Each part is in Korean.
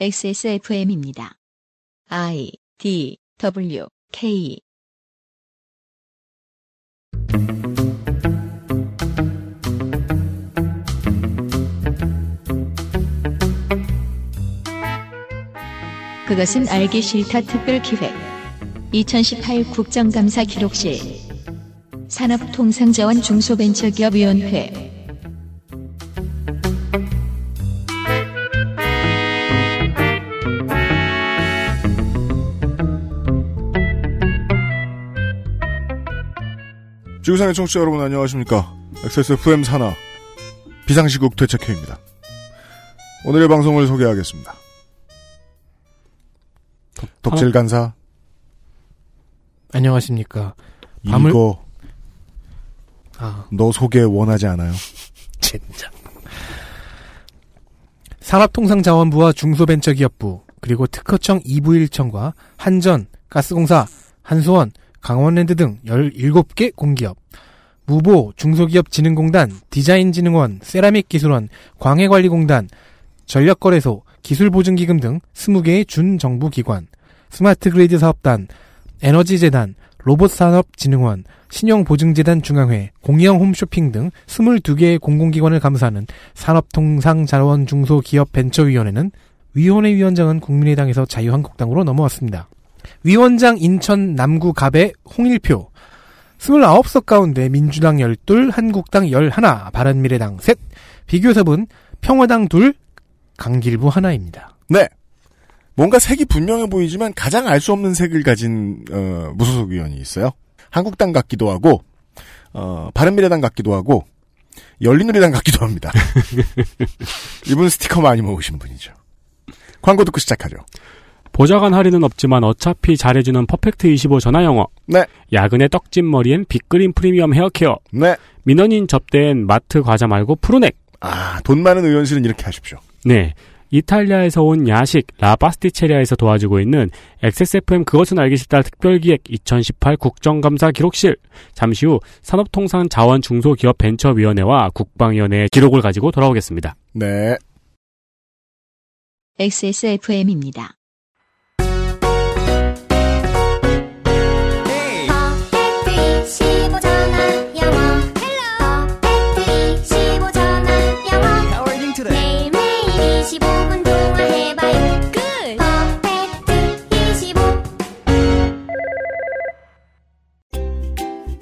XSFM입니다. I D W K. 그것은 알기 싫다 특별기획. 2018 국정감사 기록실. 산업통상자원 중소벤처기업위원회 지구상의 청취자 여러분 안녕하십니까. XSFM 산하 비상시국 되책회입니다. 오늘의 방송을 소개하겠습니다. 덕- 덕질 간사 안녕하십니까. 밤을- 이거 아, 너 소개 원하지 않아요. 진짜. 산업통상자원부와 중소벤처기업부, 그리고 특허청 2부 1청과 한전, 가스공사, 한수원, 강원랜드 등 17개 공기업, 무보, 중소기업진흥공단, 디자인진흥원, 세라믹기술원, 광해관리공단, 전력거래소, 기술보증기금 등 20개의 준정부기관, 스마트그리드 사업단, 에너지재단, 로봇산업진흥원, 신용보증재단 중앙회, 공영 홈쇼핑 등 22개의 공공기관을 감사하는 산업통상자원중소기업벤처위원회는 위원회 위원장은 국민의당에서 자유한국당으로 넘어왔습니다. 위원장 인천 남구 갑의 홍일표 29석 가운데 민주당 12, 한국당 11, 바른미래당 셋, 비교섭은 평화당 둘, 강길부 하나입니다. 네. 뭔가 색이 분명해 보이지만 가장 알 수 없는 색을 가진 어, 무소속 의원이 있어요. 한국당 같기도 하고 어, 바른미래당 같기도 하고 열린우리당 같기도 합니다. 이분 스티커 많이 모으신 분이죠. 광고 듣고 시작하죠. 보좌관 할인은 없지만 어차피 잘해주는 퍼펙트 25 전화 영어. 네. 야근의 떡진 머리엔 빅그린 프리미엄 헤어케어. 네. 민원인 접대엔 마트 과자 말고 프로넥. 아, 돈 많은 의원실은 이렇게 하십시오. 네. 이탈리아에서 온 야식 라파스티체리아에서 도와주고 있는 XSFM 그것은 알기 싫다 특별기획 2018 국정감사 기록실. 잠시 후 산업통상자원중소기업벤처위원회와 국방위원회의 기록을 가지고 돌아오겠습니다. 네. XSFM입니다.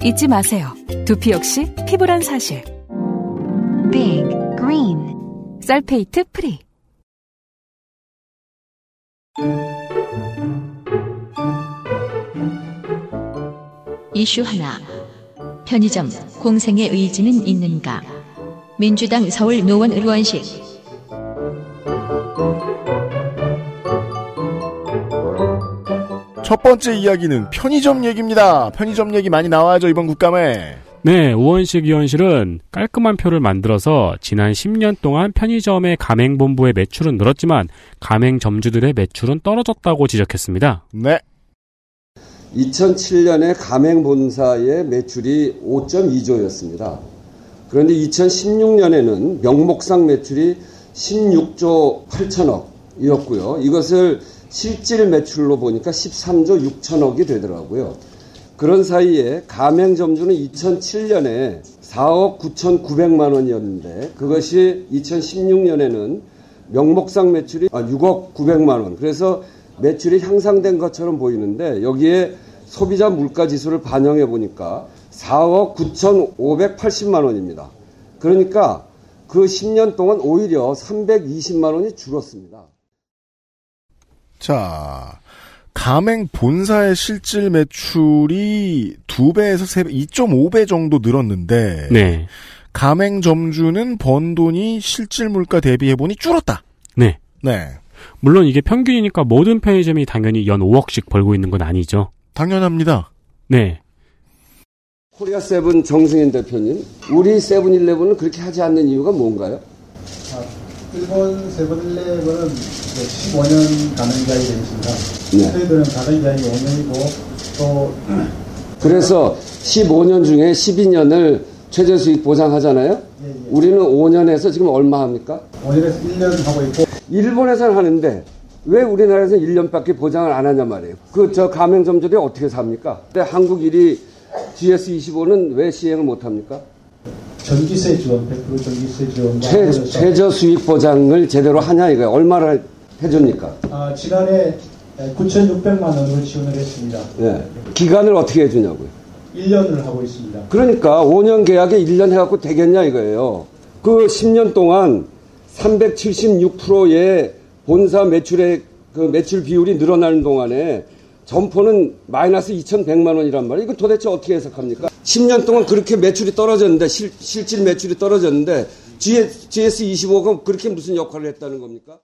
잊지 마세요. 두피 역시 피부란 사실. Big Green sulfate free. 이슈 하나. 편의점 공생의 의지는 있는가? 민주당 서울 노원 우원식 첫 번째 이야기는 편의점 얘기입니다. 편의점 얘기 많이 나와야죠, 이번 국감에. 네, 우원식 위원실은 깔끔한 표를 만들어서 지난 10년 동안 편의점의 가맹본부의 매출은 늘었지만 가맹점주들의 매출은 떨어졌다고 지적했습니다. 네. 2007년에 가맹본사의 매출이 5.2조였습니다. 그런데 2016년에는 명목상 매출이 16조 8천억이었고요. 이것을 실질 매출로 보니까 13조 6천억이 되더라고요. 그런 사이에 가맹점주는 2007년에 4억 9,900만 원이었는데 그것이 2016년에는 명목상 매출이 6억 900만 원. 그래서 매출이 향상된 것처럼 보이는데 여기에 소비자 물가 지수를 반영해 보니까 4억 9,580만 원입니다. 그러니까 그 10년 동안 오히려 320만 원이 줄었습니다. 자, 가맹 본사의 실질 매출이 2배에서 3배, 2.5배 정도 늘었는데, 네. 가맹 점주는 번 돈이 실질 물가 대비해보니 줄었다. 네. 네. 물론 이게 평균이니까 모든 편의점이 당연히 연 5억씩 벌고 있는 건 아니죠. 당연합니다. 네. 코리아 세븐 정승인 대표님, 우리 세븐일레븐은 그렇게 하지 않는 이유가 뭔가요? 일본 세븐일레븐은 15년 가맹자이 되겠습니다. 네. 저희들은 가맹자이 5년이고 또 그래서 15년 중에 12년을 최저 수익 보장하잖아요. 예, 예. 우리는 5년에서 지금 얼마 합니까? 5년에서 1년 하고 있고 일본에서는 하는데 왜 우리나라에서 1년밖에 보장을 안 하냐 말이에요. 그 저 가맹점들이 어떻게 삽니까? 근데 한국 1위 GS25는 왜 시행을 못 합니까? 전기세 지원, 100% 전기세 지원과 최, 최저 수익 보장을 제대로 하냐 이거예요. 얼마나 해줍니까? 아, 지난해 9,600만 원을 지원을 했습니다. 예. 기간을 어떻게 해주냐고요. 1년을 하고 있습니다. 그러니까 5년 계약에 1년 해갖고 되겠냐 이거예요. 그 10년 동안 376%의 본사 매출의 그 매출 비율이 늘어나는 동안에 점포는 마이너스 2,100만 원이란 말이에요. 이건 도대체 어떻게 해석합니까? 10년 동안 그렇게 매출이 떨어졌는데 실, 실질 매출이 떨어졌는데 GS, GS25가 그렇게 무슨 역할을 했다는 겁니까?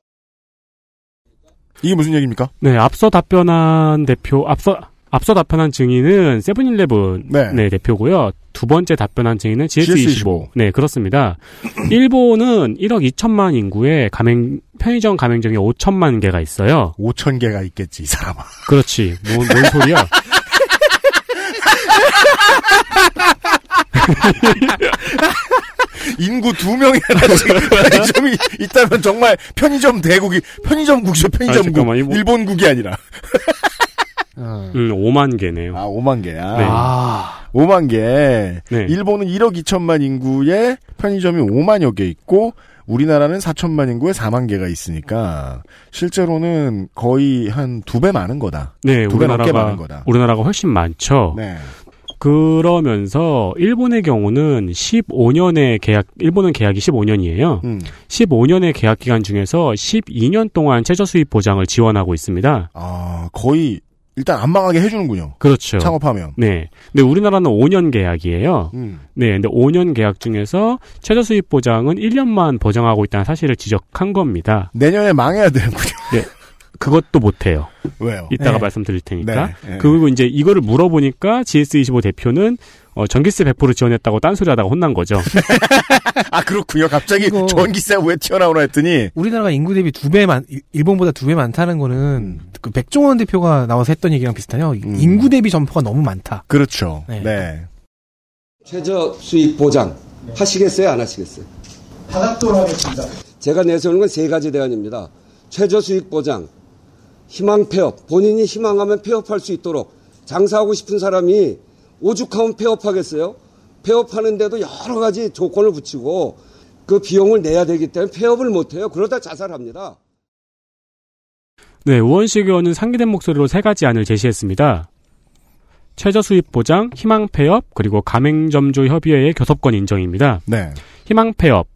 이게 무슨 얘기입니까? 네, 앞서 답변한 대표, 앞서, 앞서 답변한 증인은 세븐일레븐 네. 네, 대표고요. 두 번째 답변한 증인은 GS25. GS25. 네, 그렇습니다. 일본은 1억 2천만 인구에 가맹 편의점 가맹점이 5천만 개가 있어요. 5천 개가 있겠지, 이 사람아. 그렇지. 뭔, 뭔 소리야? 인구 두 명이나 지금 편의점이 있다면 정말 편의점 대국이, 편의점 국이죠, 아, 편의점국. 잠깐만, 이거- 일본 국이 아니라. 어. 음, 5만 개네요. 아, 5만 개야. 네. 아, 5만 개. 네. 일본은 1억 2천만 인구에 편의점이 5만여 개 있고, 우리나라는 4천만 인구에 4만 개가 있으니까, 실제로는 거의 한 두 배 많은 거다. 네, 두배 넘게 많은 거다. 우리나라가 훨씬 많죠. 네. 그러면서 일본의 경우는 15년의 계약, 일본은 계약이 15년이에요. 음. 15년의 계약 기간 중에서 12년 동안 최저 수입 보장을 지원하고 있습니다. 아, 거의, 일단 안 망하게 해주는군요. 그렇죠. 창업하면. 네. 근데 우리나라는 5년 계약이에요. 음. 네. 근데 5년 계약 중에서 최저 수입 보장은 1년만 보장하고 있다는 사실을 지적한 겁니다. 내년에 망해야 되는군요. 그것도 못해요. 왜요? 이따가 네. 말씀드릴 테니까. 네, 네. 그리고 이제 이거를 물어보니까 GS25 대표는 어, 전기세 100% 지원했다고 딴소리 하다가 혼난 거죠. 아, 그렇군요. 갑자기 전기세가 왜 튀어나오나 했더니, 우리나라가 인구 대비 두 배 많, 일- 일본보다 두 배 많다는 거는 그 백종원 대표가 나와서 했던 얘기랑 비슷하네요. 음. 인구 대비 점포가 너무 많다. 그렇죠. 네. 네. 최저 수익 보장 하시겠어요? 안 하시겠어요? 다각도로 하겠습니다. 제가 내세우는 건 세 가지 대안입니다. 최저 수익 보장, 희망 폐업, 본인이 희망하면 폐업할 수 있도록 장사하고 싶은 사람이 오죽하면 폐업하겠어요? 폐업하는데도 여러 가지 조건을 붙이고 그 비용을 내야 되기 때문에 폐업을 못해요. 그러다 자살합니다. 네, 우원식 의원은 상기된 목소리로 세 가지 안을 제시했습니다. 최저 수입 보장, 희망 폐업, 그리고 가맹점주 협의회의 교섭권 인정입니다. 네. 희망 폐업.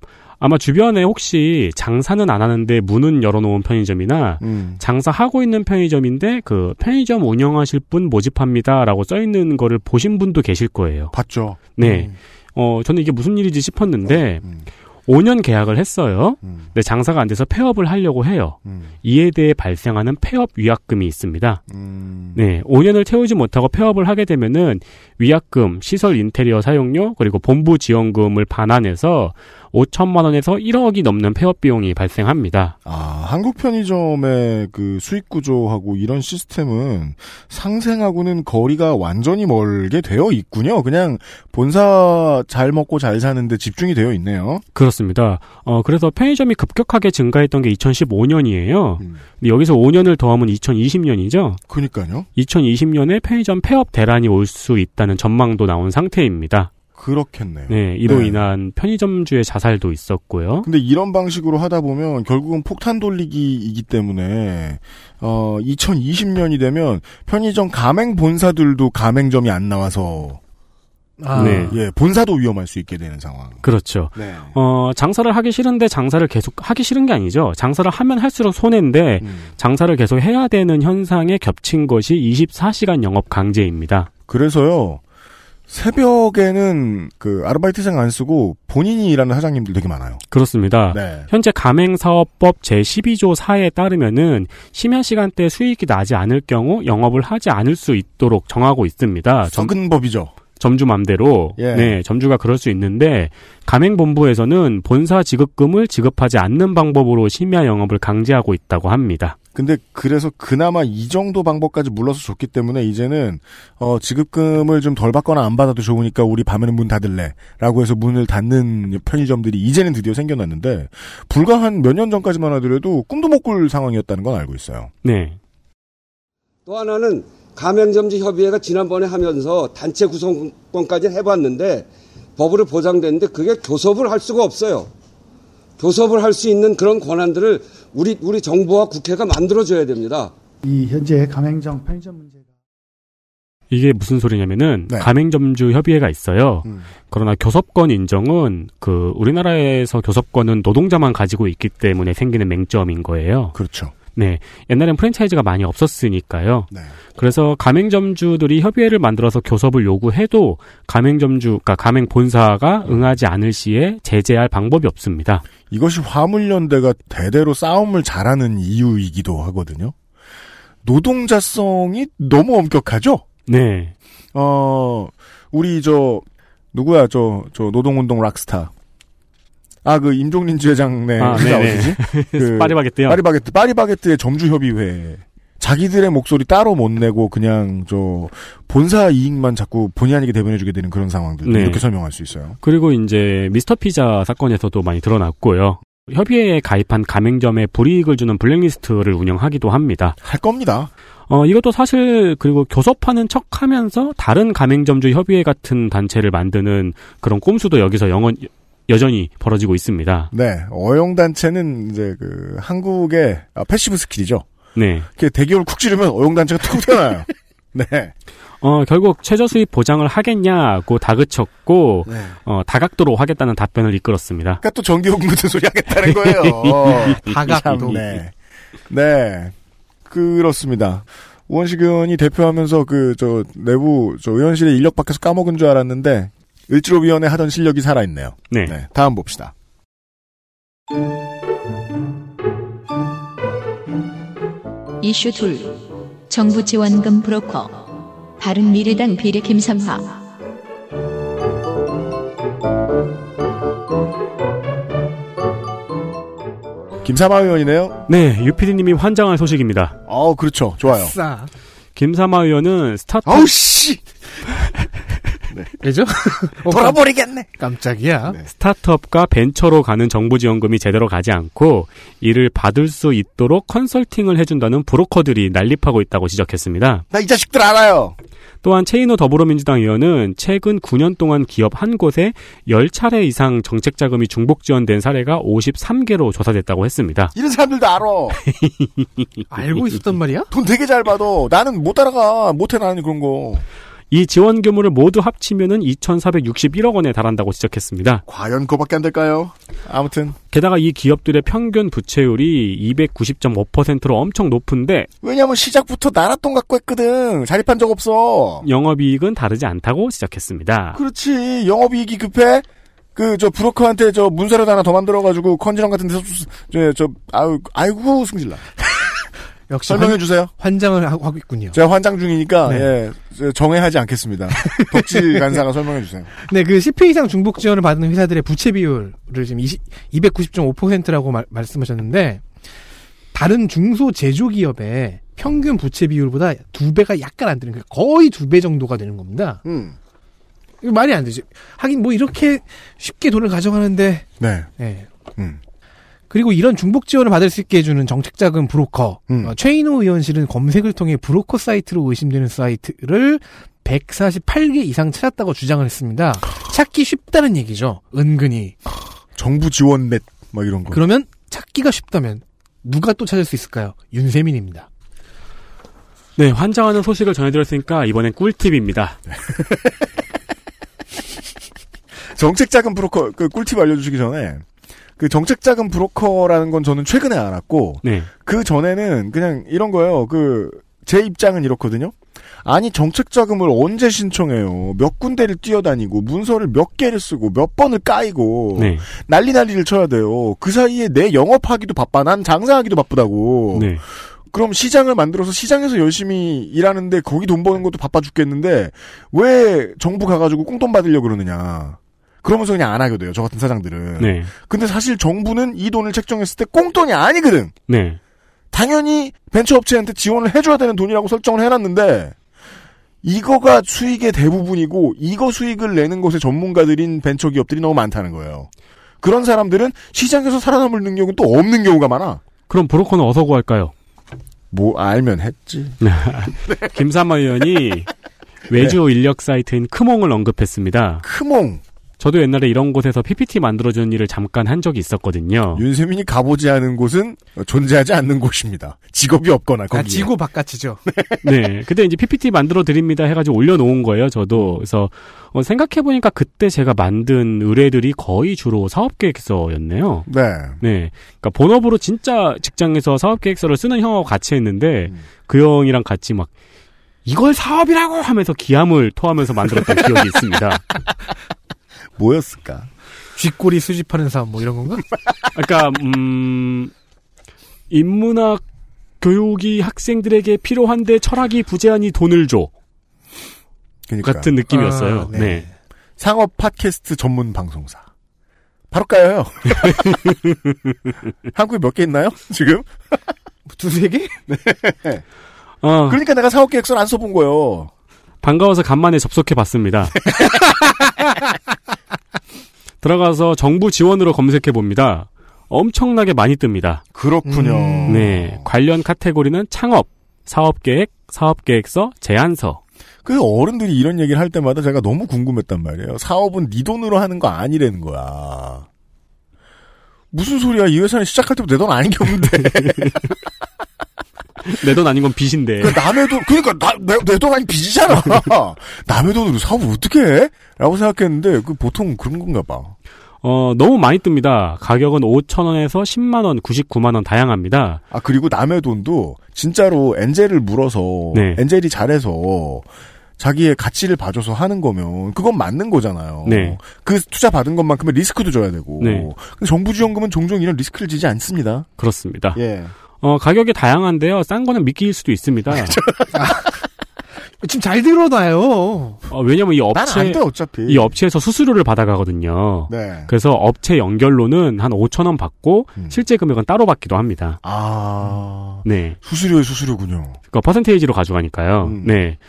아마 주변에 혹시 장사는 안 하는데 문은 열어놓은 편의점이나 음. 장사하고 있는 편의점인데 그 편의점 운영하실 분 모집합니다라고 써 있는 거를 보신 분도 계실 거예요. 봤죠. 네. 음. 어, 저는 이게 무슨 일이지 싶었는데 음. 5년 계약을 했어요. 음. 근데 장사가 안 돼서 폐업을 하려고 해요. 음. 이에 대해 발생하는 폐업 위약금이 있습니다. 음. 네, 5년을 태우지 못하고 폐업을 하게 되면은 위약금, 시설 인테리어 사용료, 그리고 본부 지원금을 반환해서 5천만 원에서 1억이 넘는 폐업 비용이 발생합니다. 아, 한국 편의점의 그 수익 구조하고 이런 시스템은 상생하고는 거리가 완전히 멀게 되어 있군요. 그냥 본사 잘 먹고 잘 사는데 집중이 되어 있네요. 그렇습니다. 어, 그래서 편의점이 급격하게 증가했던 게 2015년이에요. 음. 근데 여기서 5년을 더하면 2020년이죠. 그니까요. 2020년에 편의점 폐업 대란이 올 수 있다는 전망도 나온 상태입니다. 그렇겠네요. 네, 이로 네. 인한 편의점주의 자살도 있었고요. 근데 이런 방식으로 하다 보면 결국은 폭탄 돌리기이기 때문에 어 2020년이 되면 편의점 가맹 본사들도 가맹점이 안 나와서 아, 네. 예 본사도 위험할 수 있게 되는 상황. 그렇죠. 네. 어, 장사를 하기 싫은데 장사를 계속 하기 싫은 게 아니죠. 장사를 하면 할수록 손해인데 음. 장사를 계속 해야 되는 현상에 겹친 것이 24시간 영업 강제입니다. 그래서요 새벽에는 그 아르바이트생 안 쓰고 본인이 일하는 사장님들 되게 많아요. 그렇습니다. 네. 현재 가맹사업법 제12조 4에 따르면은 심야 시간대 수익이 나지 않을 경우 영업을 하지 않을 수 있도록 정하고 있습니다. 전- 썩은 법이죠. 점주 맘대로 예. 네 점주가 그럴 수 있는데 가맹본부에서는 본사 지급금을 지급하지 않는 방법으로 심야 영업을 강제하고 있다고 합니다. 근데 그래서 그나마 이 정도 방법까지 물러서 줬기 때문에 이제는 어 지급금을 좀 덜 받거나 안 받아도 좋으니까 우리 밤에는 문 닫을래라고 해서 문을 닫는 편의점들이 이제는 드디어 생겨났는데 불과 한 몇 년 전까지만 하더라도 꿈도 못 꿀 상황이었다는 건 알고 있어요. 네. 또 하나는 가맹점주 협의회가 지난번에 하면서 단체 구성권까지 해봤는데 법으로 보장됐는데 그게 교섭을 할 수가 없어요. 교섭을 할 수 있는 그런 권한들을 우리 우리 정부와 국회가 만들어줘야 됩니다. 이 현재 가맹점 편의점 문제가 이게 무슨 소리냐면은 네. 가맹점주 협의회가 있어요. 음. 그러나 교섭권 인정은 그 우리나라에서 교섭권은 노동자만 가지고 있기 때문에 생기는 맹점인 거예요. 그렇죠. 네. 옛날엔 프랜차이즈가 많이 없었으니까요. 네. 그래서 가맹점주들이 협의회를 만들어서 교섭을 요구해도 가맹점주, 그러니까 가맹 본사가 응하지 않을 시에 제재할 방법이 없습니다. 이것이 화물연대가 대대로 싸움을 잘하는 이유이기도 하거든요. 노동자성이 너무 엄격하죠? 네. 어, 우리 저, 누구야, 저, 저 노동운동 락스타. 아, 그 임종린 지회장 네. 아, 회사 네네. 그 파리바게뜨요. 파리바게뜨. 파리바게뜨의 점주협의회. 자기들의 목소리 따로 못 내고 그냥 저 본사 이익만 자꾸 본의 아니게 대변해주게 되는 그런 상황들 네. 이렇게 설명할 수 있어요. 그리고 이제 미스터 피자 사건에서도 많이 드러났고요. 협의회에 가입한 가맹점에 불이익을 주는 블랙리스트를 운영하기도 합니다. 할 겁니다. 어, 이것도 사실, 그리고 교섭하는 척 하면서 다른 가맹점주 협의회 같은 단체를 만드는 그런 꼼수도 여기서 영원, 여전히 벌어지고 있습니다. 네, 어용 단체는 이제 그 한국의 아, passive skill이죠. 네. 이렇게 대기업을 쿡 찌르면 어용 단체가 툭 튀어나와요. 네. 어, 결국 최저 수입 보장을 하겠냐고 다그쳤고, 네. 어, 다각도로 하겠다는 답변을 이끌었습니다. 그러니까 또 전기요금 같은 소리 하겠다는 거예요. 다각도. 참, 네. 네. 그렇습니다. 우원식 의원이 대표하면서 그, 저, 내부, 저, 의원실에 인력 밖에서 까먹은 줄 알았는데, 을지로위원회 하던 실력이 살아있네요. 네. 네. 다음 봅시다. 이슈 둘. 정부 지원금 브로커. 바른미래당 비례 김삼화. 김사마 의원이네요. 네, 유피디님이 환장할 소식입니다. 어 그렇죠. 좋아요. 싸. 김사마 의원은 스타트업 아우, 씨! 왜죠? 어, 돌아버리겠네! 깜짝이야. 네. 스타트업과 벤처로 가는 정부 지원금이 제대로 가지 않고 이를 받을 수 있도록 컨설팅을 해준다는 브로커들이 난립하고 있다고 지적했습니다. 나 이 자식들 알아요! 또한 최인호 더불어민주당 의원은 최근 9년 동안 기업 한 곳에 10차례 이상 정책 자금이 중복 지원된 사례가 53개로 조사됐다고 했습니다. 이런 사람들도 알아! 알고 있었단 말이야? 돈 되게 잘 받아. 나는 못 따라가. 못해, 나는 그런 거. 이 지원 규모를 모두 합치면은 2,461억 원에 달한다고 지적했습니다. 과연 그거밖에 안 될까요? 아무튼. 게다가 이 기업들의 평균 부채율이 290.5%로 엄청 높은데 왜냐면 시작부터 나라 돈 갖고 했거든. 자립한 적 없어. 영업이익은 다르지 않다고 지적했습니다. 그렇지. 영업이익이 급해? 그, 저, 브로커한테 저, 문서라도 하나 더 만들어가지고, 컨지랑 같은 데서, 저, 저, 아유, 아이고, 승질나. 역시 설명해주세요. 환, 장을 하고 있군요. 제가 환장 중이니까, 네. 예, 저 정회하지 않겠습니다. 덕질 간사가 설명해 주세요. 네, 그 10회 이상 중복 지원을 받는 회사들의 부채 비율을 지금 20, 290.5%라고 말, 말씀하셨는데 다른 중소 제조 기업의 평균 부채 비율보다 두 배가 약간 안 되는 거예요. 거의 두 배 정도가 되는 겁니다. 음. 말이 안 되지. 하긴 뭐 이렇게 쉽게 돈을 가져가는데 네. 예. 음. 그리고 이런 중복 지원을 받을 수 있게 해주는 정책자금 브로커 음. 어, 최인호 의원실은 검색을 통해 브로커 사이트로 의심되는 사이트를 148개 이상 찾았다고 주장을 했습니다. 찾기 쉽다는 얘기죠. 은근히. 정부 지원 넷, 막 이런 거. 그러면 찾기가 쉽다면 누가 또 찾을 수 있을까요? 윤세민입니다. 네, 환장하는 소식을 전해드렸으니까 이번엔 꿀팁입니다. 정책자금 브로커, 그 꿀팁 알려주시기 전에, 그 정책자금 브로커라는 건 저는 최근에 알았고, 네. 그 전에는 그냥 이런 거예요. 그, 제 입장은 이렇거든요. 아니, 정책자금을 언제 신청해요? 몇 군데를 뛰어다니고, 문서를 몇 개를 쓰고, 몇 번을 까이고, 네. 난리 난리를 쳐야 돼요. 그 사이에 내 영업하기도 바빠. 난 장사하기도 바쁘다고. 네. 그럼 시장을 만들어서 시장에서 열심히 일하는데 거기 돈 버는 것도 바빠 죽겠는데 왜 정부 가가지고 꽁돈 받으려고 그러느냐. 그러면서 그냥 안 하게 돼요. 저 같은 사장들은. 네. 근데 사실 정부는 이 돈을 책정했을 때 꽁돈이 아니거든. 네. 당연히 벤처업체한테 지원을 해줘야 되는 돈이라고 설정을 해놨는데 이거가 수익의 대부분이고 이거 수익을 내는 것에 전문가들인 벤처기업들이 너무 많다는 거예요. 그런 사람들은 시장에서 살아남을 능력은 또 없는 경우가 많아. 그럼 브로커는 어서 구할까요? 뭐 알면 했지. 김삼화 의원이 외주 인력 사이트인 크몽을 언급했습니다. 크몽. 저도 옛날에 이런 곳에서 PPT 만들어주는 일을 잠깐 한 적이 있었거든요. 윤세민이 가보지 않은 곳은 존재하지 않는 곳입니다. 직업이 없거나 아, 거기에. 지구 바깥이죠. 네. 그때 이제 PPT 만들어 드립니다 해가지고 올려놓은 거예요, 저도. 그래서, 어, 생각해보니까 그때 제가 만든 의뢰들이 거의 주로 사업계획서였네요. 네. 네. 그러니까 본업으로 진짜 직장에서 사업계획서를 쓰는 형하고 같이 했는데, 음. 그 형이랑 같이 막, 이걸 사업이라고 하면서 기함을 토하면서 만들었던 기억이 있습니다. 뭐였을까? 쥐꼬리 수집하는 사업 뭐 이런 건가? 그러니까 음 인문학 교육이 학생들에게 필요한데 철학이 부재하니 돈을 줘 그러니까 같은 느낌이었어요. 아, 네. 네. 상업 팟캐스트 전문 방송사. 바로 까요. 한국에 몇 개 있나요? 지금? 두세 개? 어, 그러니까 내가 사업 계획서를 안 써본 거예요. 반가워서 간만에 접속해 봤습니다. 들어가서 정부 지원으로 검색해 봅니다. 엄청나게 많이 뜹니다. 그렇군요. 음. 네. 관련 카테고리는 창업, 사업계획, 사업계획서, 제안서. 그 어른들이 이런 얘기를 할 때마다 제가 너무 궁금했단 말이에요. 사업은 네 돈으로 하는 거 아니라는 거야. 무슨 소리야? 이 회사는 시작할 때부터 내 돈 아닌 게 없는데. 내 돈 아닌 건 빚인데. 그 남의 돈, 그러니까 내돈 아닌 빚이잖아. 남의 돈으로 사업을 어떻게 해? 라고 생각했는데, 그 보통 그런 건가 봐. 어, 너무 많이 뜹니다. 가격은 5천원에서 10만원, 99만원 다양합니다. 아, 그리고 남의 돈도 진짜로 엔젤을 물어서, 네. 엔젤이 잘해서, 자기의 가치를 봐줘서 하는 거면, 그건 맞는 거잖아요. 네. 그 투자 받은 것만큼의 리스크도 줘야 되고. 네. 정부 지원금은 종종 이런 리스크를 지지 않습니다. 그렇습니다. 예. 어, 가격이 다양한데요. 싼 거는 미끼일 수도 있습니다. 지금 잘 들어놔요. 어, 왜냐면 이 업체, 돼, 어차피. 이 업체에서 수수료를 받아가거든요. 네. 그래서 업체 연결로는 한 5천 원 받고 음. 실제 금액은 따로 받기도 합니다. 아. 네. 수수료의 수수료군요. 그러니까 퍼센테이지로 가져가니까요. 음. 네.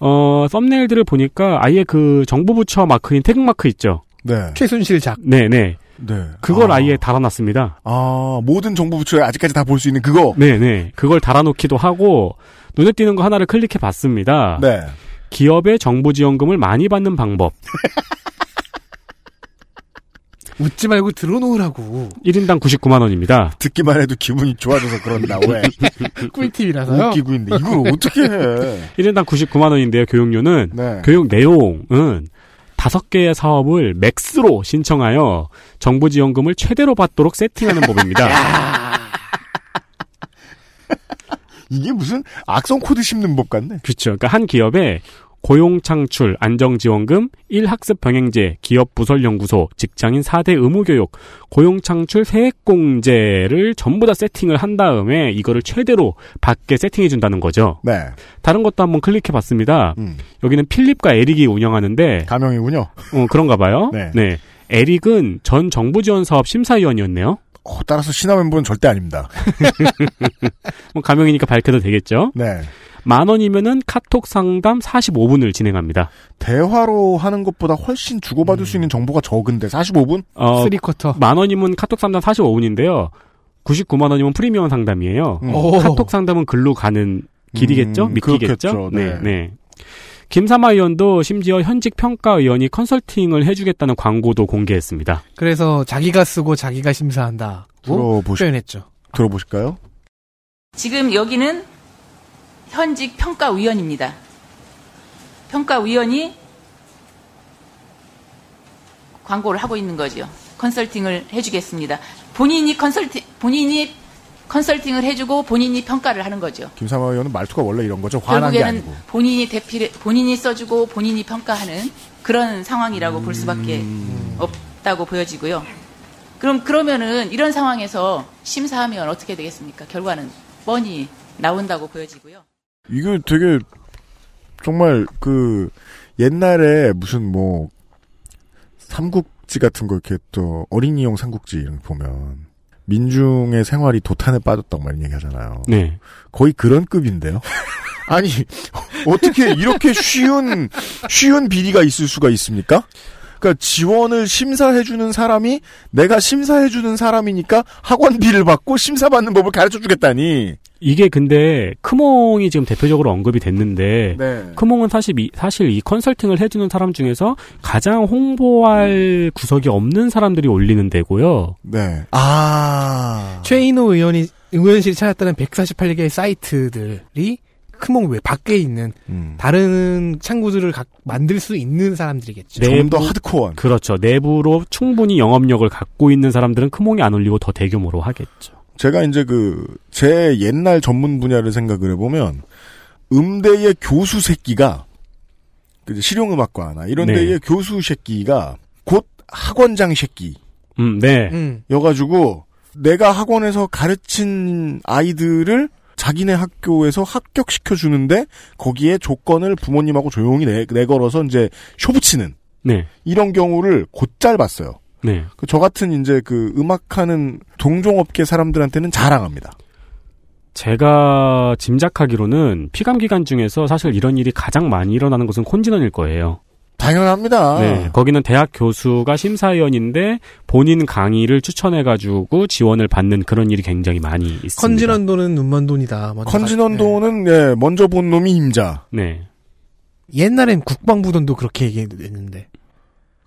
어, 썸네일들을 보니까 아예 그 정부 부처 마크인 태극 마크 있죠. 네. 최순실 작. 네, 네. 네. 그걸 아. 아. 예 달아놨습니다. 아, 모든 정부 부처에 아직까지 다 볼 수 있는 그거? 네, 네. 그걸 달아놓기도 하고 눈에 띄는 거 하나를 클릭해 봤습니다. 네. 기업의 정부 지원금을 많이 받는 방법. 웃지 말고 들어놓으라고. 1인당 99만 원입니다. 듣기만 해도 기분이 좋아져서 그런다, 왜? 꿀팁이라서요. 웃기고 있는데, 이걸 어떻게 해? 1인당 99만 원인데요. 교육료는 네. 교육 내용은 다섯 개의 사업을 max로 신청하여 정부 지원금을 최대로 받도록 세팅하는 법입니다. 이게 무슨 악성 코드 심는 법 같네. 그렇죠. 그러니까 한 기업에 고용 창출, 안정 지원금, 일학습 병행제, 기업 부설 연구소, 직장인 4대 의무 교육, 고용 창출 세액 공제를 전부 다 세팅을 한 다음에 이거를 최대로 받게 세팅해 준다는 거죠. 네. 다른 것도 한번 클릭해 봤습니다. 음. 여기는 필립과 에릭이 운영하는데 가명이군요. 어, 그런가 봐요. 네. 에릭은 전 정부 지원 사업 심사위원이었네요. 어, 따라서 신화 멤버는 절대 아닙니다. 뭐 가명이니까 밝혀도 되겠죠. 네. 만 원이면은 카톡 상담 45분을 진행합니다. 대화로 하는 것보다 훨씬 주고받을 수 있는 정보가 적은데, 45분? 어, 쓰리쿼터. 만 원이면 카톡 상담 45분인데요. 99만 원이면 프리미엄 상담이에요. 음. 오. 카톡 상담은 글로 가는 길이겠죠? 음, 미끼겠죠? 네, 네. 네. 김삼아 의원도 심지어 현직 평가위원이 컨설팅을 해주겠다는 광고도 공개했습니다. 그래서 자기가 쓰고 자기가 심사한다고 들어보시, 표현했죠. 들어보실까요? 지금 여기는 현직 평가위원입니다. 평가위원이 광고를 하고 있는 거죠. 컨설팅을 해주겠습니다. 본인이 컨설팅, 본인이 컨설팅을 해주고 본인이 평가를 하는 거죠. 김삼아 의원은 말투가 원래 이런 거죠. 화난 게 아니고. 본인이 대필, 본인이 써주고 본인이 평가하는 그런 상황이라고 볼 수밖에 음. 없다고 보여지고요. 그럼 그러면은 이런 상황에서 심사하면 어떻게 되겠습니까? 결과는 뻔히 나온다고 보여지고요. 이거 되게 정말 그 옛날에 무슨 뭐 삼국지 같은 거 이렇게 또 어린이용 삼국지 이런 거 보면 민중의 생활이 도탄에 빠졌다고 말 얘기 하잖아요. 네. 거의 그런 급인데요. 아니 어떻게 이렇게 쉬운 쉬운 비리가 있을 수가 있습니까? 그러니까 지원을 심사해주는 사람이 내가 심사해주는 사람이니까 학원비를 받고 심사받는 법을 가르쳐주겠다니. 이게 근데 크몽이 지금 대표적으로 언급이 됐는데 네. 크몽은 사실 이, 사실 이 컨설팅을 해주는 사람 중에서 가장 홍보할 구석이 없는 사람들이 올리는 데고요. 네. 아. 최인호 의원이 의원실이 찾았다는 148개의 사이트들이 크몽 외 밖에 있는 음. 다른 창구들을 각 만들 수 있는 사람들이겠죠. 네. 좀더 하드코어한. 그렇죠. 내부로 충분히 영업력을 갖고 있는 사람들은 크몽이 안 올리고 더 대규모로 하겠죠. 제가 이제 그, 제 옛날 전문 분야를 생각을 해보면, 음대의 교수 새끼가, 그 실용음악과나 이런 네. 데의 교수 새끼가 곧 학원장 새끼. 음, 네. 음. 여가지고, 내가 학원에서 가르친 아이들을 자기네 학교에서 합격시켜 주는데, 거기에 조건을 부모님하고 조용히 내, 내걸어서 이제 쇼붙이는, 네. 이런 경우를 곧잘 봤어요. 네. 그저 같은 이제 그 음악하는 동종업계 사람들한테는 자랑합니다. 제가 짐작하기로는 피감 기관 중에서 사실 이런 일이 가장 많이 일어나는 것은 콘진원일 거예요. 당연합니다. 네, 거기는 대학 교수가 심사위원인데 본인 강의를 추천해가지고 지원을 받는 그런 일이 굉장히 많이 있습니다. 컨진원도는 눈먼 돈이다. 먼저 컨진원도는 예, 먼저 본 놈이 임자. 네. 가- 옛날엔 국방부 돈도 그렇게 얘기했는데.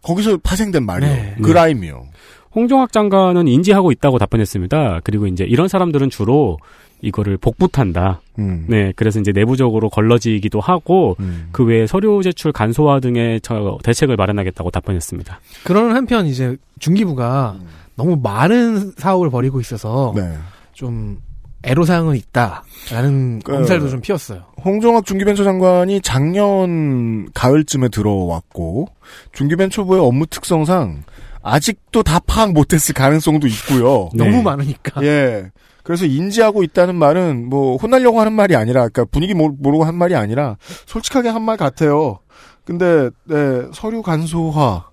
거기서 파생된 말이요. 네. 그 네. 라임이요. 홍종학 장관은 인지하고 있다고 답변했습니다. 그리고 이제 이런 사람들은 주로 이거를 복붙한다. 음. 네, 그래서 이제 내부적으로 걸러지기도 하고 음. 그 외에 서류 제출 간소화 등의 저 대책을 마련하겠다고 답변했습니다. 그러는 한편 이제 중기부가 너무 많은 사업을 벌이고 있어서 네. 좀 애로사항은 있다라는 그- 검찰도 좀 피웠어요. 홍종학 중기벤처 장관이 작년 가을쯤에 들어왔고 중기벤처부의 업무 특성상 아직도 다 파악 못했을 가능성도 있고요. 네. 너무 많으니까. 예. 그래서 인지하고 있다는 말은 뭐 혼나려고 하는 말이 아니라, 그러니까 분위기 모르- 모르고 한 말이 아니라 솔직하게 한 말 같아요. 근데 네, 서류 간소화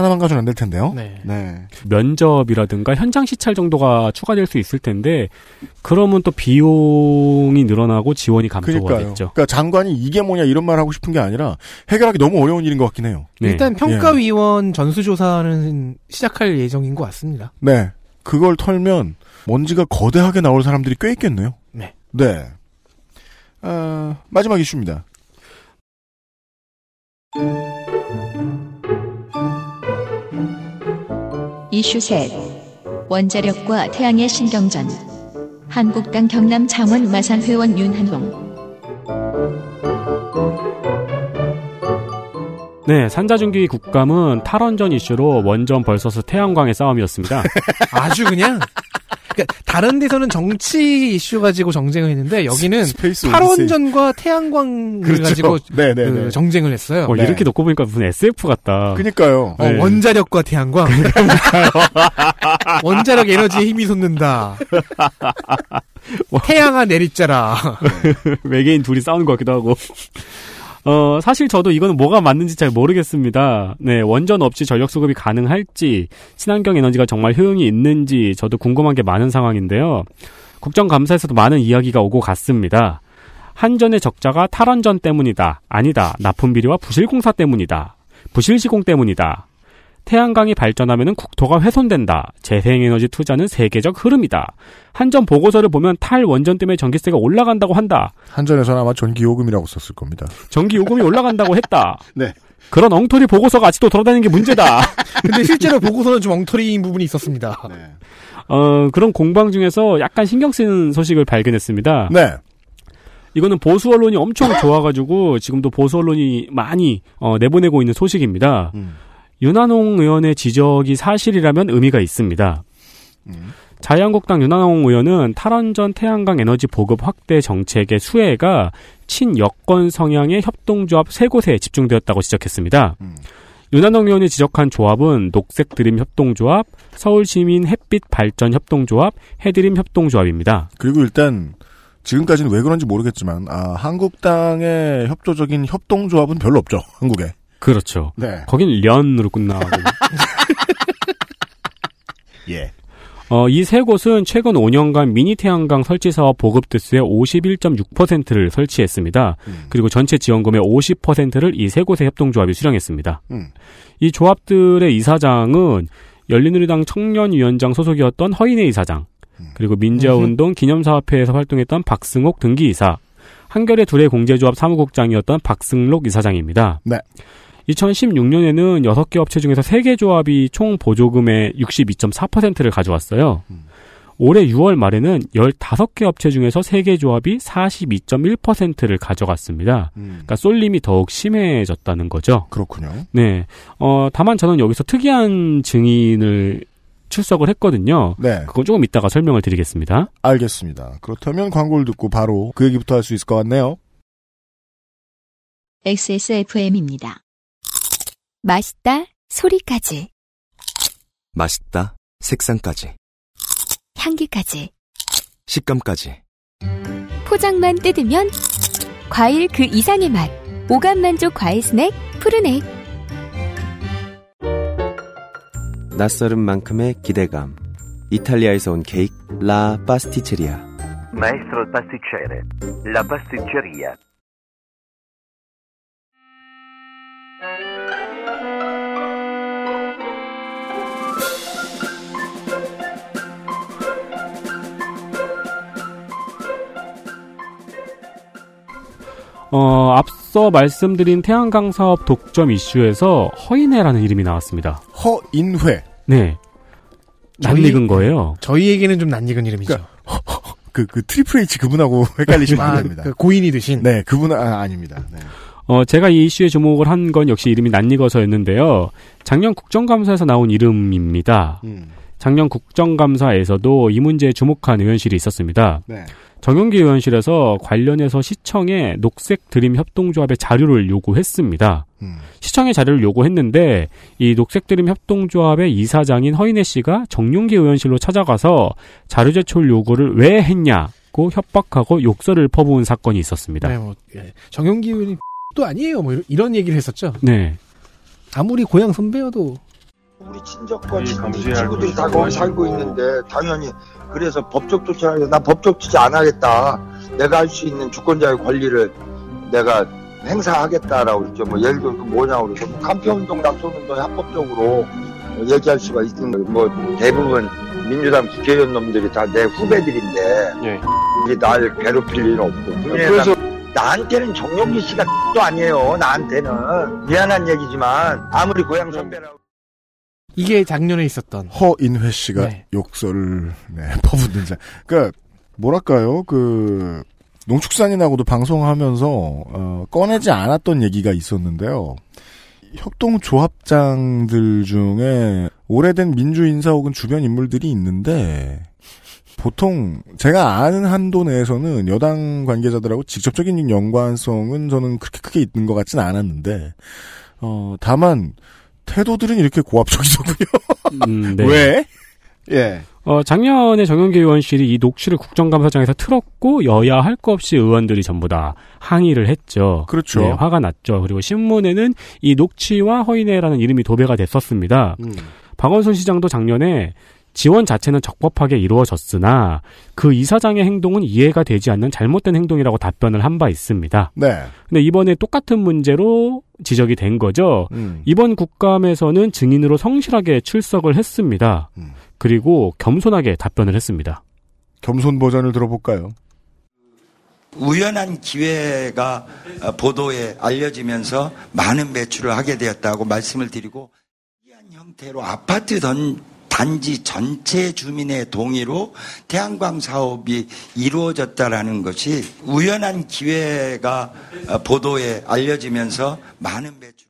하나만 가져는 안 될 텐데요. 네. 네. 면접이라든가 현장 시찰 정도가 추가될 수 있을 텐데 그러면 또 비용이 늘어나고 지원이 그러니까요. 감소하겠죠. 그러니까 장관이 이게 뭐냐 이런 말 하고 싶은 게 아니라 해결하기 너무 어려운 일인 것 같긴 해요. 네. 일단 평가위원 전수조사는 시작할 예정인 것 같습니다. 네. 그걸 털면 먼지가 거대하게 나올 사람들이 꽤 있겠네요. 네. 네. 아, 마지막 이슈입니다. 이슈 셋. 원자력과 태양의 신경전. 한국당 경남 창원 마산 회원 윤한홍. 네, 산자중기 국감은 탈원전 이슈로 원전 벌서스 태양광의 싸움이었습니다. 아주 그냥 그러니까 다른 데서는 정치 이슈 가지고 정쟁을 했는데 여기는 탈원전과 태양광을 그렇죠. 가지고 네네네. 그 정쟁을 했어요. 어, 네. 이렇게 놓고 보니까 무슨 SF 같다. 그니까요. 어, 네. 원자력과 태양광. 원자력 에너지에 힘이 솟는다. 태양아 내리자라. 외계인 둘이 싸우는 것 같기도 하고. 어, 사실 저도 이거는 뭐가 맞는지 잘 모르겠습니다. 네, 원전 없이 전력 수급이 가능할지, 친환경 에너지가 정말 효용이 있는지 저도 궁금한 게 많은 상황인데요. 국정감사에서도 많은 이야기가 오고 갔습니다. 한전의 적자가 탈원전 때문이다. 아니다. 납품 비리와 부실 공사 때문이다. 부실 시공 때문이다. 태양광이 발전하면 국토가 훼손된다. 재생에너지 투자는 세계적 흐름이다. 한전 보고서를 보면 탈원전 때문에 전기세가 올라간다고 한다. 한전에서는 아마 전기요금이라고 썼을 겁니다. 전기 요금이 올라간다고 했다. 네. 그런 엉터리 보고서가 아직도 돌아다니는 게 문제다. 근데 실제로 보고서는 좀 엉터리인 부분이 있었습니다. 네. 어, 그런 공방 중에서 약간 신경 쓰는 소식을 발견했습니다. 네. 이거는 보수 언론이 엄청 좋아가지고 지금도 보수 언론이 많이 어, 내보내고 있는 소식입니다. 음. 윤한홍 의원의 지적이 사실이라면 의미가 있습니다. 음. 자유한국당 윤한홍 의원은 탈원전 태양광 에너지 보급 확대 정책의 수혜가 친여권 성향의 협동조합 세 곳에 집중되었다고 지적했습니다. 음. 윤한홍 의원이 지적한 조합은 녹색 드림 협동조합, 서울시민 햇빛 발전 협동조합, 해드림 협동조합입니다. 그리고 일단 지금까지는 왜 그런지 모르겠지만 아, 한국당의 협조적인 협동조합은 별로 없죠. 한국에. 그렇죠. 네. 거긴 련으로 끝나고. 예. 어, 이 세 곳은 최근 5년간 미니 태양광 설치 사업 보급 대수의 51.6%를 설치했습니다. 음. 그리고 전체 지원금의 50%를 이 세 곳의 협동조합이 수령했습니다. 음. 이 조합들의 이사장은 열린우리당 청년위원장 소속이었던 허인혜 이사장, 그리고 민주화운동 기념사업회에서 활동했던 박승옥 등기이사, 한겨레 둘의 공제조합 사무국장이었던 박승록 이사장입니다. 네. 2016년에는 6개 업체 중에서 3개 조합이 총 보조금의 62.4%를 가져왔어요. 올해 6월 말에는 15개 업체 중에서 3개 조합이 42.1%를 가져갔습니다. 그러니까 쏠림이 더욱 심해졌다는 거죠. 그렇군요. 네. 어, 다만 저는 여기서 특이한 증인을 출석을 했거든요. 네. 그건 조금 이따가 설명을 드리겠습니다. 알겠습니다. 그렇다면 광고를 듣고 바로 그 얘기부터 할 수 있을 것 같네요. XSFM입니다. 맛있다 소리까지 맛있다. 색상까지. 향기까지 식감까지. 포장만 뜯으면 과일 그 이상의 맛 오감 만족 과일 스낵 푸르넥 낯설은 만큼의 기대감. 이탈리아에서 온 케이크 라 파스티체리아. Maestro pasticcere, la pasticceria. 어, 앞서 말씀드린 태양광 사업 독점 이슈에서 허인혜라는 이름이 나왔습니다. 허인회. 네. 낯익은 거예요. 저희에게는 좀 낯익은 이름이죠. 그, 그, 트리플 H 그분하고 헷갈리시면 아, 안 됩니다. 그 고인이 되신. 네, 그분은, 아, 아닙니다. 네. 어, 제가 이 이슈에 주목을 한 건 역시 이름이 낯익어서였는데요. 작년 국정감사에서 나온 이름입니다. 음. 작년 국정감사에서도 이 문제에 주목한 의원실이 있었습니다. 네. 정용기 의원실에서 관련해서 시청에 녹색 드림 협동조합의 자료를 요구했습니다. 음. 시청의 자료를 요구했는데 이 녹색 드림 협동조합의 이사장인 허인혜 씨가 정용기 의원실로 찾아가서 자료 제출 요구를 왜 했냐고 협박하고 욕설을 퍼부은 사건이 있었습니다. 네, 뭐, 예. 정용기 의원이 또 아니에요. 뭐 이런, 얘기를 했었죠. 네. 아무리 고향 선배여도 우리 친족과 친, 친구들이 다 거기 살고 있는데 당연히 그래서 법적 조치를 나 법적 조치 안 하겠다. 내가 할 수 있는 주권자의 권리를 내가 행사하겠다라고 그랬죠. 뭐 예를 들어 그 뭐냐고 그래서 뭐 간표운동, 낙선운동 합법적으로 얘기할 수가 있는 거예요. 뭐 대부분 민주당 국회의원 놈들이 다 내 후배들인데 우리 날 괴롭힐 일은 없고 그래서 나한테는 정용기 씨가 또 아니에요. 나한테는 미안한 얘기지만 아무리 고향 선배라고 이게 작년에 있었던 허인회 씨가 네. 욕설을 네, 퍼붓는 자. 그러니까 뭐랄까요? 그 농축산인하고도 방송하면서 어, 꺼내지 않았던 얘기가 있었는데요. 협동조합장들 중에 오래된 민주인사 혹은 주변 인물들이 있는데 보통 제가 아는 한도 내에서는 여당 관계자들하고 직접적인 연관성은 저는 그렇게 크게 있는 것 같지는 않았는데 어, 다만 태도들은 이렇게 고압적이더군요. 음, 네. 왜? 예. 어, 작년에 정용기 의원실이 이 녹취를 국정감사장에서 틀었고 여야 할거 없이 의원들이 전부 다 항의를 했죠. 그렇죠. 네, 화가 났죠. 그리고 신문에는 이 녹취와 허인혜라는 이름이 도배가 됐었습니다. 음. 박원순 시장도 작년에 지원 자체는 적법하게 이루어졌으나 그 이사장의 행동은 이해가 되지 않는 잘못된 행동이라고 답변을 한 바 있습니다. 네. 근데 이번에 똑같은 문제로 지적이 된 거죠. 음. 이번 국감에서는 증인으로 성실하게 출석을 했습니다. 음. 그리고 겸손하게 답변을 했습니다. 겸손 버전을 들어볼까요? 우연한 기회가 어, 보도에 알려지면서 많은 매출을 하게 되었다고 말씀을 드리고 이한 형태로 아파트 던, 단지 전체 주민의 동의로 태양광 사업이 이루어졌다라는 것이 우연한 기회가 어, 보도에 알려지면서 많은 매출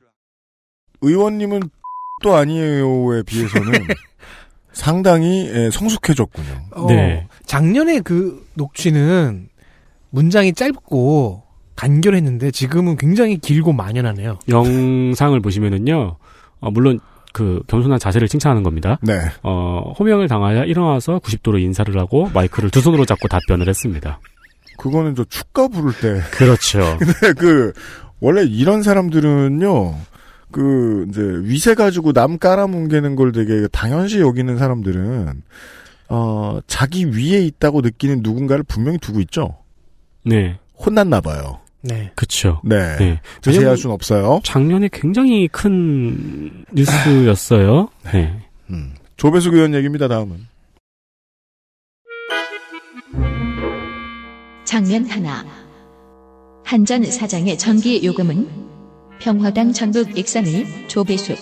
의원님은 또 아니에요에 비해서는 상당히 예, 성숙해졌군요. 어, 작년에 그 녹취는 문장이 짧고 간결했는데 지금은 굉장히 길고 만연하네요. 영상을 보시면은요, 어, 물론 그 겸손한 자세를 칭찬하는 겁니다. 네. 어, 호명을 당하여 일어나서 90도로 인사를 하고 마이크를 두 손으로 잡고 답변을 했습니다. 그거는 저 축가 부를 때. 그렇죠. 근데 그 원래 이런 사람들은요. 그 이제 위세 가지고 남 깔아뭉개는 걸 되게 당연시 여기는 사람들은 어 자기 위에 있다고 느끼는 누군가를 분명히 두고 있죠. 네. 혼났나 봐요. 네. 그쵸. 네. 네. 자세할 수는 없어요. 작년에 굉장히 큰 뉴스였어요. 네. 음. 조배수 의원 얘기입니다. 다음은. 장면 하나. 한 전 사장의 전기 요금은 평화당 전북 익산의 조배수.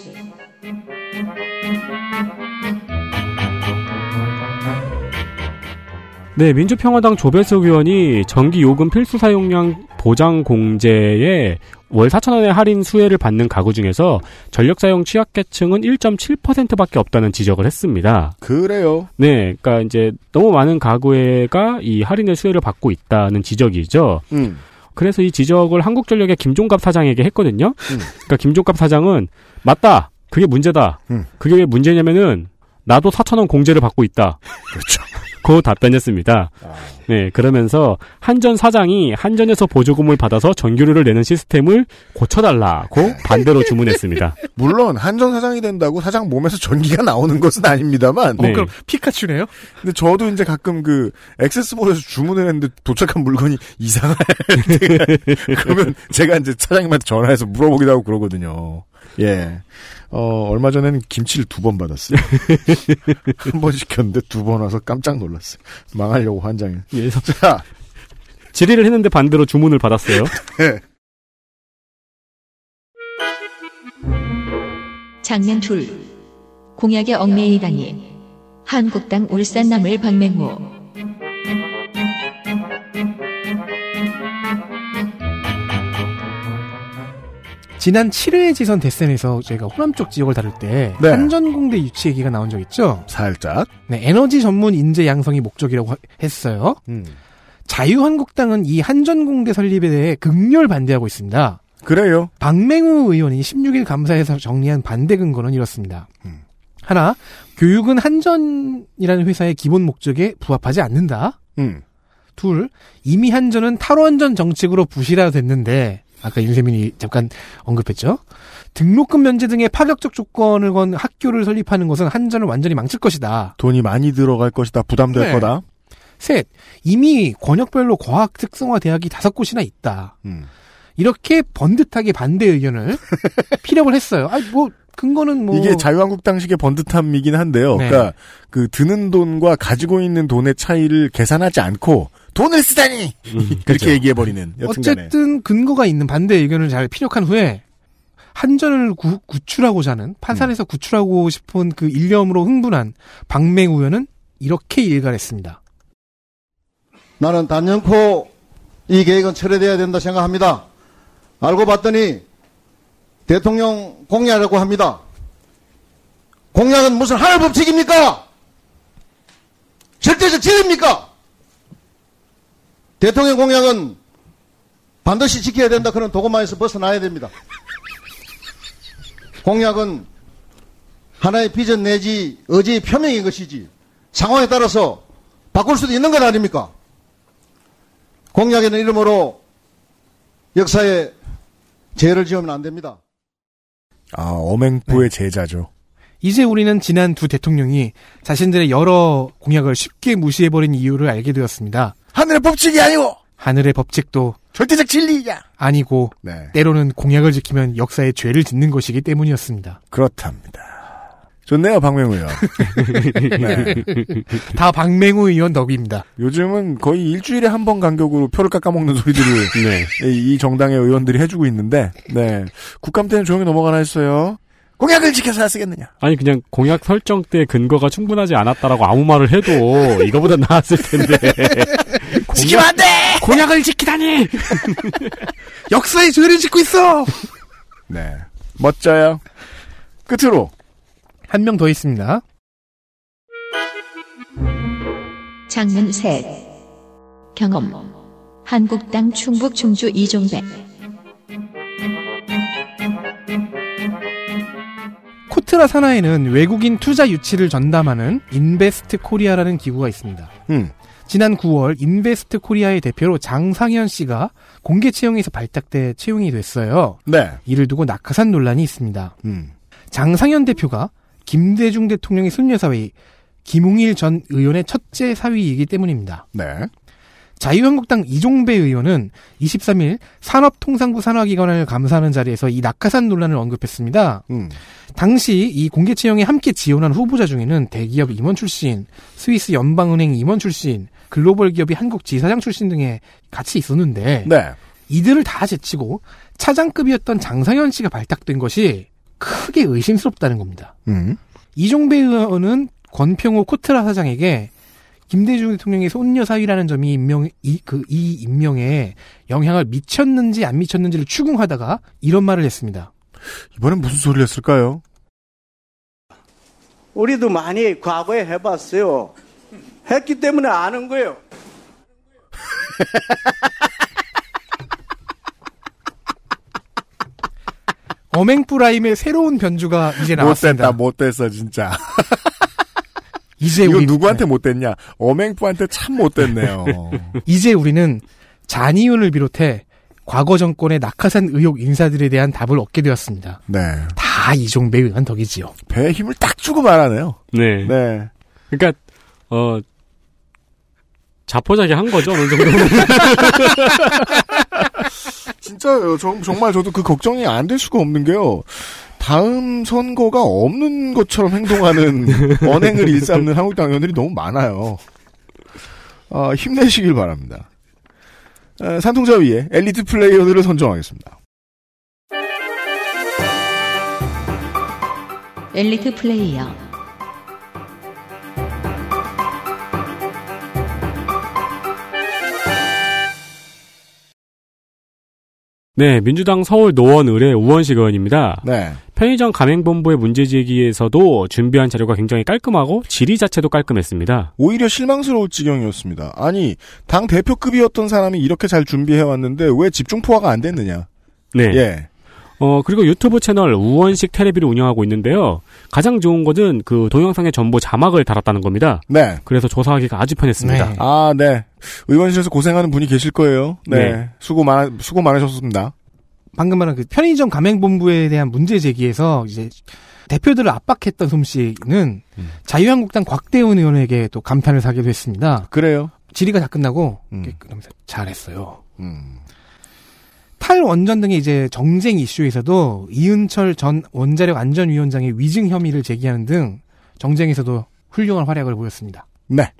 네, 민주평화당 조배석 의원이 전기 요금 필수 사용량 보장 공제에 월 4천 원의 할인 수혜를 받는 가구 중에서 전력 사용 취약계층은 1.7%밖에 없다는 지적을 했습니다. 그래요. 네, 그러니까 이제 너무 많은 가구가 이 할인의 수혜를 받고 있다는 지적이죠. 음. 그래서 이 지적을 한국전력의 김종갑 사장에게 했거든요. 음. 그러니까 김종갑 사장은 맞다. 그게 문제다. 음. 그게 왜 문제냐면은 나도 4천 원 공제를 받고 있다. 그렇죠. 고 답변했습니다. 아. 네, 그러면서 한전 사장이 한전에서 보조금을 받아서 전기료를 내는 시스템을 고쳐달라고 반대로 주문했습니다. 물론 한전 사장이 된다고 사장 몸에서 전기가 나오는 것은 아닙니다만. 어, 그럼 피카츄네요? 근데 저도 이제 가끔 그 액세스몰에서 주문을 했는데 도착한 물건이 이상할 때가 그러면 제가 이제 사장님한테 전화해서 물어보기도 하고 그러거든요. 예. 어, 얼마 전에는 김치를 두 번 받았어요. 한 번 시켰는데 두 번 와서 깜짝 놀랐어요. 망하려고 환장해. 예. 자, 질의를 했는데 반대로 주문을 받았어요. 네. 장면 둘. 공약의 얽매이다니. 한국당 울산남을 박맹호. 지난 7회 지선 대선에서 저희가 호남 쪽 지역을 다룰 때 네. 한전공대 유치 얘기가 나온 적 있죠? 살짝. 네, 에너지 전문 인재 양성이 목적이라고 하- 했어요. 음. 자유한국당은 이 한전공대 설립에 대해 극렬 반대하고 있습니다. 그래요. 박맹우 의원이 16일 감사에서 정리한 반대 근거는 이렇습니다. 음. 하나, 교육은 한전이라는 회사의 기본 목적에 부합하지 않는다. 음. 둘, 이미 한전은 탈원전 정책으로 부실화됐는데, 아까 윤세민이 잠깐 언급했죠. 등록금 면제 등의 파격적 조건을 건 학교를 설립하는 것은 한전을 완전히 망칠 것이다. 돈이 많이 들어갈 것이다. 부담될 네. 거다. 셋, 이미 권역별로 과학 특성화 대학이 다섯 곳이나 있다. 음. 이렇게 번듯하게 반대 의견을 피력을 했어요. 아니 뭐 근거는 뭐 이게 자유한국당식의 번듯함이긴 한데요. 네. 그러니까 그 드는 돈과 가지고 있는 돈의 차이를 계산하지 않고 돈을 쓰다니 그렇게 그렇죠. 얘기해 버리는 여튼간에 어쨌든 근거가 있는 반대 의견을 잘 피력한 후에 한전을 구, 구출하고자 하는 판산에서 구출하고 싶은 그 일념으로 흥분한 박맹우 의원은 이렇게 일갈했습니다. 나는 단연코 이 계획은 철회돼야 된다 생각합니다. 알고 봤더니 대통령 공약이라고 합니다. 공약은 무슨 하늘 법칙입니까? 절대적 진리입니까? 대통령 공약은 반드시 지켜야 된다 그런 도구만에서 벗어나야 됩니다. 공약은 하나의 비전 내지 의지의 표명인 것이지 상황에 따라서 바꿀 수도 있는 것 아닙니까? 공약이라는 이름으로 역사에 죄를 지으면 안 됩니다. 아 엄행부의 제자죠. 이제 우리는 지난 두 대통령이 자신들의 여러 공약을 쉽게 무시해버린 이유를 알게 되었습니다. 하늘의 법칙이 아니고 하늘의 법칙도 절대적 진리야. 아니고 네. 때로는 공약을 지키면 역사에 죄를 짓는 것이기 때문이었습니다. 그렇답니다. 좋네요, 박명우 의원. 네. 다 박맹우 의원 덕입니다. 요즘은 거의 일주일에 한 번 간격으로 표를 깎아먹는 소리들을 이, 이 정당의 의원들이 해주고 있는데, 네. 국감 때는 조용히 넘어가나 했어요. 공약을 지켜서야 쓰겠느냐. 아니 그냥 공약 설정 때 근거가 충분하지 않았다라고 아무 말을 해도 이거보다 나았을 텐데. 지키면 안 돼! 공약을 지키다니! 역사에 죄를 짓고 있어! 네. 멋져요. 끝으로. 한 명 더 있습니다. 장문 셋. 경험. 한국당 충북 충주 이종배. 코트라 산하에는 외국인 투자 유치를 전담하는 인베스트 코리아라는 기구가 있습니다. 음. 지난 9월 인베스트 코리아의 대표로 장상현 씨가 공개 채용에서 발탁 돼 채용이 됐어요. 네. 이를 두고 낙하산 논란이 있습니다. 음. 장상현 대표가 김대중 대통령의 손녀사위 김웅일 전 의원의 첫째 사위이기 때문입니다. 네. 자유한국당 이종배 의원은 23일 산업통상부 산하기관을 감사하는 자리에서 이 낙하산 논란을 언급했습니다. 음. 당시 이 공개 채용에 함께 지원한 후보자 중에는 대기업 임원 출신, 스위스 연방은행 임원 출신, 글로벌 기업이 한국 지사장 출신 등에 같이 있었는데 네. 이들을 다 제치고 차장급이었던 장상현 씨가 발탁된 것이 크게 의심스럽다는 겁니다. 음. 이종배 의원은 권평호 코트라 사장에게 김대중 대통령의 손녀 사위라는 점이 임명 이 그 이 임명에 영향을 미쳤는지 안 미쳤는지를 추궁하다가 이런 말을 했습니다. 이번엔 무슨 소리를 했을까요? 우리도 많이 과거에 해봤어요. 했기 때문에 아는 거예요. 어맹프라임의 새로운 변주가 이제 나왔습니다. 못됐다, 못됐어, 진짜. 이제 이거 우리 누구한테 못됐냐? 어맹부한테 참 못됐네요. 이제 우리는 잔이윤을 비롯해 과거 정권의 낙하산 의혹 인사들에 대한 답을 얻게 되었습니다. 네. 다 이종배 의원 덕이지요. 배에 힘을 딱 주고 말하네요. 네. 네. 그러니까 어 자포자기 한 거죠 어느 정도. 진짜 정, 정말 저도 그 걱정이 안 될 수가 없는 게요. 다음 선거가 없는 것처럼 행동하는 언행을 일삼는 한국당 의원들이 너무 많아요. 어, 힘내시길 바랍니다. 어, 산통자 위에 엘리트 플레이어들을 선정하겠습니다. 엘리트 플레이어 네, 민주당 서울 노원 의뢰 우원식 의원입니다. 네. 편의점 가맹본부의 문제제기에서도 준비한 자료가 굉장히 깔끔하고 질의 자체도 깔끔했습니다. 오히려 실망스러울 지경이었습니다. 아니, 당 대표급이었던 사람이 이렇게 잘 준비해왔는데 왜 집중포화가 안 됐느냐. 네. 예. 어, 그리고 유튜브 채널 우원식 테레비를 운영하고 있는데요. 가장 좋은 것은 그 동영상에 전부 자막을 달았다는 겁니다. 네. 그래서 조사하기가 아주 편했습니다. 아, 네. 의원실에서 고생하는 분이 계실 거예요. 네. 네. 수고 많, 수고 많으셨습니다. 방금 말한 그 편의점 가맹본부에 대한 문제 제기에서 이제 대표들을 압박했던 솜씨는 자유한국당 곽대원 의원에게 또 감탄을 사기도 했습니다. 그래요? 질의가 다 끝나고 음. 잘했어요. 탈 원전 등의 이제 정쟁 이슈에서도 이은철 전 원자력 안전위원장의 위증 혐의를 제기하는 등 정쟁에서도 훌륭한 활약을 보였습니다. 네.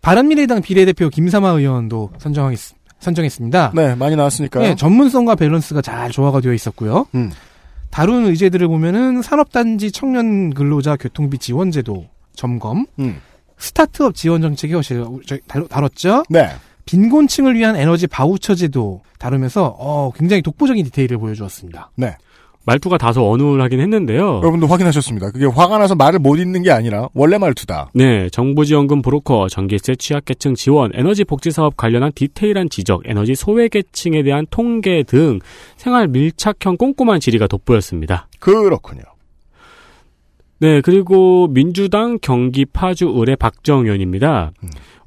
바른미래당 비례대표 김삼아 의원도 선정하겠, 선정했습니다. 네, 많이 나왔으니까요. 네, 전문성과 밸런스가 잘 조화가 되어 있었고요. 음. 다룬 의제들을 보면은 산업단지 청년 근로자 교통비 지원제도 점검, 음. 스타트업 지원 정책이 다뤘죠. 네. 빈곤층을 위한 에너지 바우처 제도 다루면서 어, 굉장히 독보적인 디테일을 보여주었습니다. 네. 말투가 다소 어눌하긴 했는데요. 여러분도 확인하셨습니다. 그게 화가 나서 말을 못 잇는 게 아니라 원래 말투다. 네, 정부지원금 브로커, 전기세 취약계층 지원, 에너지 복지 사업 관련한 디테일한 지적, 에너지 소외계층에 대한 통계 등 생활 밀착형 꼼꼼한 질의가 돋보였습니다. 그렇군요. 네, 그리고 민주당 경기 파주 의뢰 박정 의원입니다.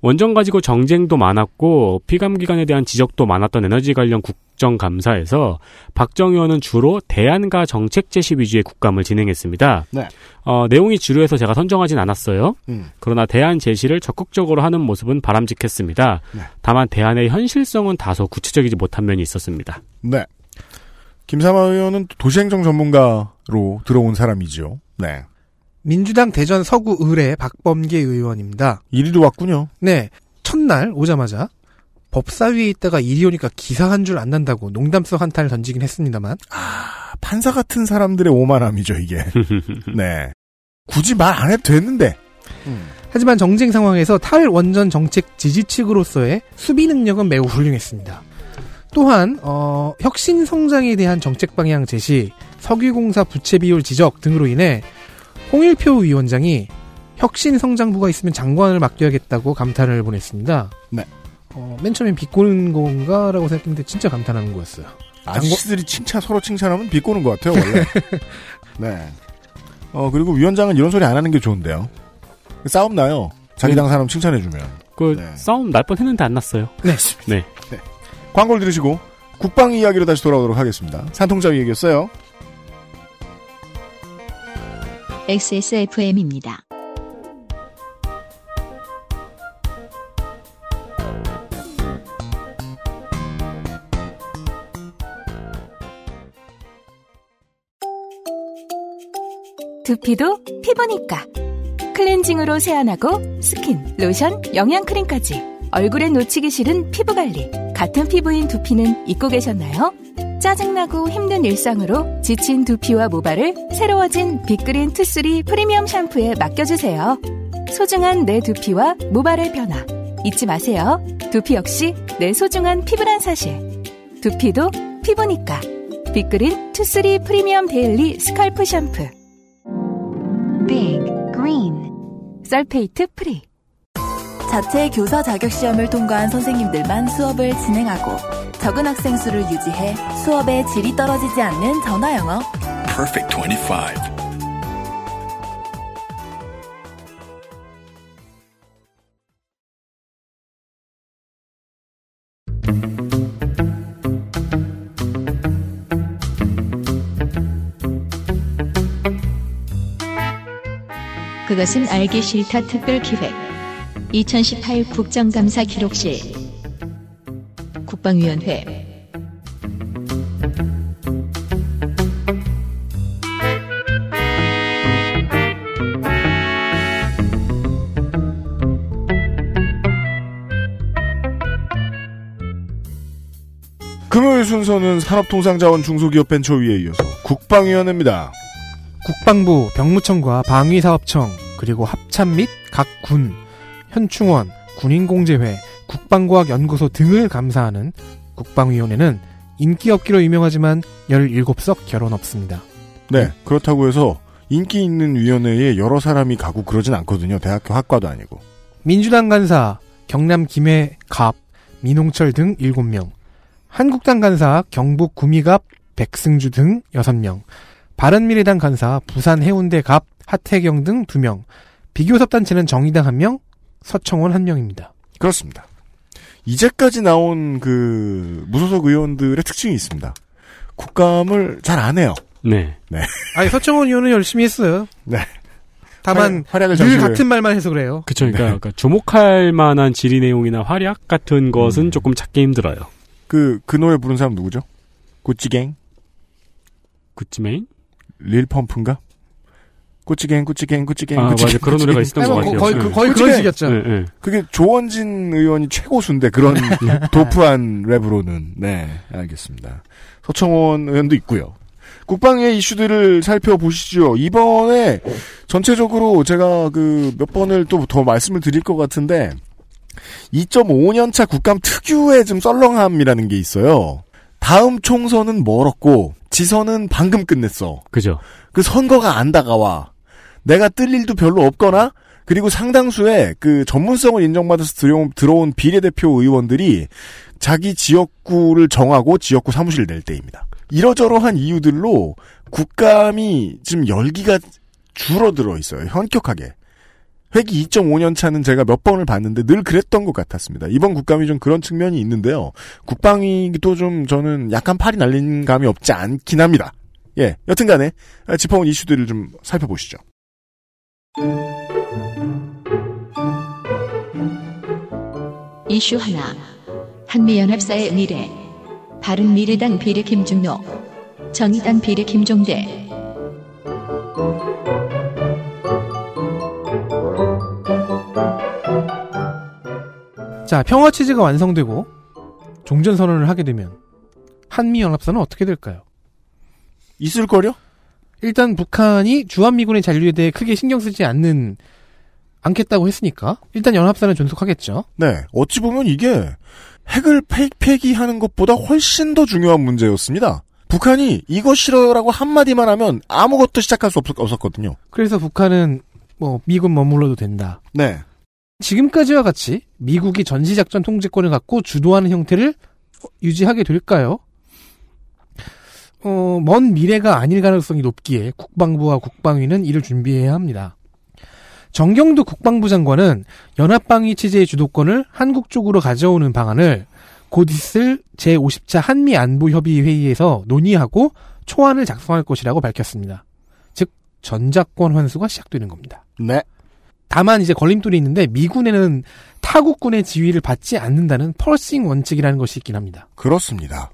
원전 가지고 정쟁도 많았고 피감 기관에 대한 지적도 많았던 에너지 관련 국정감사에서 박정 의원은 주로 대안과 정책 제시 위주의 국감을 진행했습니다. 네. 어, 내용이 지루해서 제가 선정하진 않았어요. 음. 그러나 대안 제시를 적극적으로 하는 모습은 바람직했습니다. 네. 다만 대안의 현실성은 다소 구체적이지 못한 면이 있었습니다. 네. 김삼아 의원은 또 도시행정 전문가로 들어온 사람이죠. 네. 민주당 대전 서구 의뢰 박범계 의원입니다. 이리로 왔군요. 네. 첫날 오자마자 법사위에 있다가 이리 오니까 기사 한 줄 안 난다고 농담성 한탄을 던지긴 했습니다만. 판사 같은 사람들의 오만함이죠, 이게. 네. 굳이 말 안 해도 됐는데. 하지만 정쟁 상황에서 탈원전 정책 지지 측으로서의 수비 능력은 매우 훌륭했습니다. 또한 어, 혁신 성장에 대한 정책 방향 제시, 석유공사 부채 비율 지적 등으로 인해 홍일표 위원장이 혁신 성장부가 있으면 장관을 맡겨야겠다고 감탄을 보냈습니다. 네. 어, 맨 처음엔 비꼬는 건가라고 생각했는데 진짜 감탄하는 거였어요. 아저씨들이 칭찬, 서로 칭찬하면 비꼬는 것 같아요, 원래. 네. 어, 그리고 위원장은 이런 소리 안 하는 게 좋은데요. 싸움 나요. 자기 당 사람 칭찬해주면. 그 싸움 날 뻔했는데 안 났어요. 네. 네. 광고를 들으시고 국방 이야기로 다시 돌아오도록 하겠습니다. 산통잡이 얘기였어요. XSFM입니다. 두피도 피부니까. 클렌징으로 세안하고 스킨, 로션, 영양크림까지. 얼굴에 놓치기 싫은 피부관리. 같은 피부인 두피는 잊고 계셨나요? 짜증나고 힘든 일상으로 지친 두피와 모발을 새로워진 빅그린 투쓰리 프리미엄 샴푸에 맡겨주세요. 소중한 내 두피와 모발의 변화. 잊지 마세요. 두피 역시 내 소중한 피부란 사실. 두피도 피부니까. 빅그린 투쓰리 프리미엄 daily scalp 샴푸. Big Green sulfate free. 자체 교사 자격 시험을 통과한 선생님들만 수업을 진행하고 적은 학생 수를 유지해 수업의 질이 떨어지지 않는 전화 영어. Perfect 25. 그것은 알기 싫다 특별 기획 2018 국정감사 기록실 국방위원회 금요일 순서는 산업통상자원 중소기업 벤처위에 이어서 국방위원회입니다. 국방부, 병무청과 방위사업청, 그리고 합참 및 각 군, 현충원, 군인공제회, 국방과학연구소 등을 감사하는 국방위원회는 인기 없기로 유명하지만 17석 결혼 없습니다. 네, 그렇다고 해서 인기 있는 위원회에 여러 사람이 가고 그러진 않거든요. 대학교 학과도 아니고. 민주당 간사, 경남 김해 갑, 민홍철 등 7명, 한국당 간사, 경북 구미갑, 백승주 등 6명, 바른미래당 간사, 부산 해운대 갑, 하태경 등 2명, 비교섭단체는 정의당 1명, 서청원 1명입니다. 그렇습니다. 이제까지 나온 그 무소속 의원들의 특징이 있습니다. 국감을 잘 안 해요. 네. 네. 아니 서청원 의원은 열심히 했어요. 네. 다만 활약, 을늘 같은 말만 해서 그래요. 그쵸. 그러니까, 그러니까 주목할 만한 질의 내용이나 활약 같은 것은 조금 찾기 힘들어요. 그, 그 노래 부른 사람 누구죠? 구찌갱? 구찌메인? 릴펌프인가? 꾸찌갱, 꾸찌갱, 꾸찌갱, 아, 꾸찌갱. 맞아. 그런 노래가 있었던 것 같아요. 거의, 네. 그- 거의 꾸찌갱. 그런 식이었죠. 네, 네. 그게 조원진 의원이 최고수인데 그런 도프한 랩으로는 네 알겠습니다. 서청원 의원도 있고요. 국방의 이슈들을 살펴보시죠. 이번에 전체적으로 제가 그 몇 번을 또 더 말씀을 드릴 것 같은데 2.5년차 국감 특유의 좀 썰렁함이라는 게 있어요. 다음 총선은 멀었고 지선은 방금 끝냈어. 그죠. 그 선거가 안 다가와. 내가 뜰 일도 별로 없거나 그리고 상당수의 그 전문성을 인정받아서 들어온, 들어온 비례대표 의원들이 자기 지역구를 정하고 지역구 사무실을 낼 때입니다. 이러저러한 이유들로 국감이 지금 열기가 줄어들어 있어요. 현격하게. 회기 2.5년 차는 제가 몇 번을 봤는데 늘 그랬던 것 같았습니다. 이번 국감이 좀 그런 측면이 있는데요. 국방위도 좀 저는 약간 팔이 날린 감이 없지 않긴 합니다. 예, 여튼간에 짚어온 이슈들을 좀 살펴보시죠. 이슈 하나 한미연합사의 미래 바른미래당 비례 김중노 정의당 비례 김종대 자, 평화 체제가 완성되고 종전 선언을 하게 되면 한미 연합사는 어떻게 될까요? 있을 거려? 일단 북한이 주한미군의 잔류에 대해 크게 신경 쓰지 않는 않겠다고 했으니까 일단 연합사는 존속하겠죠. 네, 어찌 보면 이게 핵을 폐, 폐기하는 것보다 훨씬 더 중요한 문제였습니다. 북한이 이거 싫어요라고 한마디만 하면 아무것도 시작할 수 없, 없었거든요. 그래서 북한은 뭐 미군 머물러도 된다. 네. 지금까지와 같이 미국이 전시작전 통제권을 갖고 주도하는 형태를 유지하게 될까요? 어, 먼 미래가 아닐 가능성이 높기에 국방부와 국방위는 이를 준비해야 합니다. 정경도 국방부 장관은 연합방위 체제의 주도권을 한국 쪽으로 가져오는 방안을 곧 있을 제50차 한미 안보 협의 회의에서 논의하고 초안을 작성할 것이라고 밝혔습니다. 즉 전작권 환수가 시작되는 겁니다. 네. 다만 이제 걸림돌이 있는데 미군에는 타국군의 지위를 받지 않는다는 펄싱 원칙이라는 것이 있긴 합니다. 그렇습니다.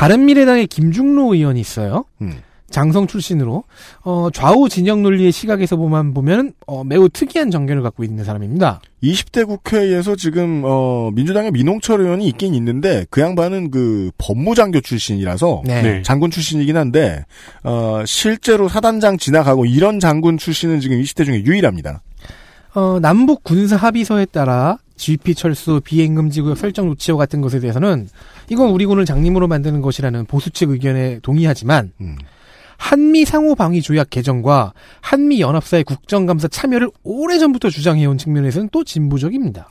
바른미래당의 김중로 의원이 있어요. 음. 장성 출신으로 어, 좌우 진영 논리의 시각에서 보면 보면 어, 매우 특이한 정견을 갖고 있는 사람입니다. 20대 국회에서 지금 어, 민주당의 민홍철 의원이 있긴 있는데 그 양반은 그 법무장교 출신이라서 네. 네. 장군 출신이긴 한데 어, 실제로 사단장 지나가고 이런 장군 출신은 지금 20대 중에 유일합니다. 어, 남북 군사 합의서에 따라 GP 철수 비행금지구역 설정 조치와 같은 것에 대해서는 이건 우리 군을 장님으로 만드는 것이라는 보수 측 의견에 동의하지만 음. 한미 상호 방위 조약 개정과 한미 연합사의 국정감사 참여를 오래전부터 주장해온 측면에서는 또 진보적입니다.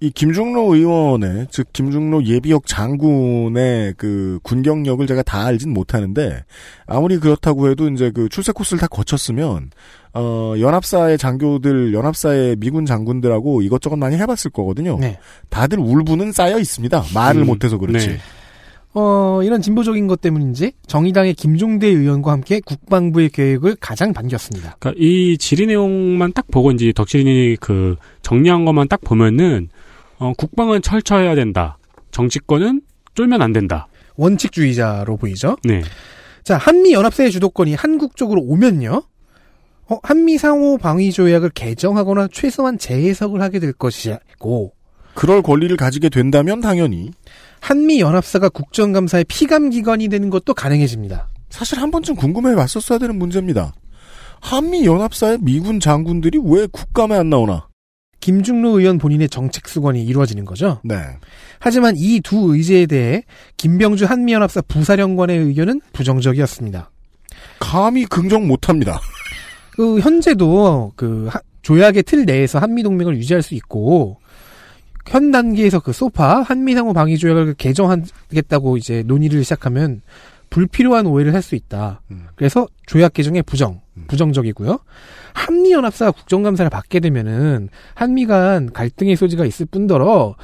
이 김중로 의원의 즉 김중로 예비역 장군의 그 군경력을 제가 다 알진 못하는데 아무리 그렇다고 해도 이제 그 출세 코스를 다 거쳤으면 어 연합사의 장교들 연합사의 미군 장군들하고 이것저것 많이 해봤을 거거든요. 네. 다들 울분은 쌓여 있습니다. 말을 음, 못해서 그렇지. 네. 어, 이런 진보적인 것 때문인지 정의당의 김종대 의원과 함께 국방부의 계획을 가장 반겼습니다. 그러니까 이 질의 내용만 딱 보고 이제 덕진이 그 정리한 것만 딱 보면은 어, 국방은 철저해야 된다. 정치권은 쫄면 안 된다. 원칙주의자로 보이죠? 네. 자, 한미 연합사의 주도권이 한국 쪽으로 오면요. 어, 한미 상호 방위 조약을 개정하거나 최소한 재해석을 하게 될 것이고 그럴 권리를 가지게 된다면 당연히 한미 연합사가 국정감사의 피감 기관이 되는 것도 가능해집니다. 사실 한 번쯤 궁금해 봤었어야 되는 문제입니다. 한미 연합사의 미군 장군들이 왜 국감에 안 나오나? 김중로 의원 본인의 정책 수건이 이루어지는 거죠. 네. 하지만 이 두 의제에 대해 김병주 한미연합사 부사령관의 의견은 부정적이었습니다. 감히 긍정 못합니다. 그 현재도 그 하- 조약의 틀 내에서 한미 동맹을 유지할 수 있고 현 단계에서 그 소파 한미 상호 방위 조약을 개정하겠다고 이제 논의를 시작하면 불필요한 오해를 할수 있다. 그래서 조약 개정에 부정, 부정적이고요. 한미 연합사가 국정감사를 받게 되면은 한미 간 갈등의 소지가 있을 뿐더러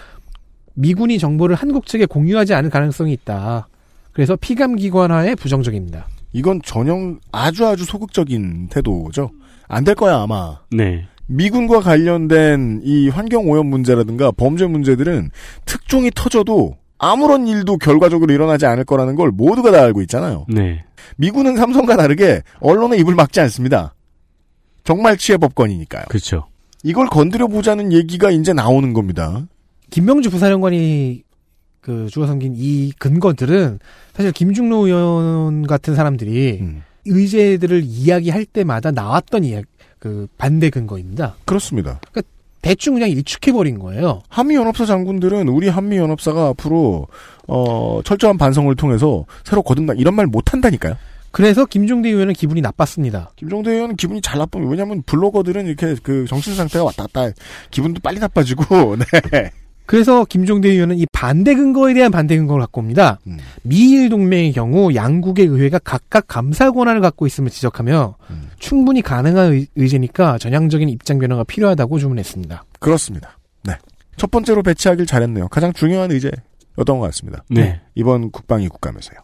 미군이 정보를 한국 측에 공유하지 않을 가능성이 있다. 그래서 피감 기관화에 부정적입니다. 이건 전형 아주 아주 소극적인 태도죠. 안 될 거야 아마. 네. 미군과 관련된 이 환경 오염 문제라든가 범죄 문제들은 특종이 터져도 아무런 일도 결과적으로 일어나지 않을 거라는 걸 모두가 다 알고 있잖아요. 네. 미군은 삼성과 다르게 언론의 입을 막지 않습니다. 정말 치해 법권이니까요. 그렇죠. 이걸 건드려 보자는 얘기가 이제 나오는 겁니다. 김명주 부사령관이 그 주어 섬긴 이 근거들은 사실 김중로 의원 같은 사람들이 음. 의제들을 이야기할 때마다 나왔던 이야기, 그 반대 근거입니다. 그렇습니다. 그러니까 대충 그냥 일축해버린 거예요. 한미연합사 장군들은 우리 한미연합사가 앞으로 어, 철저한 반성을 통해서 새로 거듭나 이런 말 못한다니까요. 그래서 김종대 의원은 기분이 나빴습니다. 김종대 의원은 기분이 잘 나쁘면 왜냐하면 블로거들은 이렇게 그 정신 상태가 왔다 갔다 해. 기분도 빨리 나빠지고 네. 그래서 김종대 의원은 이 반대 근거에 대한 반대 근거를 갖고 옵니다. 음. 미일 동맹의 경우 양국의 의회가 각각 감사 권한을 갖고 있음을 지적하며 음. 충분히 가능한 의- 의제니까 전향적인 입장 변화가 필요하다고 주문했습니다. 그렇습니다. 네. 첫 번째로 배치하길 잘했네요. 가장 중요한 의제였던 것 같습니다. 네. 이번 국방위 국감에서요.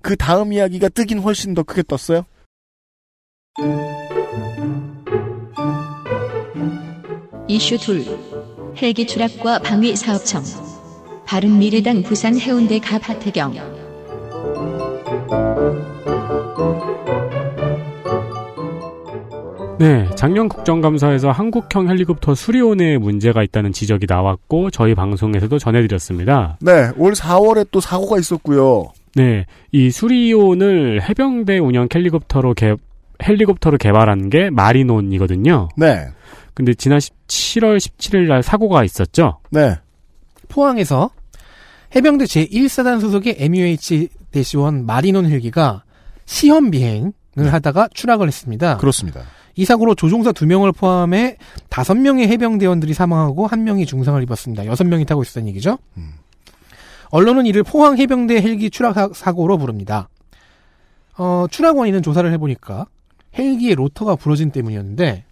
그 다음 이야기가 뜨긴 훨씬 더 크게 떴어요. 이슈 둘 헬기 추락과 방위 사업청 바른미래당 부산 해운대 갑 하태경 네, 작년 국정감사에서 한국형 헬리콥터 수리온에 문제가 있다는 지적이 나왔고 저희 방송에서도 전해드렸습니다. 네, 올 4월에 또 사고가 있었고요. 네, 이 수리온을 해병대 운영 헬리콥터로 개, 헬리콥터로 개발한 게 마리논이거든요. 네, 근데 지난 7월 17일 날 사고가 있었죠. 네. 포항에서 해병대 제1사단 소속의 MUH-1 마리논 헬기가 시험 비행을 하다가 추락을 했습니다. 그렇습니다. 이 사고로 조종사 2명을 포함해 5명의 해병대원들이 사망하고 1명이 중상을 입었습니다. 6명이 타고 있었다는 얘기죠. 언론은 이를 포항 해병대 헬기 추락 사- 사고로 부릅니다. 어, 추락 원인은 조사를 해보니까 헬기의 로터가 부러진 때문이었는데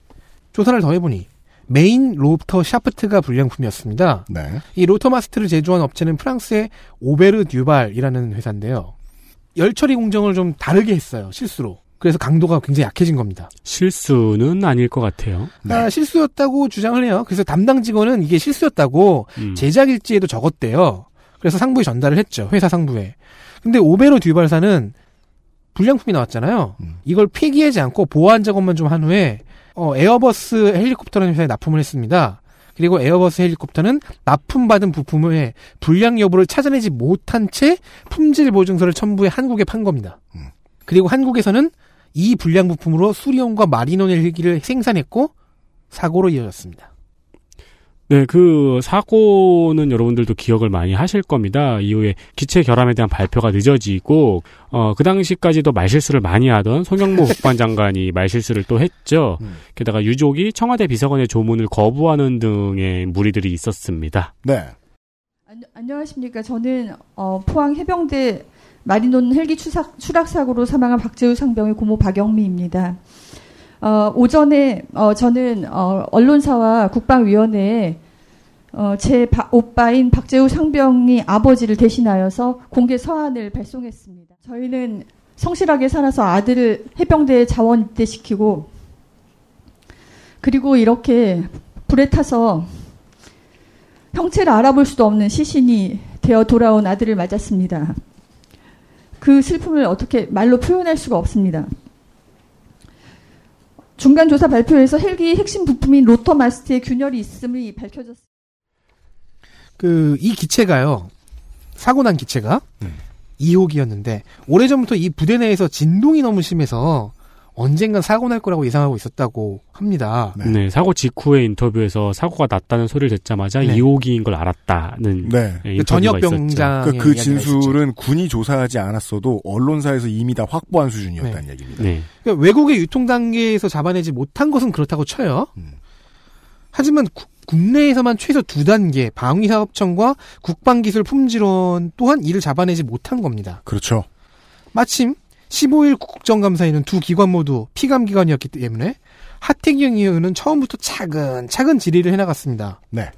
조사를 더 해보니 main rotor shaft가 불량품이었습니다. 네. 이 rotor mast를 제조한 업체는 프랑스의 오베르 듀발이라는 회사인데요. 열 처리 공정을 좀 다르게 했어요. 실수로. 그래서 강도가 굉장히 약해진 겁니다. 실수는 아닐 것 같아요. 아, 실수였다고 주장을 해요. 그래서 담당 직원은 이게 실수였다고 음. 제작 일지에도 적었대요. 그래서 상부에 전달을 했죠. 회사 상부에. 근데 오베르 듀발사는 불량품이 나왔잖아요. 이걸 폐기하지 않고 보완 작업만 좀 한 후에 어, 에어버스 헬리콥터라는 회사에 납품을 했습니다. 그리고 에어버스 헬리콥터는 납품받은 부품의 불량 여부를 찾아내지 못한 채 품질 보증서를 첨부해 한국에 판 겁니다. 그리고 한국에서는 이 불량 부품으로 수리온과 마리논 헬기를 생산했고 사고로 이어졌습니다. 네, 그 사고는 여러분들도 기억을 많이 하실 겁니다. 이후에 기체 결함에 대한 발표가 늦어지고 어, 그 당시까지도 말실수를 많이 하던 송영무 국방장관이 말실수를 또 했죠. 게다가 유족이 청와대 비서관의 조문을 거부하는 등의 무리들이 있었습니다. 네. 안녕하십니까. 저는 어, 포항 해병대 마리논 헬기 추락, 추락 사고로 사망한 박재우 상병의 고모 박영미입니다. 어, 오전에 어, 저는 어, 언론사와 국방위원회에 어, 제 바, 오빠인 박재우 상병이 아버지를 대신하여서 공개 서한을 발송했습니다. 저희는 성실하게 살아서 아들을 해병대에 자원 입대시키고 그리고 이렇게 불에 타서 형체를 알아볼 수도 없는 시신이 되어 돌아온 아들을 맞았습니다. 그 슬픔을 어떻게 말로 표현할 수가 없습니다. 중간 조사 발표에서 헬기의 핵심 부품인 로터 마스트에 균열이 있음이 밝혀졌습니다. 그 이 기체가요. 사고 난 기체가 2호기였는데 오래전부터 이 부대 내에서 진동이 너무 심해서 언젠간 사고 날 거라고 예상하고 있었다고 합니다. 네. 사고 직후의 인터뷰에서 사고가 났다는 소리를 듣자마자 네. 2호기인 걸 알았다.는 네. 인터뷰가 있었죠. 그러니까 그 진술은 군이 조사하지 않았어도 언론사에서 이미 다 확보한 수준이었다는 얘기입니다. 네. 그러니까 외국의 유통 단계에서 잡아내지 못한 것은 그렇다고 쳐요. 하지만 구- 국내에서만 최소 두 단계 방위사업청과 국방기술 품질원 또한 이를 잡아내지 못한 겁니다. 그렇죠. 마침 15일 국정감사에는 두 기관 모두 피감 기관이었기 때문에 하태경 의원은 처음부터 차근차근 질의를 해나갔습니다. 네.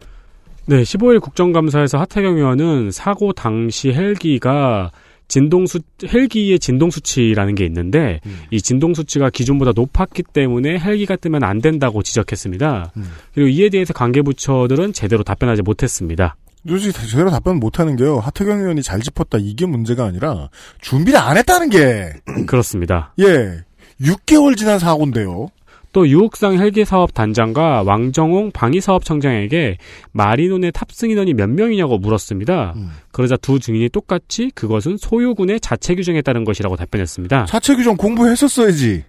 네, 15일 국정감사에서 하태경 의원은 사고 당시 헬기가 진동수 헬기의 진동 수치라는 게 있는데 이 진동 수치가 기존보다 높았기 때문에 헬기가 뜨면 안 된다고 지적했습니다. 그리고 이에 대해서 관계 부처들은 제대로 답변하지 못했습니다. 솔직히 제대로 답변 못하는 게요. 하태경 의원이 잘 짚었다 이게 문제가 아니라 준비를 안 했다는 게 그렇습니다. 예. 6개월 지난 사고인데요. 또 유옥상 헬기 사업 단장과 왕정홍 방위사업청장에게 마리논의 탑승 인원이 몇 명이냐고 물었습니다. 그러자 두 증인이 똑같이 그것은 소유군의 자체 규정에 따른 것이라고 답변했습니다. 자체 규정 공부했었어야지.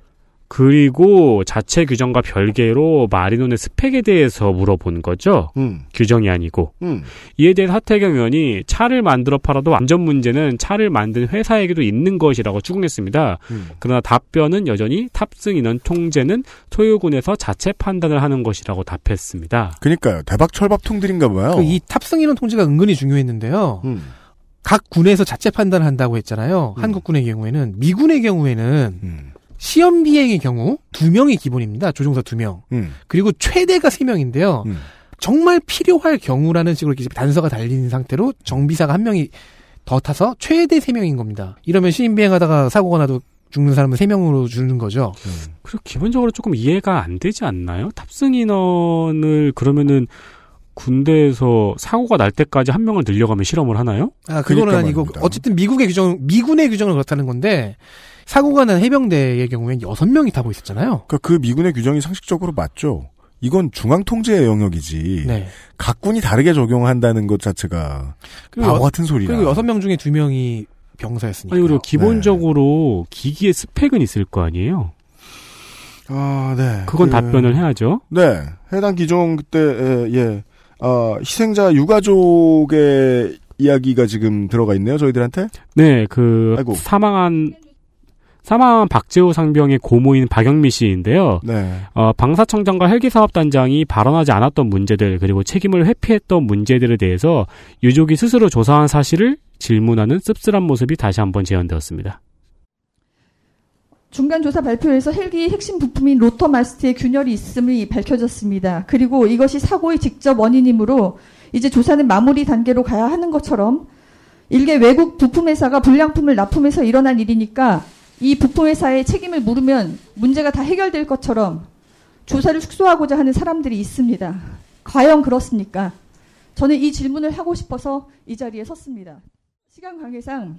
그리고 자체 규정과 별개로 마리논의 스펙에 대해서 물어본 거죠. 음. 규정이 아니고. 음. 이에 대해 하태경 의원이 차를 만들어 팔아도 안전 문제는 차를 만든 회사에게도 있는 것이라고 추궁했습니다. 음. 그러나 답변은 여전히 탑승 인원 통제는 소유군에서 자체 판단을 하는 것이라고 답했습니다. 그니까요. 대박 철밥통들인가 봐요. 그 이 탑승 인원 통제가 은근히 중요했는데요. 음. 각 군에서 자체 판단을 한다고 했잖아요. 한국군의 경우에는 미군의 경우에는 음. 시험 비행의 경우 두 명이 기본입니다. 조종사 두 명. 음. 그리고 최대가 세 명인데요. 정말 필요할 경우라는 식으로 이렇게 단서가 달린 상태로 정비사가 한 명이 더 타서 최대 세 명인 겁니다. 이러면 시험 비행하다가 사고가 나도 죽는 사람은 세 명으로 주는 거죠. 그리고 기본적으로 조금 이해가 안 되지 않나요? 탑승 인원을 그러면은 군대에서 사고가 날 때까지 한 명을 늘려가면 실험을 하나요? 아, 그거는 그러니까 아니고 어쨌든 미국의 규정, 미군의 규정을 그렇다는 건데 사고가 난 해병대의 경우엔 여섯 명이 타고 있었잖아요. 그러니까 그 미군의 규정이 상식적으로 맞죠. 이건 중앙 통제의 영역이지. 네. 각 군이 다르게 적용한다는 것 자체가 바보 여- 같은 소리라. 그리고 여섯 명 중에 두 명이 병사였으니까. 아니 그리고 기본적으로 기기의 스펙은 있을 거 아니에요? 아, 네. 그건 그- 답변을 해야죠. 네. 해당 기종 그때 에, 예. 어, 희생자 유가족의 이야기가 지금 들어가 있네요, 저희들한테. 네, 그 사망한 사망한 박재호 상병의 고모인 박영미 씨인데요. 네. 어, 방사청장과 헬기사업단장이 발언하지 않았던 문제들 그리고 책임을 회피했던 문제들에 대해서 유족이 스스로 조사한 사실을 질문하는 씁쓸한 모습이 다시 한번 재현되었습니다. 중간 조사 발표에서 헬기의 핵심 부품인 로터 마스트에 균열이 있음이 밝혀졌습니다. 그리고 이것이 사고의 직접 원인이므로 이제 조사는 마무리 단계로 가야 하는 것처럼 일개 외국 부품 회사가 불량품을 납품해서 일어난 일이니까 이 부품 회사의 책임을 물으면 문제가 다 해결될 것처럼 조사를 축소하고자 하는 사람들이 있습니다. 과연 그렇습니까? 저는 이 질문을 하고 싶어서 이 자리에 섰습니다. 시간 관계상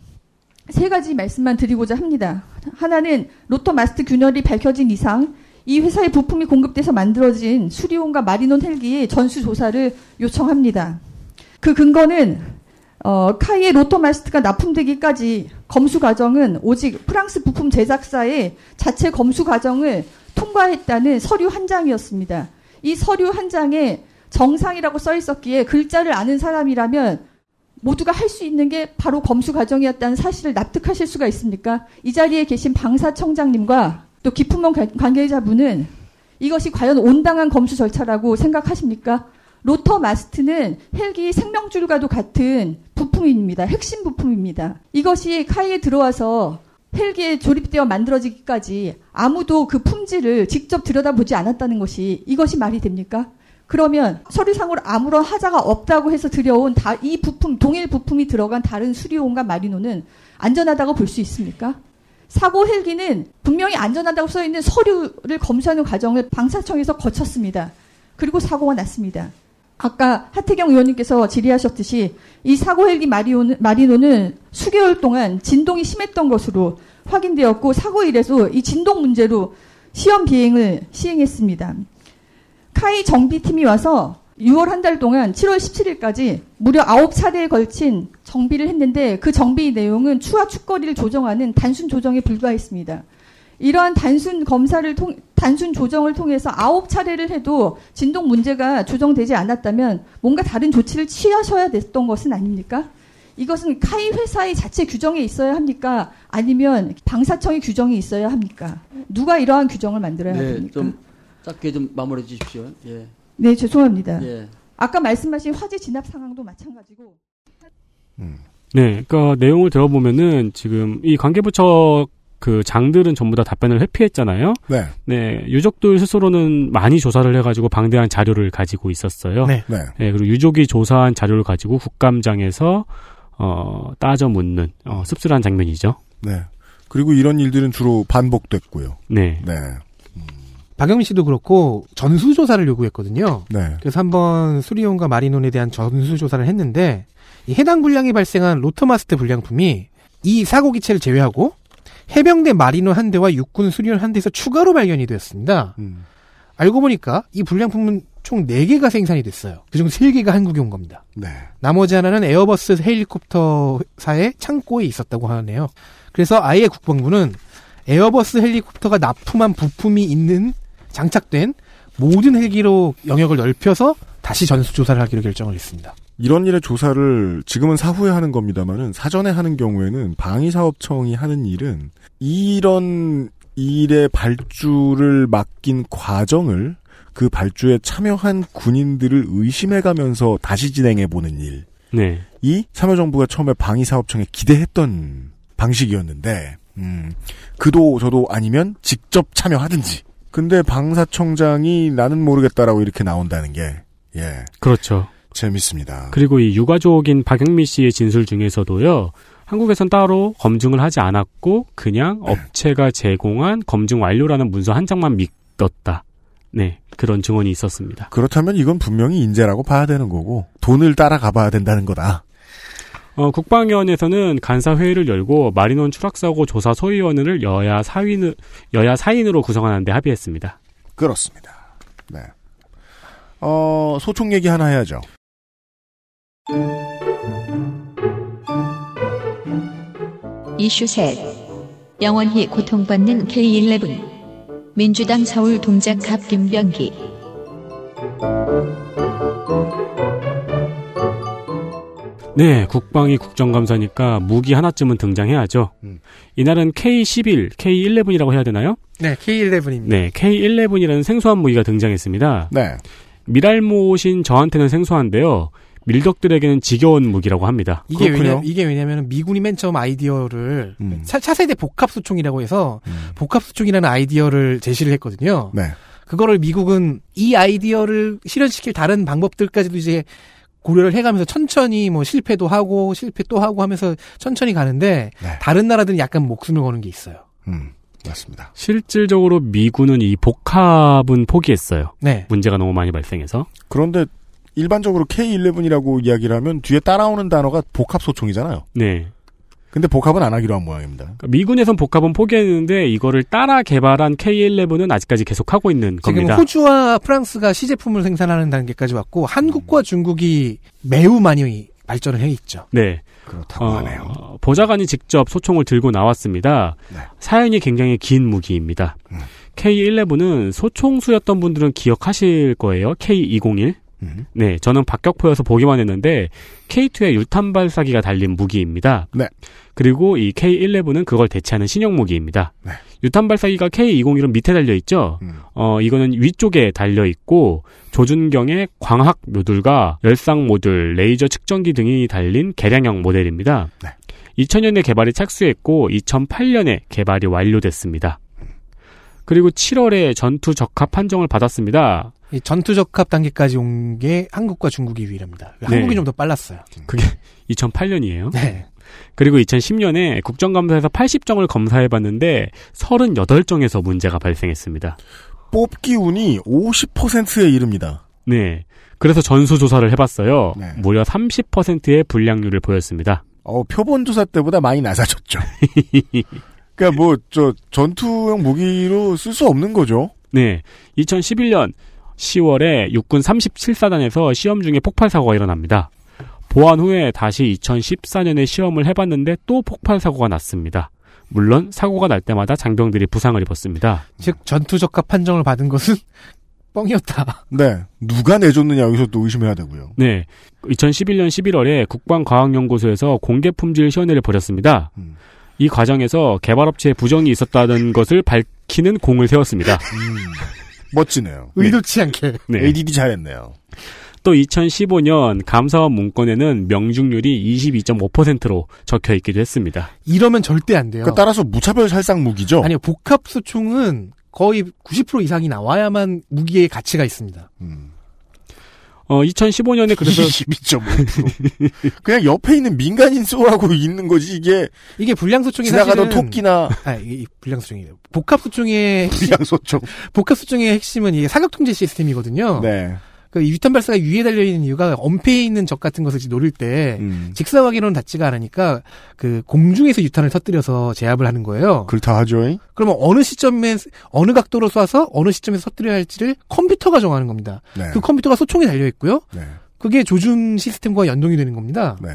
세 가지 말씀만 드리고자 합니다. 하나는 로터 마스트 균열이 밝혀진 이상 이 회사의 부품이 공급돼서 만들어진 수리온과 마리논 헬기의 전수 조사를 요청합니다. 그 근거는 어, 카이의 로터 마스트가 납품되기까지 검수 과정은 오직 프랑스 부품 제작사의 자체 검수 과정을 통과했다는 서류 한 장이었습니다. 이 서류 한 장에 정상이라고 써 있었기에 글자를 아는 사람이라면 모두가 할 수 있는 게 바로 검수 과정이었다는 사실을 납득하실 수가 있습니까? 이 자리에 계신 방사청장님과 또 기품원 관계자분은 이것이 과연 온당한 검수 절차라고 생각하십니까? 로터 마스트는 헬기 생명줄과도 같은 부품입니다. 핵심 부품입니다. 이것이 카이에 들어와서 헬기에 조립되어 만들어지기까지 아무도 그 품질을 직접 들여다보지 않았다는 것이 이것이 말이 됩니까? 그러면 서류상으로 아무런 하자가 없다고 해서 들여온 다 이 부품 동일 부품이 들어간 다른 수리온과 마리노는 안전하다고 볼 수 있습니까? 사고 헬기는 분명히 안전하다고 써 있는 서류를 검수하는 과정을 방사청에서 거쳤습니다. 그리고 사고가 났습니다. 아까 하태경 의원님께서 질의하셨듯이 이 사고 헬기 마리노는 수개월 동안 진동이 심했던 것으로 확인되었고 사고 일에서 이 진동 문제로 시험 비행을 시행했습니다. 카이 정비팀이 와서 6월 한 달 동안 7월 17일까지 무려 9차례에 걸친 정비를 했는데 그 정비 내용은 추와 축거리를 조정하는 단순 조정에 불과했습니다. 이러한 단순 검사를 통, 단순 조정을 통해서 9차례를 해도 진동 문제가 조정되지 않았다면 뭔가 다른 조치를 취하셔야 됐던 것은 아닙니까? 이것은 카이 회사의 자체 규정에 있어야 합니까? 아니면 방사청의 규정이 있어야 합니까? 누가 이러한 규정을 만들어야 네, 합니까? 좀 짧게 좀 마무리해 주십시오. 예. 네, 죄송합니다. 예. 아까 말씀하신 화재 진압 상황도 마찬가지고. 네, 그러니까 내용을 들어보면은 지금 이 관계부처 그 장들은 전부 다 답변을 회피했잖아요. 네. 네, 유족들 스스로는 많이 조사를 해가지고 방대한 자료를 가지고 있었어요. 네. 네. 그리고 유족이 조사한 자료를 가지고 국감장에서 어 따져 묻는 어, 씁쓸한 장면이죠. 네. 그리고 이런 일들은 주로 반복됐고요. 네. 네. 박영민 씨도 그렇고 전수조사를 요구했거든요. 네. 그래서 한번 수리온과 마리논에 대한 전수조사를 했는데 이 해당 불량이 발생한 rotor mast 불량품이 이 사고 기체를 제외하고 해병대 마린온 한 대와 육군 수리온 한 대에서 추가로 발견이 되었습니다. 음. 알고 보니까 이 불량품은 총 4개가 생산이 됐어요. 그중 3개가 한국에 온 겁니다. 네. 나머지 하나는 에어버스 헬리콥터사의 창고에 있었다고 하네요. 그래서 아예 국방부는 에어버스 헬리콥터가 납품한 부품이 있는 장착된 모든 헬기로 영역을 넓혀서 다시 전수 조사를 하기로 결정을 했습니다. 이런 일의 조사를 지금은 사후에 하는 겁니다만은 사전에 하는 경우에는 방위사업청이 하는 일은 이런 일의 발주를 맡긴 과정을 그 발주에 참여한 군인들을 의심해가면서 다시 진행해 보는 일. 네. 이 참여정부가 처음에 방위사업청에 기대했던 방식이었는데, 음, 그도 저도 아니면 직접 참여하든지. 근데 방사청장이 나는 모르겠다라고 이렇게 나온다는 게, 예. 그렇죠. 재밌습니다. 그리고 이 유가족인 박영미 씨의 진술 중에서도요. 한국에선 따로 검증을 하지 않았고 그냥 업체가 제공한 검증 완료라는 문서 한 장만 믿었다. 네, 그런 증언이 있었습니다. 그렇다면 이건 분명히 인재라고 봐야 되는 거고 돈을 따라가 봐야 된다는 거다. 어, 국방위원회에서는 간사회의를 열고 마리논 추락사고 조사 소위원회를 여야 사인 여야 사인으로 구성하는 데 합의했습니다. 그렇습니다. 네. 어, 소총 얘기 하나 해야죠. 이슈 셋. 영원히 고통받는 K11. 민주당 서울 동작 갑 김병기. 네, 국방위 국정감사니까 무기 하나쯤은 등장해야죠. 음. 이날은 K11, K11이라고 해야 되나요? 네, K11입니다. 네, K11이라는 생소한 무기가 등장했습니다. 네. 미랄못인 저한테는 생소한데요. 밀덕들에게는 지겨운 무기라고 합니다. 이게 왜냐 이게 왜냐면 미군이 맨 처음 아이디어를 음. 차, 차세대 복합 수총이라고 해서 복합 수총이라는 아이디어를 제시를 했거든요. 네. 그거를 미국은 이 아이디어를 실현시킬 다른 방법들까지도 이제 고려를 해가면서 천천히 뭐 실패도 하고 실패 또 하고 하면서 천천히 가는데 다른 나라들은 약간 목숨을 거는 게 있어요. 음, 맞습니다. 실질적으로 미군은 이 복합은 포기했어요. 네. 문제가 너무 많이 발생해서. 그런데 일반적으로 K11이라고 이야기를 하면 뒤에 따라오는 단어가 복합 소총이잖아요. 네. 근데 복합은 안 하기로 한 모양입니다. 그러니까 미군에선 복합은 포기했는데 이거를 따라 개발한 K11은 아직까지 계속하고 있는 지금 겁니다. 호주와 프랑스가 시제품을 생산하는 단계까지 왔고 한국과 중국이 매우 많이 발전을 해 있죠. 네. 그렇다고 하네요. 보좌관이 직접 소총을 들고 나왔습니다. 사연이 굉장히 긴 무기입니다. K11은 소총수였던 분들은 기억하실 거예요. K201. 네, 저는 박격포여서 보기만 했는데 K2에 유탄 발사기가 달린 무기입니다. 네. 그리고 이 K11은 그걸 대체하는 신형 무기입니다. 유탄 발사기가 K201은 밑에 달려 있죠. 어, 이거는 위쪽에 달려 있고 조준경에 광학 모듈과 열상 모듈, 레이저 측정기 등이 달린 개량형 모델입니다. 2000년에 개발이 착수했고 2008년에 개발이 완료됐습니다. 그리고 7월에 전투 적합 판정을 받았습니다. 이 전투 적합 단계까지 온 게 한국과 중국이 유일합니다. 한국이 좀 더 빨랐어요. 그게 2008년이에요. 네. 그리고 2010년에 국정감사에서 80정을 검사해봤는데 38정에서 문제가 발생했습니다. 뽑기 운이 50%에 이릅니다. 네. 그래서 전수조사를 해봤어요. 네. 무려 30%의 불량률을 보였습니다. 어, 표본조사 때보다 많이 낮아졌죠. 그러니까 뭐 저 전투용 무기로 쓸 수 없는 거죠. 네. 2011년 10월에 육군 37사단에서 시험 중에 폭발 사고가 일어납니다. 보안 후에 다시 2014년에 시험을 해봤는데 또 폭발 사고가 났습니다. 물론 사고가 날 때마다 장병들이 부상을 입었습니다. 즉 전투 적합 판정을 받은 것은 뻥이었다. 네. 누가 내줬느냐 여기서 또 의심해야 되고요. 네. 2011년 11월에 국방과학연구소에서 공개 품질 시연회를 벌였습니다. 이 과정에서 개발업체에 부정이 있었다는 것을 밝히는 공을 세웠습니다. 멋지네요. 의도치 않게. 네. ADD 잘했네요. 또 2015년 감사원 문건에는 명중률이 22.5%로 적혀 있기도 했습니다. 이러면 절대 안 돼요. 그러니까 따라서 무차별 살상 무기죠. 아니요. 복합 수총은 거의 90% 이상이 나와야만 무기의 가치가 있습니다. 어, 2015년에 그래서 22.5%. 그냥 옆에 있는 민간인 쏘라고 있는 거지 이게 이게 불량소총이 지나가던 사실은 토끼나 아, 이게 불량소총이에요. 복합소총의 불량소총. 복합소총의 핵심은 이게 사격 통제 시스템이거든요. 네. 그 유탄 발사가 위에 달려 있는 이유가 엄폐에 있는 적 같은 것을 노릴 때 음. 직사각으로는 닿지가 않으니까 그 공중에서 유탄을 터뜨려서 제압을 하는 거예요. 그렇다 하죠. 그러면 어느 시점에 어느 각도로 쏴서 어느 시점에서 터뜨려야 할지를 컴퓨터가 정하는 겁니다. 네. 그 컴퓨터가 소총에 달려 있고요. 네. 그게 조준 시스템과 연동이 되는 겁니다. 네.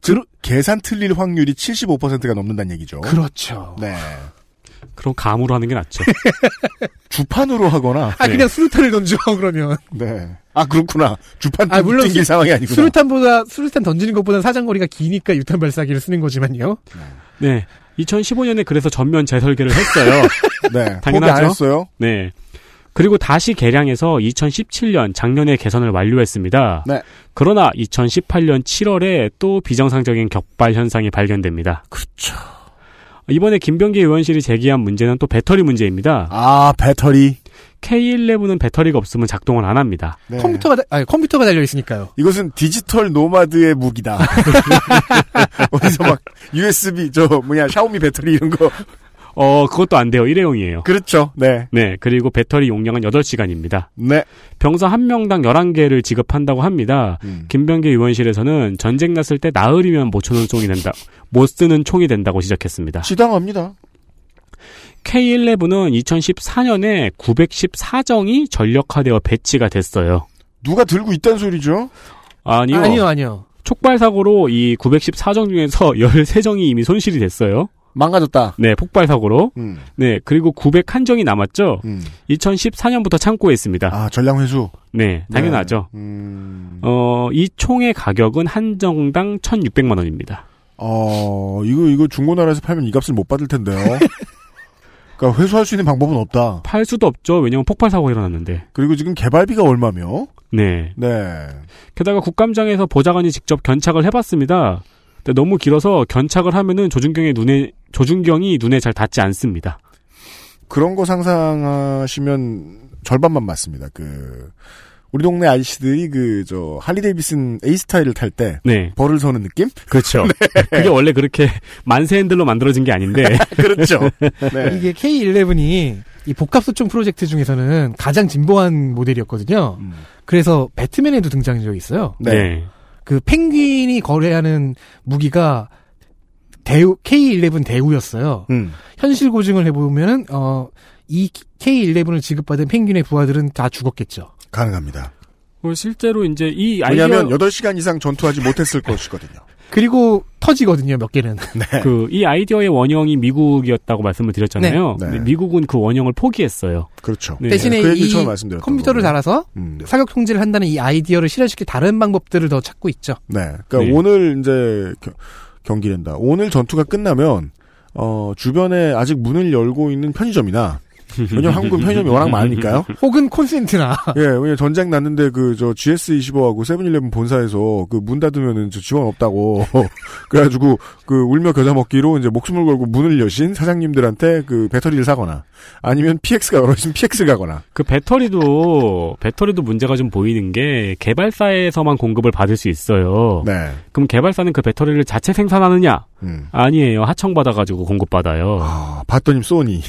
즉 계산 틀릴 확률이 75%가 넘는다는 얘기죠. 그렇죠. 네. 그럼 감으로 하는 게 낫죠. 주판으로 하거나. 아 그냥 수류탄을 던져 그러면. 네. 아 그렇구나. 주판 아 물론 튕길 수- 상황이 아니구나. 수류탄보다 수류탄 던지는 것보다는 사정거리가 기니까 유탄 발사기를 쓰는 거지만요. 네. 2015년에 그래서 전면 재설계를 했어요. 네. 당연하죠. 포기 안 했어요. 네. 그리고 다시 개량해서 2017년 작년에 개선을 완료했습니다. 네. 그러나 2018년 7월에 또 비정상적인 격발 현상이 발견됩니다. 그렇죠. 이번에 김병기 의원실이 제기한 문제는 또 배터리 문제입니다. 아 배터리. K11은 배터리가 없으면 작동을 안 합니다. 네. 컴퓨터가 다- 아니 컴퓨터가 달려 있으니까요. 이것은 디지털 노마드의 무기다. 어디서 막 USB 저 뭐냐 샤오미 배터리 이런 거. 어, 그것도 안 돼요. 일회용이에요. 그렇죠. 네. 네. 그리고 배터리 용량은 8시간입니다. 네. 병사 한 명당 11개를 지급한다고 합니다. 음. 김병기 의원실에서는 전쟁 났을 때 나흘이면 못 쓰는 총이 된다. 못 쓰는 총이 된다고 지적했습니다. 지당합니다. K11은 2014년에 914정이 전력화되어 배치가 됐어요. 누가 들고 있다는 소리죠? 아니요. 아니요, 아니요. 촉발 사고로 이 914정 중에서 13정이 이미 손실이 됐어요. 망가졌다. 네, 폭발 사고로. 음. 네, 그리고 901정이 남았죠. 음. 2014년부터 창고에 있습니다. 아 전량 회수. 네, 당연하죠. 음. 어, 이 총의 가격은 한 정당 1,600만 원입니다. 어 이거 이거 중고나라에서 팔면 이 값을 못 받을 텐데요. 그러니까 회수할 수 있는 방법은 없다. 팔 수도 없죠. 왜냐면 폭발 사고가 일어났는데. 그리고 지금 개발비가 얼마며? 네. 네. 게다가 국감장에서 보좌관이 직접 견착을 해봤습니다. 너무 길어서 견착을 하면은 조준경의 눈에 조준경이 눈에 잘 닿지 않습니다. 그런 거 상상하시면 절반만 맞습니다. 그 우리 동네 아저씨들이 그 저 할리 데이비슨 A 스타일을 탈 때 네. 벌을 서는 느낌? 그렇죠. 네. 그게 원래 그렇게 만세 핸들로 만들어진 게 아닌데. 그렇죠. 네. 이게 K11이 이 복합소총 프로젝트 중에서는 가장 진보한 모델이었거든요. 음. 그래서 배트맨에도 등장한 적이 있어요. 네. 그 펭귄이 거래하는 무기가 대우 K11 대우였어요. 음. 현실 고증을 해보면은 어, 이 K11을 지급받은 펭귄의 부하들은 다 죽었겠죠. 가능합니다. 뭐 실제로 이제 이 아이디어 왜냐하면 8시간 이상 전투하지 못했을 것이거든요. 그리고 터지거든요, 몇 개는. 그이 아이디어의 원형이 미국이었다고 말씀을 드렸잖아요. 네. 네. 미국은 그 원형을 포기했어요. 그렇죠. 네. 대신에 그 얘기 이 컴퓨터를 거고요. 달아서 음. 사격 통제를 한다는 이 아이디어를 실현시킬 다른 방법들을 더 찾고 있죠. 네. 그러니까 네. 오늘 이제 겨- 경기된다. 오늘 전투가 끝나면 어 주변에 아직 문을 열고 있는 편의점이나 왜냐면 한국은 편의점이 워낙 많으니까요. 혹은 콘센트나. 예, 왜냐 전쟁 났는데 그 저 GS25하고 세븐일레븐 본사에서 그 문 닫으면은 저 지원 없다고 그래가지고 그 울며 겨자 먹기로 이제 목숨을 걸고 문을 여신 사장님들한테 그 배터리를 사거나 아니면 PX가 열어있으면 PX 가거나 그 배터리도 배터리도 문제가 좀 보이는 게 개발사에서만 공급을 받을 수 있어요. 네. 그럼 개발사는 그 배터리를 자체 생산하느냐? 음. 아니에요. 하청 받아가지고 공급 받아요. 아, 봤더니 소니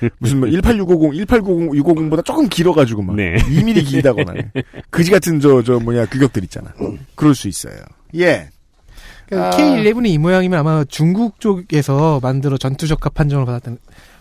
무슨 뭐 18650, 18900, 650보다 조금 길어가지고 막 네. 2mm 길다거나 그지 같은 저 저 뭐냐 규격들 있잖아. 그럴 수 있어요. 예. 그러니까 아. K11이 이 모양이면 아마 중국 쪽에서 만들어 전투적합 판정을 받았던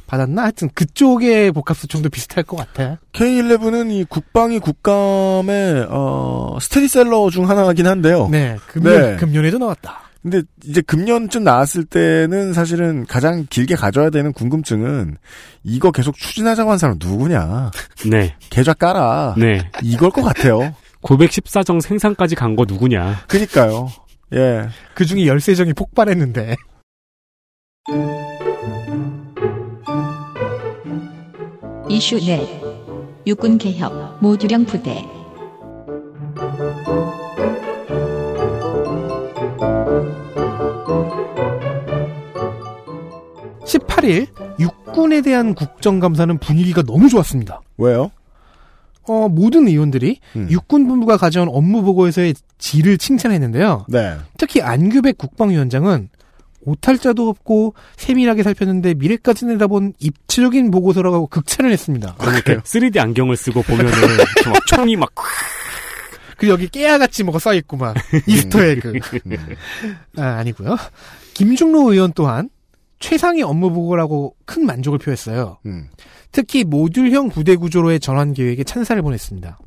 받았나? 하여튼 그쪽의 복합소총도 비슷할 것 같아. K11은 이 국방위 국감의 어 스테디셀러 중 하나긴 한데요. 네, 금년, 네. 금년에도 나왔다. 근데 이제 금년쯤 나왔을 때는 사실은 가장 길게 가져야 되는 궁금증은 이거 계속 추진하자고 한 사람 누구냐. 네. 계좌 깔아. 네. 이걸 것 같아요. 914정 생산까지 간 거 누구냐? 그니까요. 예. 그 중에 열세정이 폭발했는데. 이슈 넷 육군 개혁 모두령 부대 18일 육군에 대한 국정감사는 분위기가 너무 좋았습니다. 왜요? 어, 모든 의원들이 음. 육군 본부가 가져온 업무 보고에서의 질을 칭찬했는데요. 네. 특히 안규백 국방위원장은 오탈자도 없고 세밀하게 살폈는데 미래까지 내다본 입체적인 보고서라고 극찬을 했습니다. 이렇게 3D 안경을 쓰고 보면은 막 총이 막 그 여기 깨알같이 뭐가 써있고 막 Easter egg 아, 아니고요. 김중로 의원 또한 최상의 업무 보고라고 큰 만족을 표했어요. 음. 특히 모듈형 부대 구조로의 전환 계획에 찬사를 보냈습니다.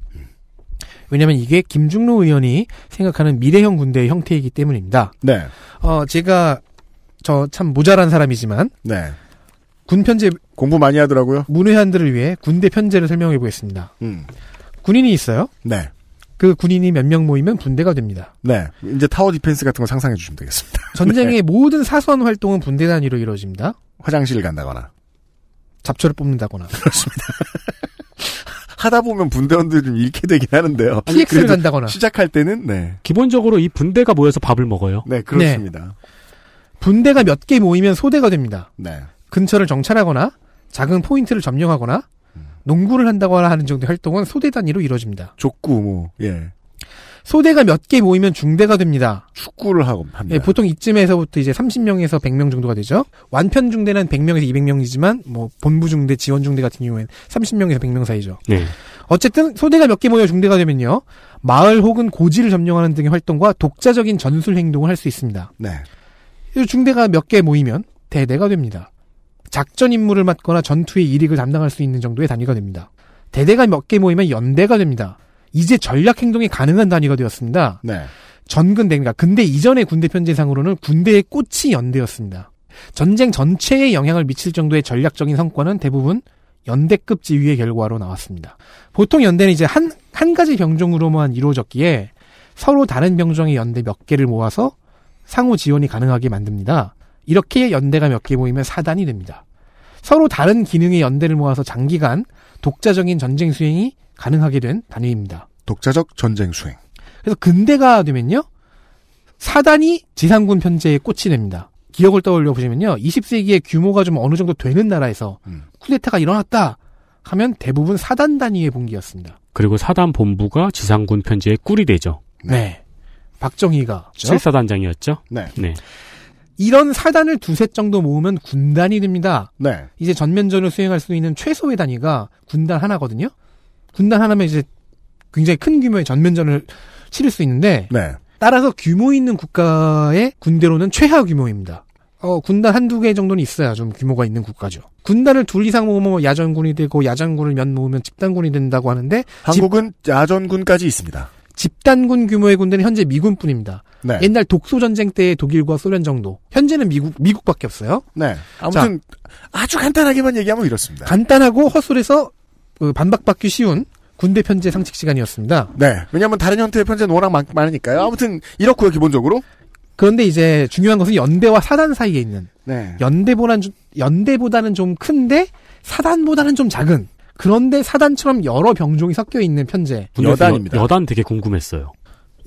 왜냐하면 이게 김중로 의원이 생각하는 미래형 군대의 형태이기 때문입니다. 네. 어 제가 저 참 모자란 사람이지만 네. 군 편제 공부 많이 하더라고요. 문외한들을 위해 군대 편제를 설명해 보겠습니다. 음. 군인이 있어요. 네. 그 군인이 몇 명 모이면 분대가 됩니다. 네. 이제 tower defense 같은 거 상상해 주시면 되겠습니다. 전쟁의 네. 모든 사소한 활동은 분대 단위로 이루어집니다. 화장실을 간다거나. 잡초를 뽑는다거나. 그렇습니다. 하다 보면 분대원들이 좀 잃게 되긴 하는데요. PX를 간다거나. 시작할 때는 네. 기본적으로 이 분대가 모여서 밥을 먹어요. 네, 그렇습니다. 분대가 몇 개 모이면 소대가 됩니다. 네. 근처를 정찰하거나 작은 포인트를 점령하거나 농구를 한다거나 하는 정도의 활동은 소대 단위로 이루어집니다. 족구 뭐 예. 소대가 몇 개 모이면 중대가 됩니다. 축구를 하고 합니다. 예, 보통 이쯤에서부터 이제 30명에서 100명 정도가 되죠. 완편 중대는 100명에서 200명이지만 뭐 본부 중대, 지원 중대 같은 경우에는 30명에서 100명 사이죠. 네. 어쨌든 소대가 몇 개 모여 중대가 되면요. 마을 혹은 고지를 점령하는 등의 활동과 독자적인 전술 행동을 할 수 있습니다. 네. 이 중대가 몇 개 모이면 대대가 됩니다. 작전 임무를 맡거나 전투의 이익을 담당할 수 있는 정도의 단위가 됩니다. 대대가 몇 개 모이면 연대가 됩니다. 이제 전략 행동이 가능한 단위가 되었습니다. 네. 전근 대가 근데 이전의 군대 편제상으로는 군대의 꽃이 연대였습니다. 전쟁 전체에 영향을 미칠 정도의 전략적인 성과는 대부분 연대급 지휘의 결과로 나왔습니다. 보통 연대는 이제 한, 한 가지 병종으로만 이루어졌기에 서로 다른 병종의 연대 몇 개를 모아서 상호 지원이 가능하게 만듭니다. 이렇게 연대가 몇 개 모이면 사단이 됩니다. 서로 다른 기능의 연대를 모아서 장기간 독자적인 전쟁 수행이 가능하게 된 단위입니다. 독자적 전쟁 수행. 그래서 근대가 되면요. 사단이 지상군 편제에 꽃이 됩니다. 기억을 떠올려 보시면요. 20세기에 규모가 좀 어느 정도 되는 나라에서 음. 쿠데타가 일어났다 하면 대부분 사단 단위의 봉기였습니다. 그리고 사단 본부가 지상군 편제의 꿀이 되죠. 네. 박정희가 7사단장이었죠. 네. 네. 이런 사단을 두세 정도 모으면 군단이 됩니다. 네. 이제 전면전을 수행할 수 있는 최소의 단위가 군단 하나거든요. 군단 하나면 이제 굉장히 큰 규모의 전면전을 치를 수 있는데 네. 따라서 규모 있는 국가의 군대로는 최하 규모입니다. 어, 군단 한두 개 정도는 있어야 좀 규모가 있는 국가죠. 군단을 둘 이상 모으면 야전군이 되고 야전군을 몇 모으면 집단군이 된다고 하는데 한국은 야전군까지 있습니다. 집단군 규모의 군대는 현재 미군뿐입니다. 네. 옛날 독소 전쟁 때의 독일과 소련 정도. 현재는 미국 미국밖에 없어요. 네. 아무튼 아주 간단하게만 얘기하면 이렇습니다. 간단하고 허술해서 그 반박받기 쉬운 군대 편제 상식 시간이었습니다. 네. 왜냐하면 다른 형태의 편제는 워낙 많, 많으니까요. 아무튼 이렇고요 기본적으로. 그런데 이제 중요한 것은 연대와 사단 사이에 있는 네. 연대보다는 좀- 연대보다는 좀 큰데 사단보다는 좀 작은 그런데 사단처럼 여러 병종이 섞여 있는 편제. 여단입니다. 여, 단 되게 궁금했어요.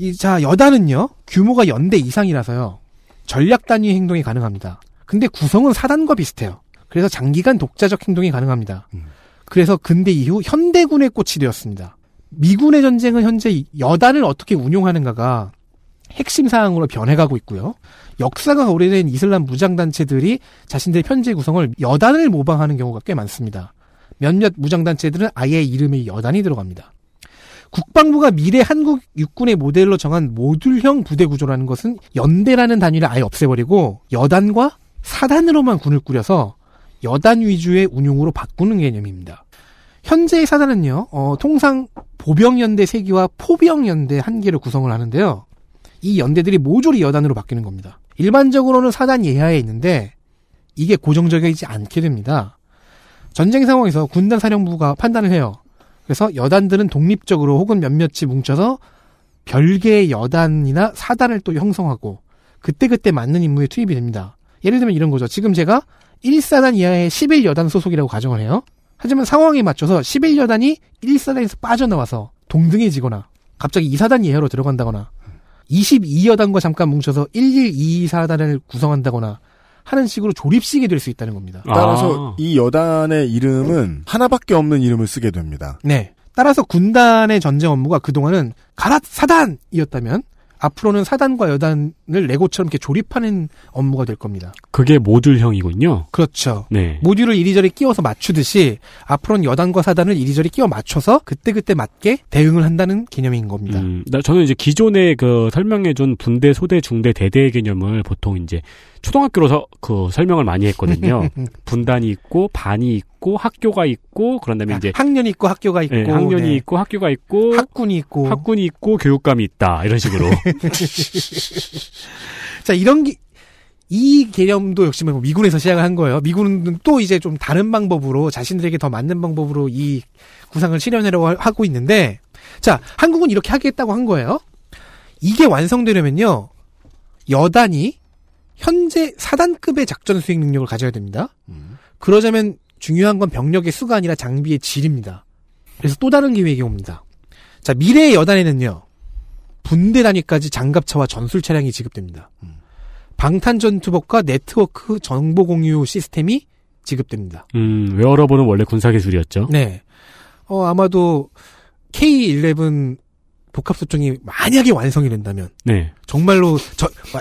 이, 자, 여단은요, 규모가 연대 이상이라서요, 전략 단위 행동이 가능합니다. 근데 구성은 사단과 비슷해요. 그래서 장기간 독자적 행동이 가능합니다. 그래서 근대 이후 현대군의 꽃이 되었습니다. 미군의 전쟁은 현재 여단을 어떻게 운용하는가가 핵심 사항으로 변해가고 있고요. 역사가 오래된 이슬람 무장단체들이 자신들의 편제 구성을 여단을 모방하는 경우가 꽤 많습니다. 몇몇 무장단체들은 아예 이름에 여단이 들어갑니다. 국방부가 미래 한국 육군의 모델로 정한 모듈형 부대 구조라는 것은 연대라는 단위를 아예 없애버리고 여단과 사단으로만 군을 꾸려서 여단 위주의 운용으로 바꾸는 개념입니다. 현재의 사단은요, 어, 통상 보병연대 3개와 포병연대 1개를 구성을 하는데요. 이 연대들이 모조리 여단으로 바뀌는 겁니다. 일반적으로는 사단 예하에 있는데 이게 고정적이지 않게 됩니다. 전쟁 상황에서 군단 사령부가 판단을 해요. 그래서 여단들은 독립적으로 혹은 몇몇이 뭉쳐서 별개의 여단이나 사단을 또 형성하고 그때그때 맞는 임무에 투입이 됩니다. 예를 들면 이런 거죠. 지금 제가 1사단 이하의 11여단 소속이라고 가정을 해요. 하지만 상황에 맞춰서 11여단이 1사단에서 빠져나와서 동등해지거나 갑자기 2사단 이하로 들어간다거나 22여단과 잠깐 뭉쳐서 1122사단을 구성한다거나 하는 식으로 조립식이 될 수 있다는 겁니다. 따라서 이 여단의 이름은 하나밖에 없는 이름을 쓰게 됩니다. 네. 따라서 군단의 전쟁 업무가 그동안은 가라 사단이었다면 앞으로는 사단과 여단 을 레고처럼 이렇게 조립하는 업무가 될 겁니다. 그게 모듈형이군요. 그렇죠. 네. 모듈을 이리저리 끼워서 맞추듯이 앞으로는 여단과 사단을 이리저리 끼워 맞춰서 그때그때 맞게 대응을 한다는 개념인 겁니다. 음, 나, 저는 이제 기존에 그 설명해준 분대, 소대, 중대, 대대의 개념을 보통 이제 초등학교로서 그 설명을 많이 했거든요. 분단이 있고, 반이 있고, 학교가 있고, 그런 다음에 이제. 학년이 있고, 학교가 있고. 네, 학년이 네. 있고, 학교가 있고. 학군이 있고. 학군이 있고, 교육감이 있다. 이런 식으로. 자, 이런 게, 이 개념도 역시 뭐 미군에서 시작을 한 거예요. 미군은 또 이제 좀 다른 방법으로 자신들에게 더 맞는 방법으로 이 구상을 실현하려고 하- 하고 있는데, 자, 한국은 이렇게 하겠다고 한 거예요. 이게 완성되려면요, 여단이 현재 사단급의 작전 수행 능력을 가져야 됩니다. 그러자면 중요한 건 병력의 수가 아니라 장비의 질입니다. 그래서 또 다른 계획이 옵니다. 자, 미래의 여단에는요, 분대 단위까지 장갑차와 전술 차량이 지급됩니다. 방탄 전투복과 네트워크 정보 공유 시스템이 지급됩니다. 음, wearable은 원래 군사 기술이었죠. 네. 어, 아마도 K11 복합소총이 만약에 완성이 된다면, 네. 정말로 저, 마-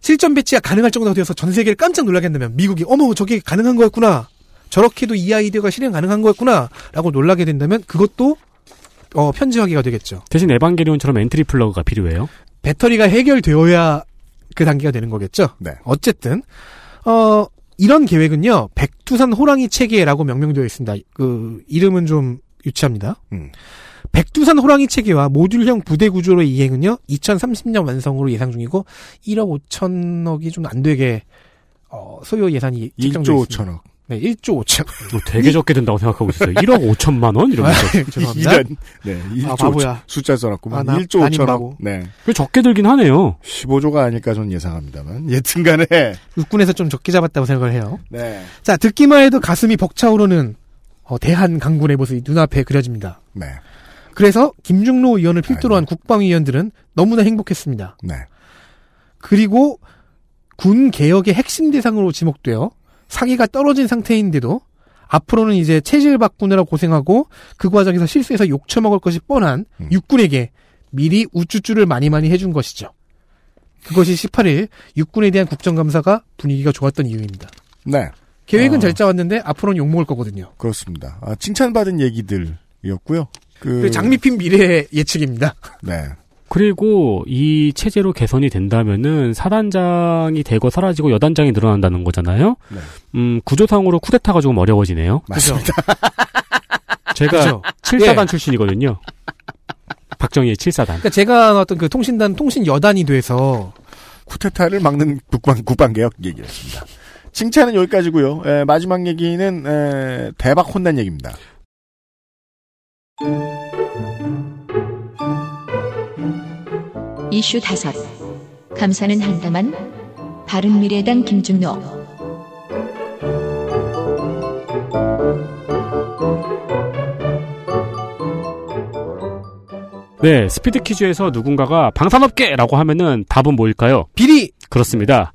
실전 배치가 가능할 정도가 되어서 전 세계를 깜짝 놀라게 한다면, 미국이, 어머, 저게 가능한 거였구나. 저렇게도 이 아이디어가 실행 가능한 거였구나. 라고 놀라게 된다면, 그것도, 어, 편제화기가 되겠죠. 대신 에반게리온처럼 entry plug가 필요해요. 배터리가 해결되어야 그 단계가 되는 거겠죠. 네. 어쨌든 어 이런 계획은요 백두산 호랑이 체계라고 명명되어 있습니다. 그 이름은 좀 유치합니다. 음. 백두산 호랑이 체계와 모듈형 부대 구조로의 이행은요 2030년 완성으로 예상 중이고 1억 5천억이 좀 안 되게 어, 소요 예산이 1조 책정되어 있습니다. 5천억. 네, 1조 5천. 되게 적게 된다고 생각하고 있어요. 1억 5천만 원 이러면서. 아, 죄송합니다. 이런, 네, 1조 아, 바보야. 5천. 숫자 써놨구만. 아, 나 1조 5천억. 아닌다고. 네. 그 적게 들긴 하네요. 15조가 아닐까 전 예상합니다만. 여튼간에. 육군에서 좀 적게 잡았다고 생각을 해요. 네. 자, 듣기만 해도 가슴이 벅차오르는 어, 대한 강군의 모습이 눈앞에 그려집니다. 네. 그래서 김중로 의원을 필두로 한 국방위원들은 너무나 행복했습니다. 네. 그리고 군 개혁의 핵심 대상으로 지목되어 사기가 떨어진 상태인데도 앞으로는 이제 체질 바꾸느라 고생하고 그 과정에서 실수해서 욕 처먹을 것이 뻔한 음. 육군에게 미리 우쭈쭈를 많이 많이 해준 것이죠. 그것이 18일 육군에 대한 국정감사가 분위기가 좋았던 이유입니다. 네. 계획은 어. 잘 짜왔는데 앞으로는 욕먹을 거거든요. 그렇습니다. 아, 칭찬받은 얘기들이었고요. 그, 그 장미핀 미래 예측입니다. 네. 그리고 이 체제로 개선이 된다면은 사단장이 되고 사라지고 여단장이 늘어난다는 거잖아요. 네. 음, 구조상으로 쿠데타가 조금 어려워지네요. 맞습니다. 제가 그죠. 7사단 예. 출신이거든요. 박정희의 7사단. 그러니까 제가 나왔던 그 통신단 통신 여단이 돼서 쿠데타를 막는 국방, 국방 개혁 얘기였습니다. 칭찬은 여기까지고요 에, 마지막 얘기는 에, 대박 혼난 얘기입니다. 이슈 다섯. 감사는 한다만 바른미래당 김준호 네, 스피드 퀴즈에서 누군가가 방산업계라고 하면은 답은 뭘까요? 비리! 그렇습니다.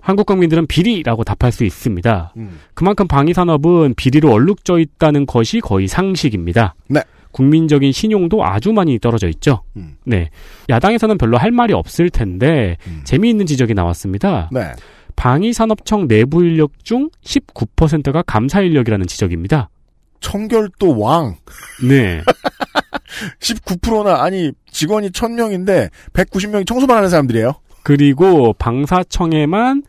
한국 국민들은 비리라고 답할 수 있습니다. 음. 그만큼 방위산업은 비리로 얼룩져 있다는 것이 거의 상식입니다. 네. 국민적인 신용도 아주 많이 떨어져 있죠. 음. 네. 야당에서는 별로 할 말이 없을 텐데 재미있는 지적이 나왔습니다. 네. 방위산업청 내부 인력 중 19%가 감사 인력이라는 지적입니다. 청결도 왕. 네. 19%나 아니 직원이 1000명인데 190명이 청소만 하는 사람들이에요. 그리고 방사청에만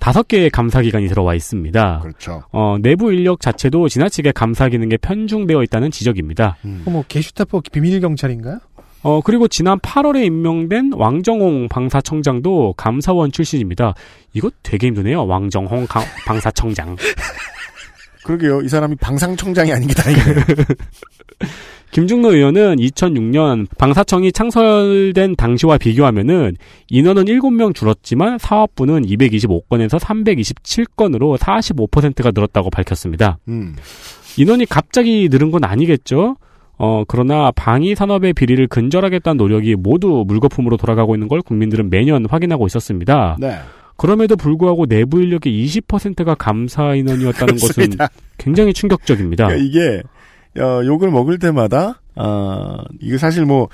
다섯 개의 감사 기관이 들어와 있습니다. 그렇죠. 어, 내부 인력 자체도 지나치게 감사 기능에 편중되어 있다는 지적입니다. 음. 뭐 게슈타포 비밀 경찰인가요? 어, 그리고 지난 8월에 임명된 왕정홍 방사청장도 감사원 출신입니다. 이거 되게 힘드네요. 왕정홍 가- 방사청장. 그러게요. 이 사람이 방상청장이 아닌 게 다행이네요. 김중로 의원은 2006년 방사청이 창설된 당시와 비교하면은 인원은 7명 줄었지만 사업부는 225건에서 327건으로 45%가 늘었다고 밝혔습니다. 음. 인원이 갑자기 늘은 건 아니겠죠? 어, 그러나 방위 산업의 비리를 근절하겠다는 노력이 모두 물거품으로 돌아가고 있는 걸 국민들은 매년 확인하고 있었습니다. 네. 그럼에도 불구하고 내부 인력의 20%가 감사 인원이었다는 것은. 굉장히 충격적입니다. 그러니까 이게 어, 욕을 먹을 때마다 어, 이거 사실 뭐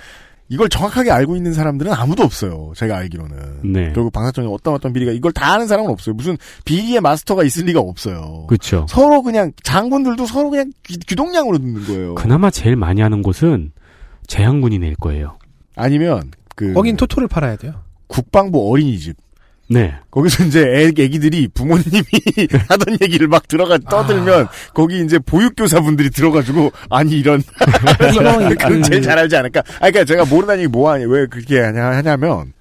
이걸 정확하게 알고 있는 사람들은 아무도 없어요. 제가 알기로는. 네. 결국 방사청에 어떤 어떤 비리가 이걸 다 아는 사람은 없어요. 무슨 비리의 마스터가 있을 리가 없어요. 그렇죠. 서로 그냥 장군들도 서로 그냥 귀, 귀동냥으로 듣는 거예요. 그나마 제일 많이 하는 곳은 재향군인일 거예요. 아니면 그 거긴 토토를 팔아야 돼요. 국방부 어린이집. 네. 거기서 이제 애, 애기들이 부모님이 하던 얘기를 막 들어가 떠들면 거기 이제 보육교사분들이 들어가지고 아니 이런 그건 제일 잘 알지 않을까? 아 그러니까 제가 모르다는 얘기 뭐 하냐 왜 그렇게 하냐 하냐면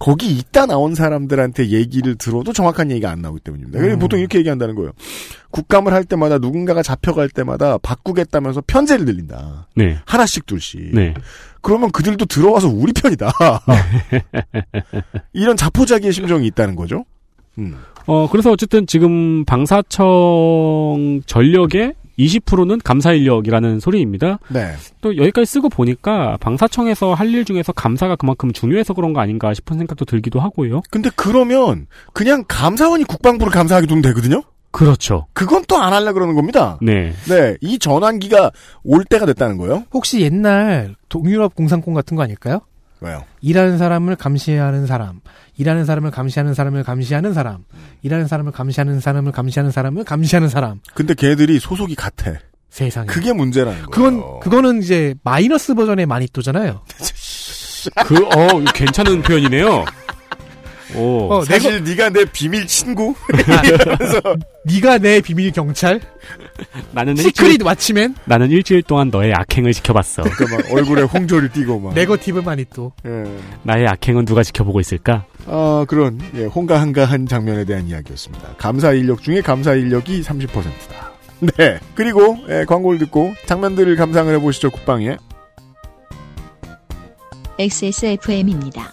거기 있다 나온 사람들한테 얘기를 들어도 정확한 얘기가 안 나오기 때문입니다. 그래서 음. 보통 이렇게 얘기한다는 거예요. 국감을 할 때마다 누군가가 잡혀갈 때마다 바꾸겠다면서 편제를 늘린다. 네. 하나씩 둘씩. 네. 그러면 그들도 들어와서 우리 편이다. 이런 자포자기의 심정이 있다는 거죠. 음. 어, 그래서 어쨌든 지금 방사청 전력의 20%는 감사 인력이라는 소리입니다. 네. 또 여기까지 쓰고 보니까 방사청에서 할 일 중에서 감사가 그만큼 중요해서 그런 거 아닌가 싶은 생각도 들기도 하고요. 근데 그러면 그냥 감사원이 국방부를 감사하게 두면 되거든요. 그렇죠. 그건 또 안 하려 그러는 겁니다. 네. 네, 이 전환기가 올 때가 됐다는 거예요. 혹시 옛날 동유럽 공산권 같은 거 아닐까요? 왜요? 일하는 사람을 감시하는 사람, 일하는 사람을 감시하는 사람을 감시하는 사람, 일하는 사람을 감시하는 사람을 감시하는 사람을 감시하는 사람. 근데 걔들이 소속이 같아. 세상에. 그게 문제라는 거예요. 그건 그거는 이제 마이너스 버전의 마니또잖아요. 그, 어, 괜찮은 표현이네요. 오. 어, 사실 네가 내 비밀 친구? 네가 내 비밀 경찰? 나는 secret watchman? 나는 일주일 동안 너의 악행을 지켜봤어. 그러니까 막 얼굴에 홍조를 띠고 막. negative 마니또. 예. 나의 악행은 누가 지켜보고 있을까? 어, 그런 예, 홍가한가한 장면에 대한 이야기였습니다. 감사 인력 중에 감사 인력이 30%다. 네. 그리고 예, 광고를 듣고 장면들을 감상을 해보시죠. 국방에. XSFM입니다.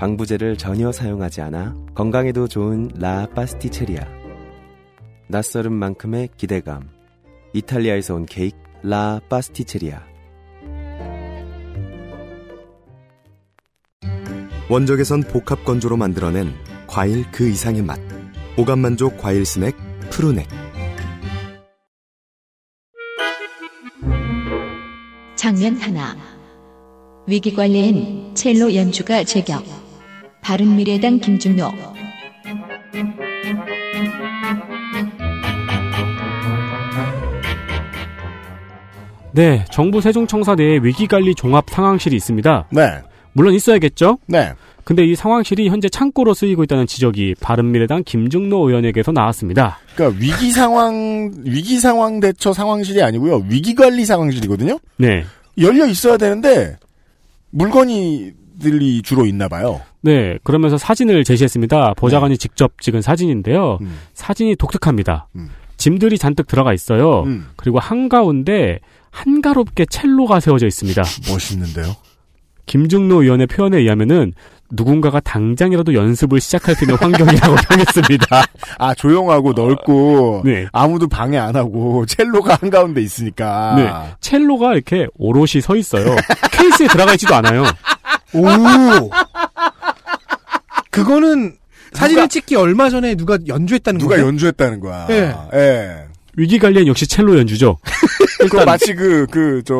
방부제를 전혀 사용하지 않아 건강에도 좋은 라 파스티체리아. 낯설은 만큼의 기대감. 이탈리아에서 온 케이크 라 파스티체리아. 원적에선 복합 건조로 만들어낸 과일 그 이상의 맛. 오감 만족 과일 스낵 푸르넥. 장면 하나. 위기 관리엔 첼로 연주가 제격. 바른미래당 김준호. 네, 정부 세종청사 내에 위기관리 종합 상황실이 있습니다. 네. 물론 있어야겠죠? 네. 근데 이 상황실이 현재 창고로 쓰이고 있다는 지적이 바른미래당 김중노 의원에게서 나왔습니다. 그러니까 위기 상황 위기 상황 대처 상황실이 아니고요. 위기 관리 상황실이거든요. 네. 열려 있어야 되는데 물건이 들이 주로 있나 봐요. 네, 그러면서 사진을 제시했습니다. 보좌관이 직접 찍은 사진인데요. 사진이 독특합니다. 짐들이 잔뜩 들어가 있어요. 그리고 한가운데 한가롭게 첼로가 세워져 있습니다. 멋있는데요? 김중노 의원의 표현에 의하면은 누군가가 당장이라도 연습을 시작할 수 있는 환경이라고 평했습니다. 아 조용하고 넓고 네. 아무도 방해 안 하고 첼로가 한 가운데 있으니까. 네, 첼로가 이렇게 오롯이 서 있어요. 케이스에 들어가 있지도 않아요. 오. 그거는 사진을 찍기 얼마 전에 누가 연주했다는 누가 거예요? 연주했다는 거야. 네. 예. 위기 관리엔 역시 첼로 연주죠. 그 마치 그 그 저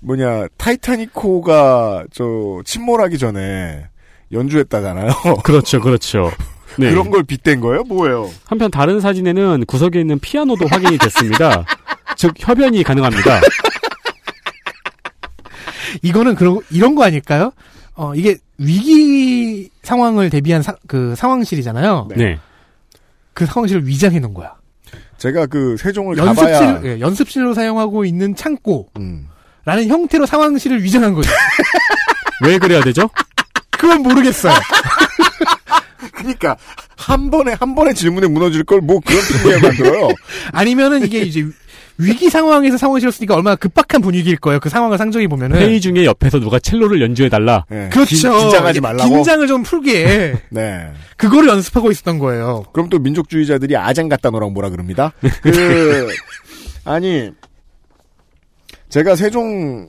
뭐냐 타이타닉호가 저 침몰하기 전에 연주했다잖아요. 그렇죠, 그렇죠. 네. 그런 걸 빗댄 거예요? 뭐예요? 한편 다른 사진에는 구석에 있는 피아노도 확인이 됐습니다. 즉 협연이 가능합니다. 이거는 그런 이런 거 아닐까요? 어 이게 위기 상황을 대비한 사- 그 상황실이잖아요. 네. 그 상황실을 위장해 놓은 거야. 제가 그 세종을 연습실 가봐야 예, 연습실로 사용하고 있는 창고. 음. 라는 형태로 상황실을 위장한 거죠. 왜 그래야 되죠? 그건 모르겠어요. 그러니까 한 번에 한 번에 질문에 무너질 걸 뭐 그런 핑계 만들어요. 아니면은 이게 이제 위기 상황에서 상황실을 쓰니까 얼마나 급박한 분위기일 거예요. 그 상황을 상정해 보면은. 회의 중에 옆에서 누가 첼로를 연주해 달라. 그렇죠. 긴- 긴장하지 말라고? 긴장을 좀 풀게. 네. 그거를 연습하고 있었던 거예요. 그럼 또 민족주의자들이 아장 갖다 놓으라고 뭐라 그럽니다. 그 아니 제가 세종의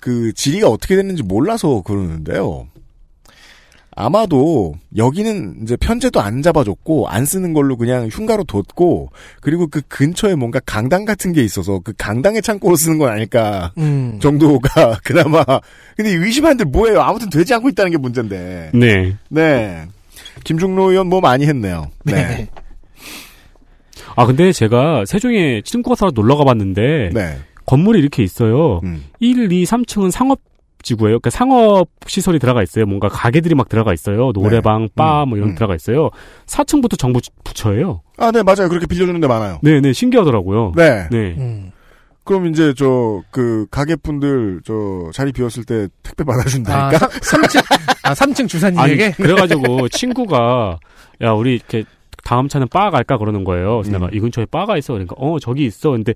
그 지리가 어떻게 됐는지 몰라서 그러는데요. 아마도 여기는 이제 편제도 안 잡아줬고 안 쓰는 걸로 그냥 흉가로 뒀고 그리고 그 근처에 뭔가 강당 같은 게 있어서 그 강당의 창고로 쓰는 건 아닐까 음. 정도가 그나마 근데 의심하는데 뭐예요 아무튼 되지 않고 있다는 게 문제인데 네. 네 김중로 의원 뭐 많이 했네요 네, 아 근데 제가 세종에 친구가 살아 놀러 가봤는데 네. 건물이 이렇게 있어요. 음. 1, 2, 3층은 상업 지구예요. 그러니까 상업 시설이 들어가 있어요. 뭔가 가게들이 막 들어가 있어요. 노래방, 바, 뭐 이런 게 들어가 있어요. 4층부터 정부 부처예요. 아, 네, 맞아요. 그렇게 빌려주는 데 많아요. 네, 네, 신기하더라고요. 네. 네. 그럼 이제 저, 그, 가게분들, 저, 자리 비웠을 때 택배 받아준다니까? 아, 3층, 아, 3층 주사님에게? 아니, 그래가지고 친구가 야 우리 이렇게 다음 차는 바 갈까 그러는 거예요. 그래서 내가 이 근처에 바가 있어. 그러니까 어 저기 있어. 근데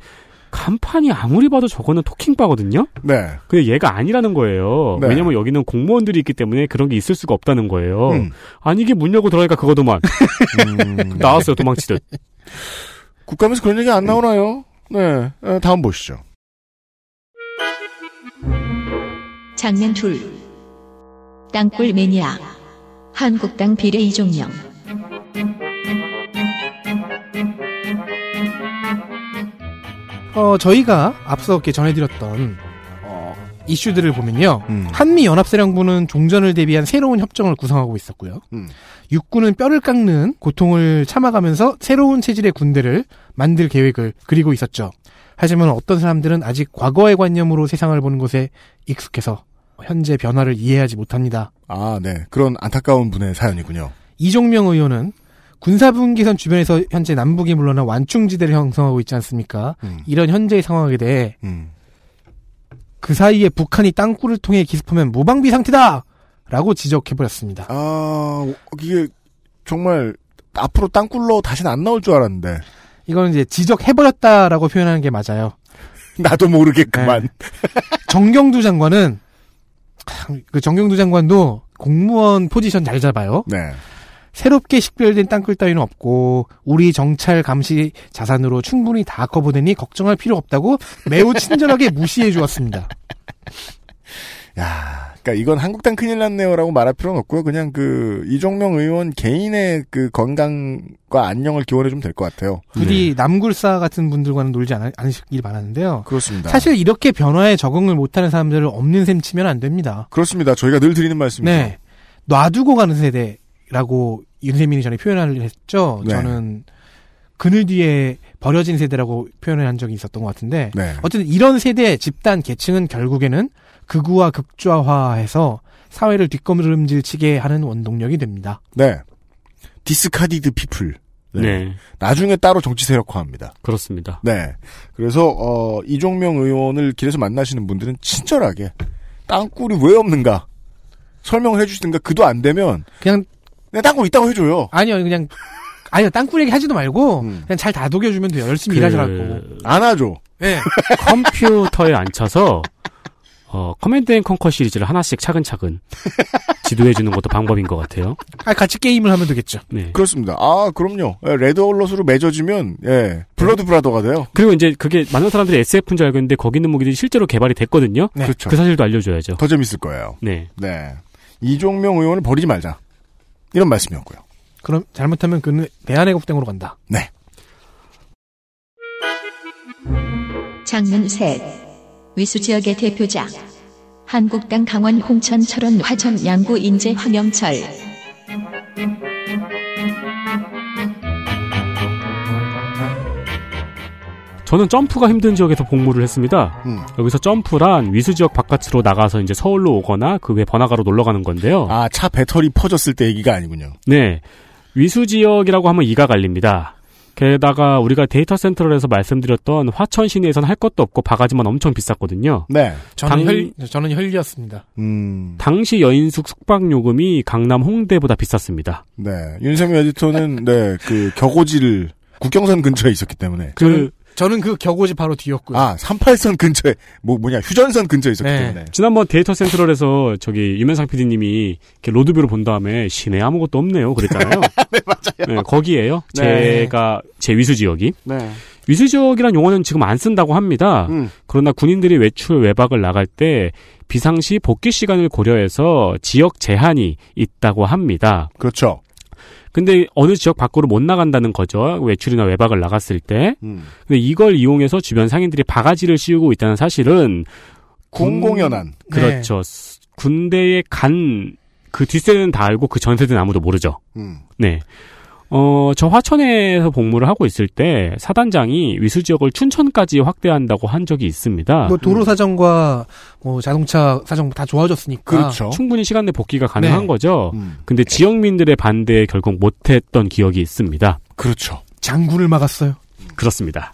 간판이 아무리 봐도 저거는 토킹 바거든요. 네. 근데 얘가 아니라는 거예요. 네. 왜냐면 여기는 공무원들이 있기 때문에 그런 게 있을 수가 없다는 거예요. 음. 아니 이게 문 열고 들어가니까 그거도만 나왔어요 도망치듯. 국감에서 그런 얘기 안 나오나요? 네. 어, 다음 보시죠. 장면 둘. 땅굴 매니아. 한국당 비례 이종영. 어, 저희가 앞서 이렇게 전해드렸던 어, 이슈들을 보면요. 한미 연합사령부는 종전을 대비한 새로운 협정을 구성하고 있었고요. 음. 육군은 뼈를 깎는 고통을 참아가면서 새로운 체질의 군대를 만들 계획을 그리고 있었죠. 하지만 어떤 사람들은 아직 과거의 관념으로 세상을 보는 것에 익숙해서 현재 변화를 이해하지 못합니다. 아, 네. 그런 안타까운 분의 사연이군요. 이종명 의원은 군사분계선 주변에서 현재 남북이 물러나 완충지대를 형성하고 있지 않습니까? 이런 현재의 상황에 대해 음. 그 사이에 북한이 땅굴을 통해 기습하면 무방비 상태다! 라고 지적해버렸습니다. 아, 이게 정말 앞으로 땅굴로 다시는 안 나올 줄 알았는데. 이건 이제 지적해버렸다라고 표현하는 게 맞아요. 나도 모르게 그만. 네. 정경두 장관은 그 정경두 장관도 공무원 포지션 잘 잡아요. 네. 새롭게 식별된 땅굴 따위는 없고 우리 정찰 감시 자산으로 충분히 다 커버되니 걱정할 필요 없다고 매우 친절하게 무시해 주었습니다. 야, 그러니까 이건 한국당 큰일 났네요라고 말할 필요는 없고요. 그냥 그 이종명 의원 개인의 그 건강과 안녕을 기원해 주면 될 것 같아요. 부디 남굴사 같은 분들과는 놀지 않, 않으시길 바라는데요. 그렇습니다. 사실 이렇게 변화에 적응을 못하는 사람들을 없는 셈 치면 안 됩니다. 그렇습니다. 저희가 늘 드리는 말씀이죠. 네. 놔두고 가는 세대 라고 윤세민이 전에 표현을 했죠. 네. 저는 그늘 뒤에 버려진 세대라고 표현을 한 적이 있었던 것 같은데 네. 어쨌든 이런 세대 집단 계층은 결국에는 극우와 극좌화해서 사회를 뒷걸음질치게 하는 원동력이 됩니다. 네. discarded people. 네. 나중에 따로 정치 세력화합니다. 그렇습니다. 네. 그래서 어 이종명 의원을 길에서 만나시는 분들은 친절하게 땅굴이 왜 없는가 설명을 해주시든가 그도 안 되면 그냥 내 땅굴 있다고 해줘요. 아니요, 그냥 아니요 땅굴 얘기 하지도 말고 음. 그냥 잘 다독여주면 돼요. 열심히 그- 일하시라고. 안 하죠. 네. 컴퓨터에 앉혀서 어, Command and Conquer 시리즈를 하나씩 차근차근 지도해주는 것도 방법인 것 같아요. 아, 같이 게임을 하면 되겠죠. 네. 그렇습니다. 아 그럼요. 예, Red Alert으로 맺어지면 예 blood brother가 돼요. 그리고 이제 그게 많은 사람들이 SF인 줄 알고 있는데 거기 있는 무기들이 실제로 개발이 됐거든요. 네. 그렇죠. 그 사실도 알려줘야죠. 더 재밌을 거예요. 네. 네. 이종명 의원을 버리지 말자. 이런 말씀이었고요. 그럼 잘못하면 그는 대한애국당으로 간다. 네. 장문 셋. 위수 지역의 대표작. 한국당 강원 홍천 철원 화천 양구 인제 황영철. 저는 점프가 힘든 지역에서 복무를 했습니다. 음. 여기서 점프란 위수 지역 바깥으로 나가서 이제 서울로 오거나 그 외 번화가로 놀러 가는 건데요. 아 차 배터리 퍼졌을 때 얘기가 아니군요. 네. 위수 지역이라고 하면 이가 갈립니다. 게다가 우리가 데이터 센트럴에서 말씀드렸던 화천 시내에서는 할 것도 없고 바가지만 엄청 비쌌거든요. 네. 저는 당- 혈, 저는 혈리였습니다. 음. 당시 여인숙 숙박 요금이 강남 홍대보다 비쌌습니다. 네. 윤세민 에디터는 네 그 격오지를 국경선 근처에 있었기 때문에 그 저는 그 격오지 바로 뒤였고요. 아 38선 근처에 뭐 뭐냐 휴전선 근처에 있었기 네. 때문에 지난번 데이터 센트럴에서 저기 유면상 PD님이 이렇게 road view를 본 다음에 시내 아무것도 없네요. 그랬잖아요. 네 맞아요. 네, 거기에요. 네. 제가 제 위수 지역이 네. 위수 지역이란 용어는 지금 안 쓴다고 합니다. 음. 그러나 군인들이 외출 외박을 나갈 때 비상시 복귀 시간을 고려해서 지역 제한이 있다고 합니다. 그렇죠. 근데 어느 지역 밖으로 못 나간다는 거죠. 외출이나 외박을 나갔을 때. 음. 근데 이걸 이용해서 주변 상인들이 바가지를 씌우고 있다는 사실은 군- 공공연한 그렇죠. 스- 군대에 간 그 뒷세대는 다 알고 그 전세대는 아무도 모르죠. 음. 네. 어, 저 화천에서 복무를 하고 있을 때 사단장이 위수 지역을 춘천까지 확대한다고 한 적이 있습니다. 뭐 도로 사정과 뭐 자동차 사정 다 좋아졌으니까. 그렇죠. 충분히 시간 내 복귀가 가능한 네. 거죠. 음. 근데 지역민들의 반대에 결국 못했던 기억이 있습니다. 그렇죠. 장구를 막았어요. 그렇습니다.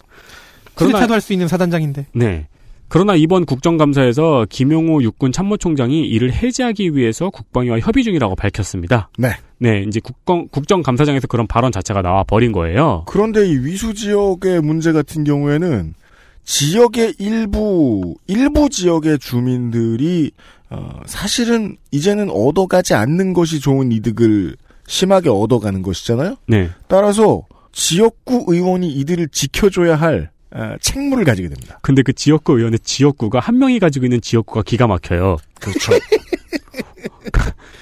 쿠데타도 할 수 있는 사단장인데. 네. 그러나 이번 국정감사에서 김용호 육군 참모총장이 이를 해제하기 위해서 국방위와 협의 중이라고 밝혔습니다. 네. 네, 이제 국정, 국정감사장에서 그런 발언 자체가 나와 버린 거예요. 그런데 이 위수 지역의 문제 같은 경우에는 지역의 일부 일부 지역의 주민들이 어, 사실은 이제는 얻어가지 않는 것이 좋은 이득을 심하게 얻어가는 것이잖아요. 네. 따라서 지역구 의원이 이들을 지켜줘야 할 어, 책무를 가지게 됩니다. 근데 그 지역구 의원의 지역구가 한 명이 가지고 있는 지역구가 기가 막혀요. 그렇죠.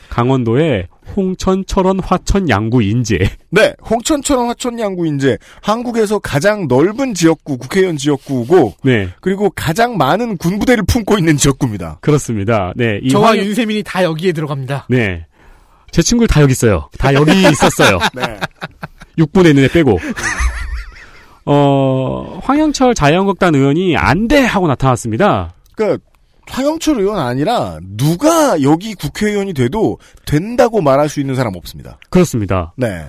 강원도에 홍천, 철원, 화천, 양구, 인제. 네, 홍천, 철원, 화천, 양구, 인제. 한국에서 가장 넓은 지역구, 국회의원 지역구고, 네. 그리고 가장 많은 군부대를 품고 있는 지역구입니다. 그렇습니다. 네. 이 저와 황- 윤세민이 다 여기에 들어갑니다. 네. 제 친구들 다 여기 있어요. 다 여기 있었어요. 네. 6분에 있는 애 빼고. 어, 황영철 자유한국당 의원이 안 돼! 하고 나타났습니다. 그니까, 황영철 의원 아니라, 누가 여기 국회의원이 돼도 된다고 말할 수 있는 사람 없습니다. 그렇습니다. 네.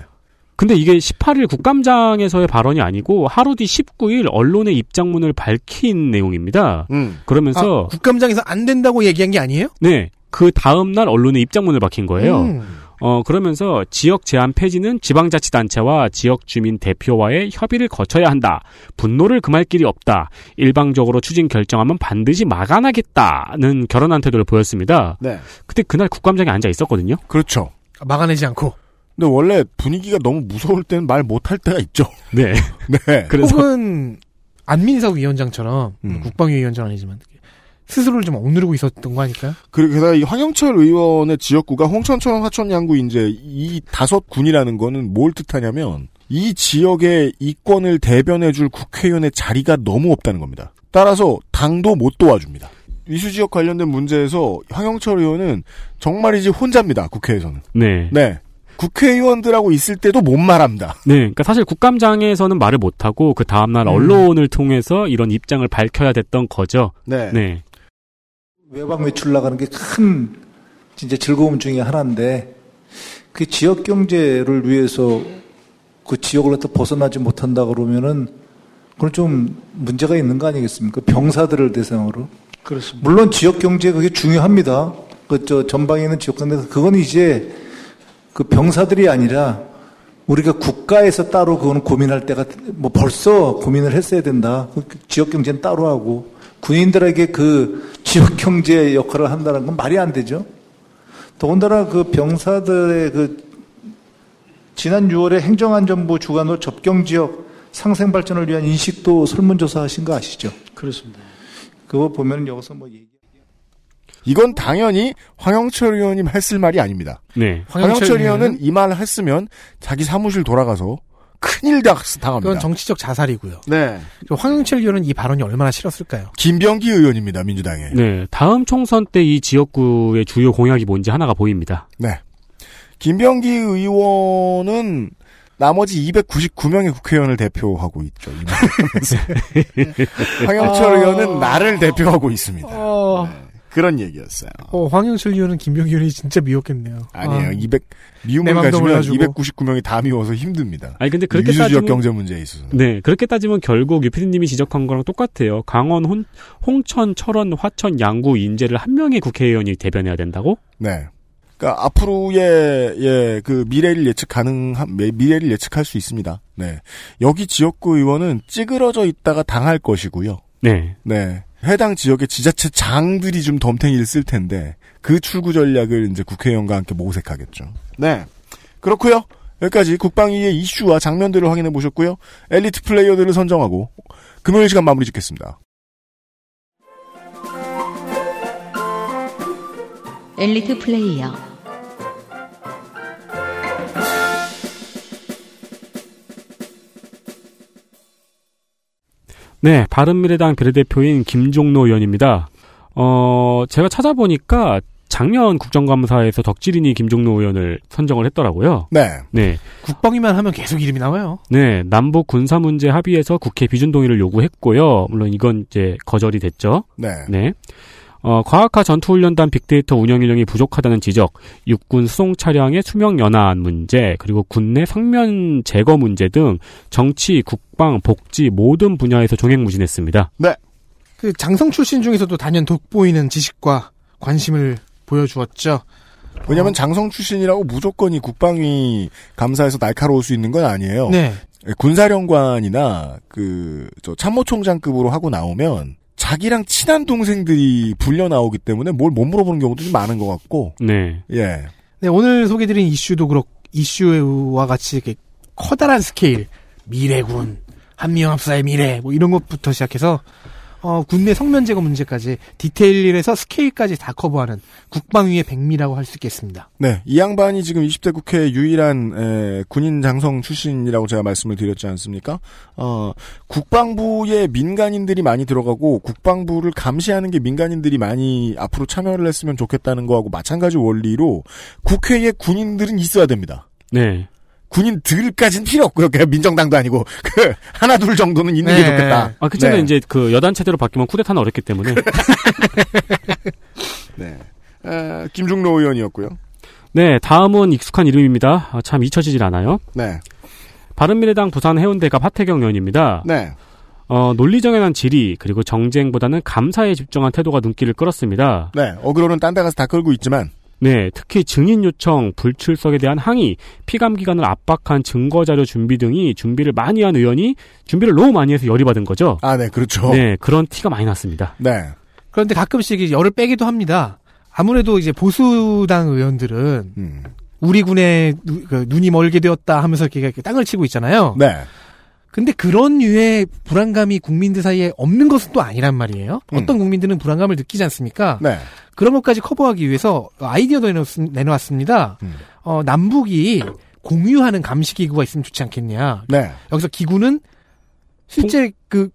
근데 이게 18일 국감장에서의 발언이 아니고 하루 뒤 19일 언론의 입장문을 밝힌 내용입니다. 음. 그러면서 아, 국감장에서 안 된다고 얘기한 게 아니에요? 네. 그 다음 날 언론의 입장문을 밝힌 거예요. 음. 어, 그러면서 지역 제한 폐지는 지방자치단체와 지역 주민 대표와의 협의를 거쳐야 한다. 분노를 금할 길이 없다. 일방적으로 추진 결정하면 반드시 막아나겠다는 결혼한 태도를 보였습니다. 네. 그때 그날 국감장에 앉아 있었거든요. 그렇죠. 막아내지 않고. 근데 원래 분위기가 너무 무서울 때는 말 못할 때가 있죠. 네. 네. 그래서 혹은 안민석 위원장처럼 음. 국방위 위원장 아니지만 스스로를 좀 억누르고 있었던 거 아닐까요? 그리고 게다가 이 황영철 의원의 지역구가 홍천, 철원, 화천, 양구, 인제 이 다섯 군이라는 거는 뭘 뜻하냐면 이 지역의 이권을 대변해줄 국회의원의 자리가 너무 없다는 겁니다. 따라서 당도 못 도와줍니다. 위수 지역 관련된 문제에서 황영철 의원은 정말이지 혼자입니다. 국회에서는. 네. 네. 국회의원들하고 있을 때도 못 말합니다. 네, 그러니까 사실 국감장에서는 말을 못 하고 그 다음날 음. 언론을 통해서 이런 입장을 밝혀야 됐던 거죠. 네. 네. 외박 매출 나가는 게 큰 진짜 즐거움 중에 하나인데 그 지역 경제를 위해서 그 지역을 갖다 벗어나지 못한다 그러면은 그건 좀 문제가 있는 거 아니겠습니까? 병사들을 대상으로. 그렇습니다. 물론 지역 경제 그게 중요합니다. 그 저 전방에 있는 지역 경제 그건 이제 그 병사들이 아니라 우리가 국가에서 따로 그거는 고민할 때가 뭐 벌써 고민을 했어야 된다. 그 지역 경제는 따로 하고 군인들에게 그 지역 경제 역할을 한다는 건 말이 안 되죠. 더군다나 그 병사들의 그 지난 6월에 행정안전부 주관으로 접경 지역 상생 발전을 위한 인식도 설문조사 하신 거 아시죠? 그렇습니다. 그거 보면 여기서 뭐 얘기 이건 당연히 황영철 의원이 했을 말이 아닙니다. 네. 황영철, 의원은 이 말을 했으면 자기 사무실 돌아가서 큰일 당- 당합니다. 그건 정치적 자살이고요. 네. 황영철 의원은 이 발언이 얼마나 싫었을까요? 김병기 의원입니다. 민주당에. 네, 다음 총선 때 이 지역구의 주요 공약이 뭔지 하나가 보입니다. 네. 김병기 의원은 나머지 299명의 국회의원을 대표하고 있죠. 황영철 아. 의원은 나를 대표하고 있습니다. 어, 그런 얘기였어요. 어, 황영철 의원은 김병기 의원이 진짜 미웠겠네요. 아니에요. 아. 200 미움을 가지면 몰라주고. 299명이 다 미워서 힘듭니다. 아니 근데 그렇게 따지면 경제 문제에 있어서. 네, 그렇게 따지면 결국 유피디님이 지적한 거랑 똑같아요. 강원, 홍, 홍천, 철원, 화천, 양구, 인제를 한 명의 국회의원이 대변해야 된다고? 네. 그러니까 앞으로의 예, 그 미래를 예측 가능한 미- 미래를 예측할 수 있습니다. 네. 여기 지역구 의원은 찌그러져 있다가 당할 것이고요. 네. 네. 해당 지역의 지자체 장들이 좀 덤탱이를 쓸 텐데 그 출구 전략을 이제 국회의원과 함께 모색하겠죠. 네. 그렇고요. 여기까지 국방위의 이슈와 장면들을 확인해 보셨고요. 엘리트 플레이어들을 선정하고 금요일 시간 마무리 짓겠습니다. 엘리트 플레이어 네, 바른미래당 비례대표인 김종노 의원입니다. 어, 제가 찾아보니까 작년 국정감사에서 덕질인이 김종노 의원을 선정을 했더라고요. 네. 네. 국방위만 하면 계속 이름이 나와요. 네, 남북 군사 문제 합의에서 국회 비준 동의를 요구했고요. 물론 이건 이제 거절이 됐죠. 네. 네. 어, 과학화 전투훈련단 빅데이터 운영 인력이 부족하다는 지적, 육군 수송 차량의 수명 연한 문제, 그리고 군내 상면 제거 문제 등 정치, 국방, 복지 모든 분야에서 종횡무진했습니다. 네. 그 장성 출신 중에서도 단연 돋보이는 지식과 관심을 보여주었죠. 왜냐하면 장성 출신이라고 무조건 이 국방위 감사에서 날카로울 수 있는 건 아니에요. 네. 군사령관이나 그 저 참모총장급으로 하고 나오면 자기랑 친한 동생들이 불려 나오기 때문에 뭘 못 물어보는 경우도 좀 많은 것 같고. 네. 예. 네, 오늘 소개드린 이슈도 그렇고 이슈와 같이 이렇게 커다란 스케일 미래군 한미연합사의 미래 뭐 이런 것부터 시작해서 어, 군내 석면 제거 문제까지 디테일에서 스케일까지 다 커버하는 국방위의 백미라고 할 수 있겠습니다. 네, 이 양반이 지금 20대 국회 유일한 에, 군인 장성 출신이라고 제가 말씀을 드렸지 않습니까? 어, 국방부에 민간인들이 많이 들어가고 국방부를 감시하는 게 민간인들이 많이 앞으로 참여를 했으면 좋겠다는 거하고 마찬가지 원리로 국회에 군인들은 있어야 됩니다. 네. 군인들까지는 필요 없고요. 그냥 민정당도 아니고 그 하나 둘 정도는 있는 네. 게 좋겠다. 아 그때는 네. 이제 그 여단 체제로 바뀌면 쿠데타는 어렵기 때문에. 네. 어, 김중로 의원이었고요. 네, 다음은 익숙한 이름입니다. 아, 참 잊혀지질 않아요. 네. 바른미래당 부산 해운대갑 하태경 의원입니다. 네. 어, 논리정에 대한 질의 그리고 정쟁보다는 감사에 집중한 태도가 눈길을 끌었습니다. 네, 어그로는 딴 데 가서 다 끌고 있지만 네, 특히 증인 요청, 불출석에 대한 항의, 피감 기관을 압박한 증거 자료 준비 등이 준비를 많이 한 의원이 준비를 너무 많이 해서 열이 받은 거죠. 아, 네, 그렇죠. 네, 그런 티가 많이 났습니다. 네. 그런데 가끔씩 열을 빼기도 합니다. 아무래도 이제 보수당 의원들은 음. 우리 군에 누, 그 눈이 멀게 되었다 하면서 이렇게 땅을 치고 있잖아요. 네. 근데 그런 류의 불안감이 국민들 사이에 없는 것은 또 아니란 말이에요. 음. 어떤 국민들은 불안감을 느끼지 않습니까? 네. 그런 것까지 커버하기 위해서 아이디어도 내놓았, 습니다 음. 어, 남북이 공유하는 감시기구가 있으면 좋지 않겠냐. 네. 여기서 기구는 실제 풍... 그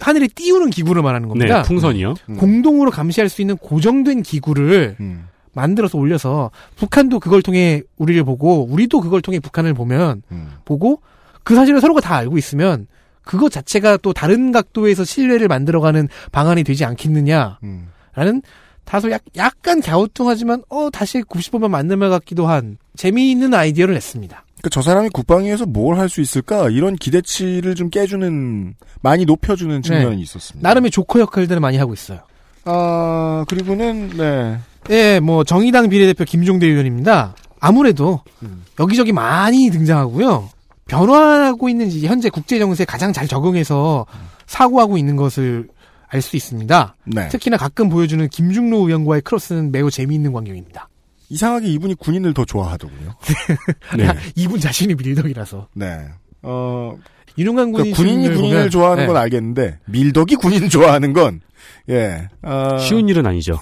하늘에 띄우는 기구를 말하는 겁니다. 네, 풍선이요. 음. 공동으로 감시할 수 있는 고정된 기구를 음. 만들어서 올려서 북한도 그걸 통해 우리를 보고 우리도 그걸 통해 북한을 보면 음. 보고 그 사실을 서로가 다 알고 있으면 그것 자체가 또 다른 각도에서 신뢰를 만들어가는 방안이 되지 않겠느냐라는 음. 다소 약, 약간 갸우뚱하지만 어 다시 90번만 만들면 같기도 한 재미있는 아이디어를 냈습니다. 그저 그러니까 사람이 국방위에서 뭘 할 수 있을까 이런 기대치를 좀 깨주는 많이 높여주는 측면이 네. 있었습니다. 나름의 조커 역할들을 많이 하고 있어요. 아 그리고는 네. 예, 뭐 정의당 비례대표 김종대 의원입니다. 아무래도 음. 여기저기 많이 등장하고요. 변화하고 있는 현재 국제 정세에 가장 잘 적응해서 사고하고 있는 것을 알 수 있습니다. 네. 특히나 가끔 보여주는 김중로 의원과의 크로스는 매우 재미있는 광경입니다. 이상하게 이분이 군인을 더 좋아하더군요. 네. 이분 자신이 밀덕이라서. 네. 어, 윤용관 군인 그러니까 군인이 군인을 보면, 좋아하는 네. 건 알겠는데 밀덕이 군인 좋아하는 건 예. 어... 쉬운 일은 아니죠.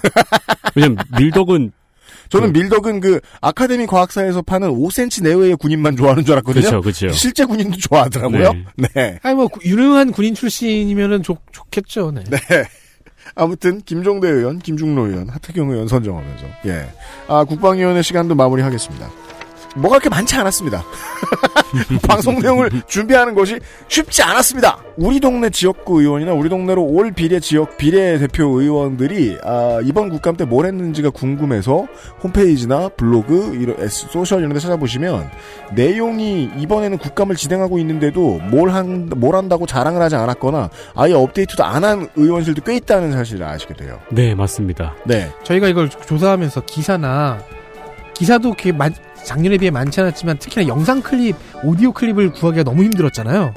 왜냐면 밀덕은 저는 그, 밀덕은 그 아카데미 과학사에서 파는 5cm 내외의 군인만 좋아하는 줄 알았거든요. 그렇죠, 그렇죠. 실제 군인도 좋아하더라고요. 네. 네. 아니 뭐 유능한 군인 출신이면은 좋, 좋겠죠. 네. 네. 아무튼 김종대 의원, 김중로 의원, 하태경 의원 선정하면서 예. 아 국방위원회 시간도 마무리하겠습니다. 뭐가 그렇게 많지 않았습니다. 방송 내용을 준비하는 것이 쉽지 않았습니다. 우리 동네 지역구 의원이나 우리 동네로 올 비례 지역 비례 대표 의원들이 아, 이번 국감 때 뭘 했는지가 궁금해서 홈페이지나 블로그 이런 social 이런 데 찾아보시면 내용이 이번에는 국감을 진행하고 있는데도 뭘, 한, 뭘 한다고 자랑을 하지 않았거나 아예 업데이트도 안 한 의원실도 꽤 있다는 사실을 아시게 돼요. 네, 맞습니다. 네. 저희가 이걸 조사하면서 기사나 기사도 이렇게 작년에 비해 많지 않았지만 특히나 영상 클립, 오디오 클립을 구하기가 너무 힘들었잖아요.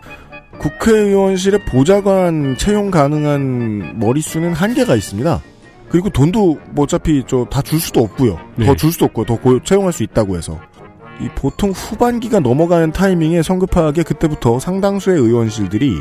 국회의원실에 보좌관 채용 가능한 머릿수는 한계가 있습니다. 그리고 돈도 뭐 어차피 저 다 줄 수도 없고요. 네. 더줄 수도 없고 더 고, 채용할 수 있다고 해서 이 보통 후반기가 넘어가는 타이밍에 성급하게 그때부터 상당수의 의원실들이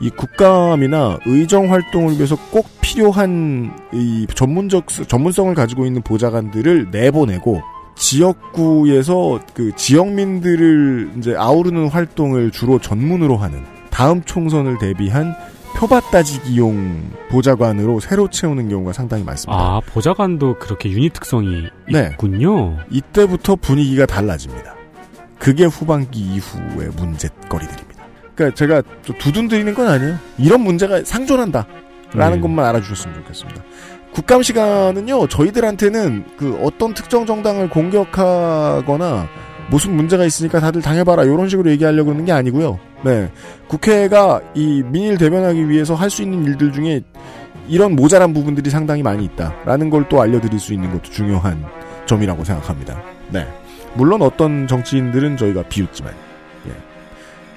이 국감이나 의정 활동을 위해서 꼭 필요한 이 전문적 전문성을 가지고 있는 보좌관들을 내보내고 지역구에서 그 지역민들을 이제 아우르는 활동을 주로 전문으로 하는 다음 총선을 대비한 표밭 따지기용 보좌관으로 새로 채우는 경우가 상당히 많습니다. 아, 보좌관도 그렇게 유닛 특성이 네. 있군요. 이때부터 분위기가 달라집니다. 그게 후반기 이후의 문제거리들입니다. 그러니까 제가 두둔 드리는 건 아니에요. 이런 문제가 상존한다. 라는 네. 것만 알아주셨으면 좋겠습니다. 국감 시간은요, 저희들한테는 그 어떤 특정 정당을 공격하거나 무슨 문제가 있으니까 다들 당해봐라 이런 식으로 얘기하려고 하는 게 아니고요. 네, 국회가 이 민의를 대변하기 위해서 할 수 있는 일들 중에 이런 모자란 부분들이 상당히 많이 있다라는 걸 또 알려드릴 수 있는 것도 중요한 점이라고 생각합니다. 네, 물론 어떤 정치인들은 저희가 비웃지만, 예,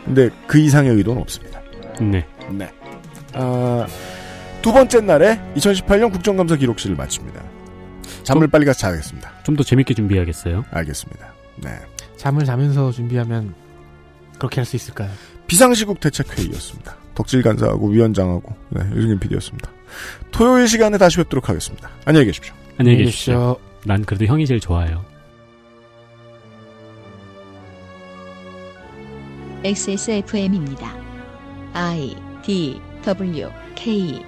근데 그 이상의 의도는 없습니다. 네, 네, 아. 두 번째 날에 2018년 국정감사 기록실을 마칩니다. 잠을 좀, 빨리 가서 자겠습니다. 좀 더 재밌게 준비해야겠어요. 알겠습니다. 네. 잠을 자면서 준비하면 그렇게 할 수 있을까요? 비상시국 대책회의였습니다. 덕질 간사하고 위원장하고 네, 유승균 PD였습니다. 토요일 시간에 다시 뵙도록 하겠습니다. 안녕히 계십시오. 안녕히 계십시오. 난 그래도 형이 제일 좋아요. XSFM입니다. I D W K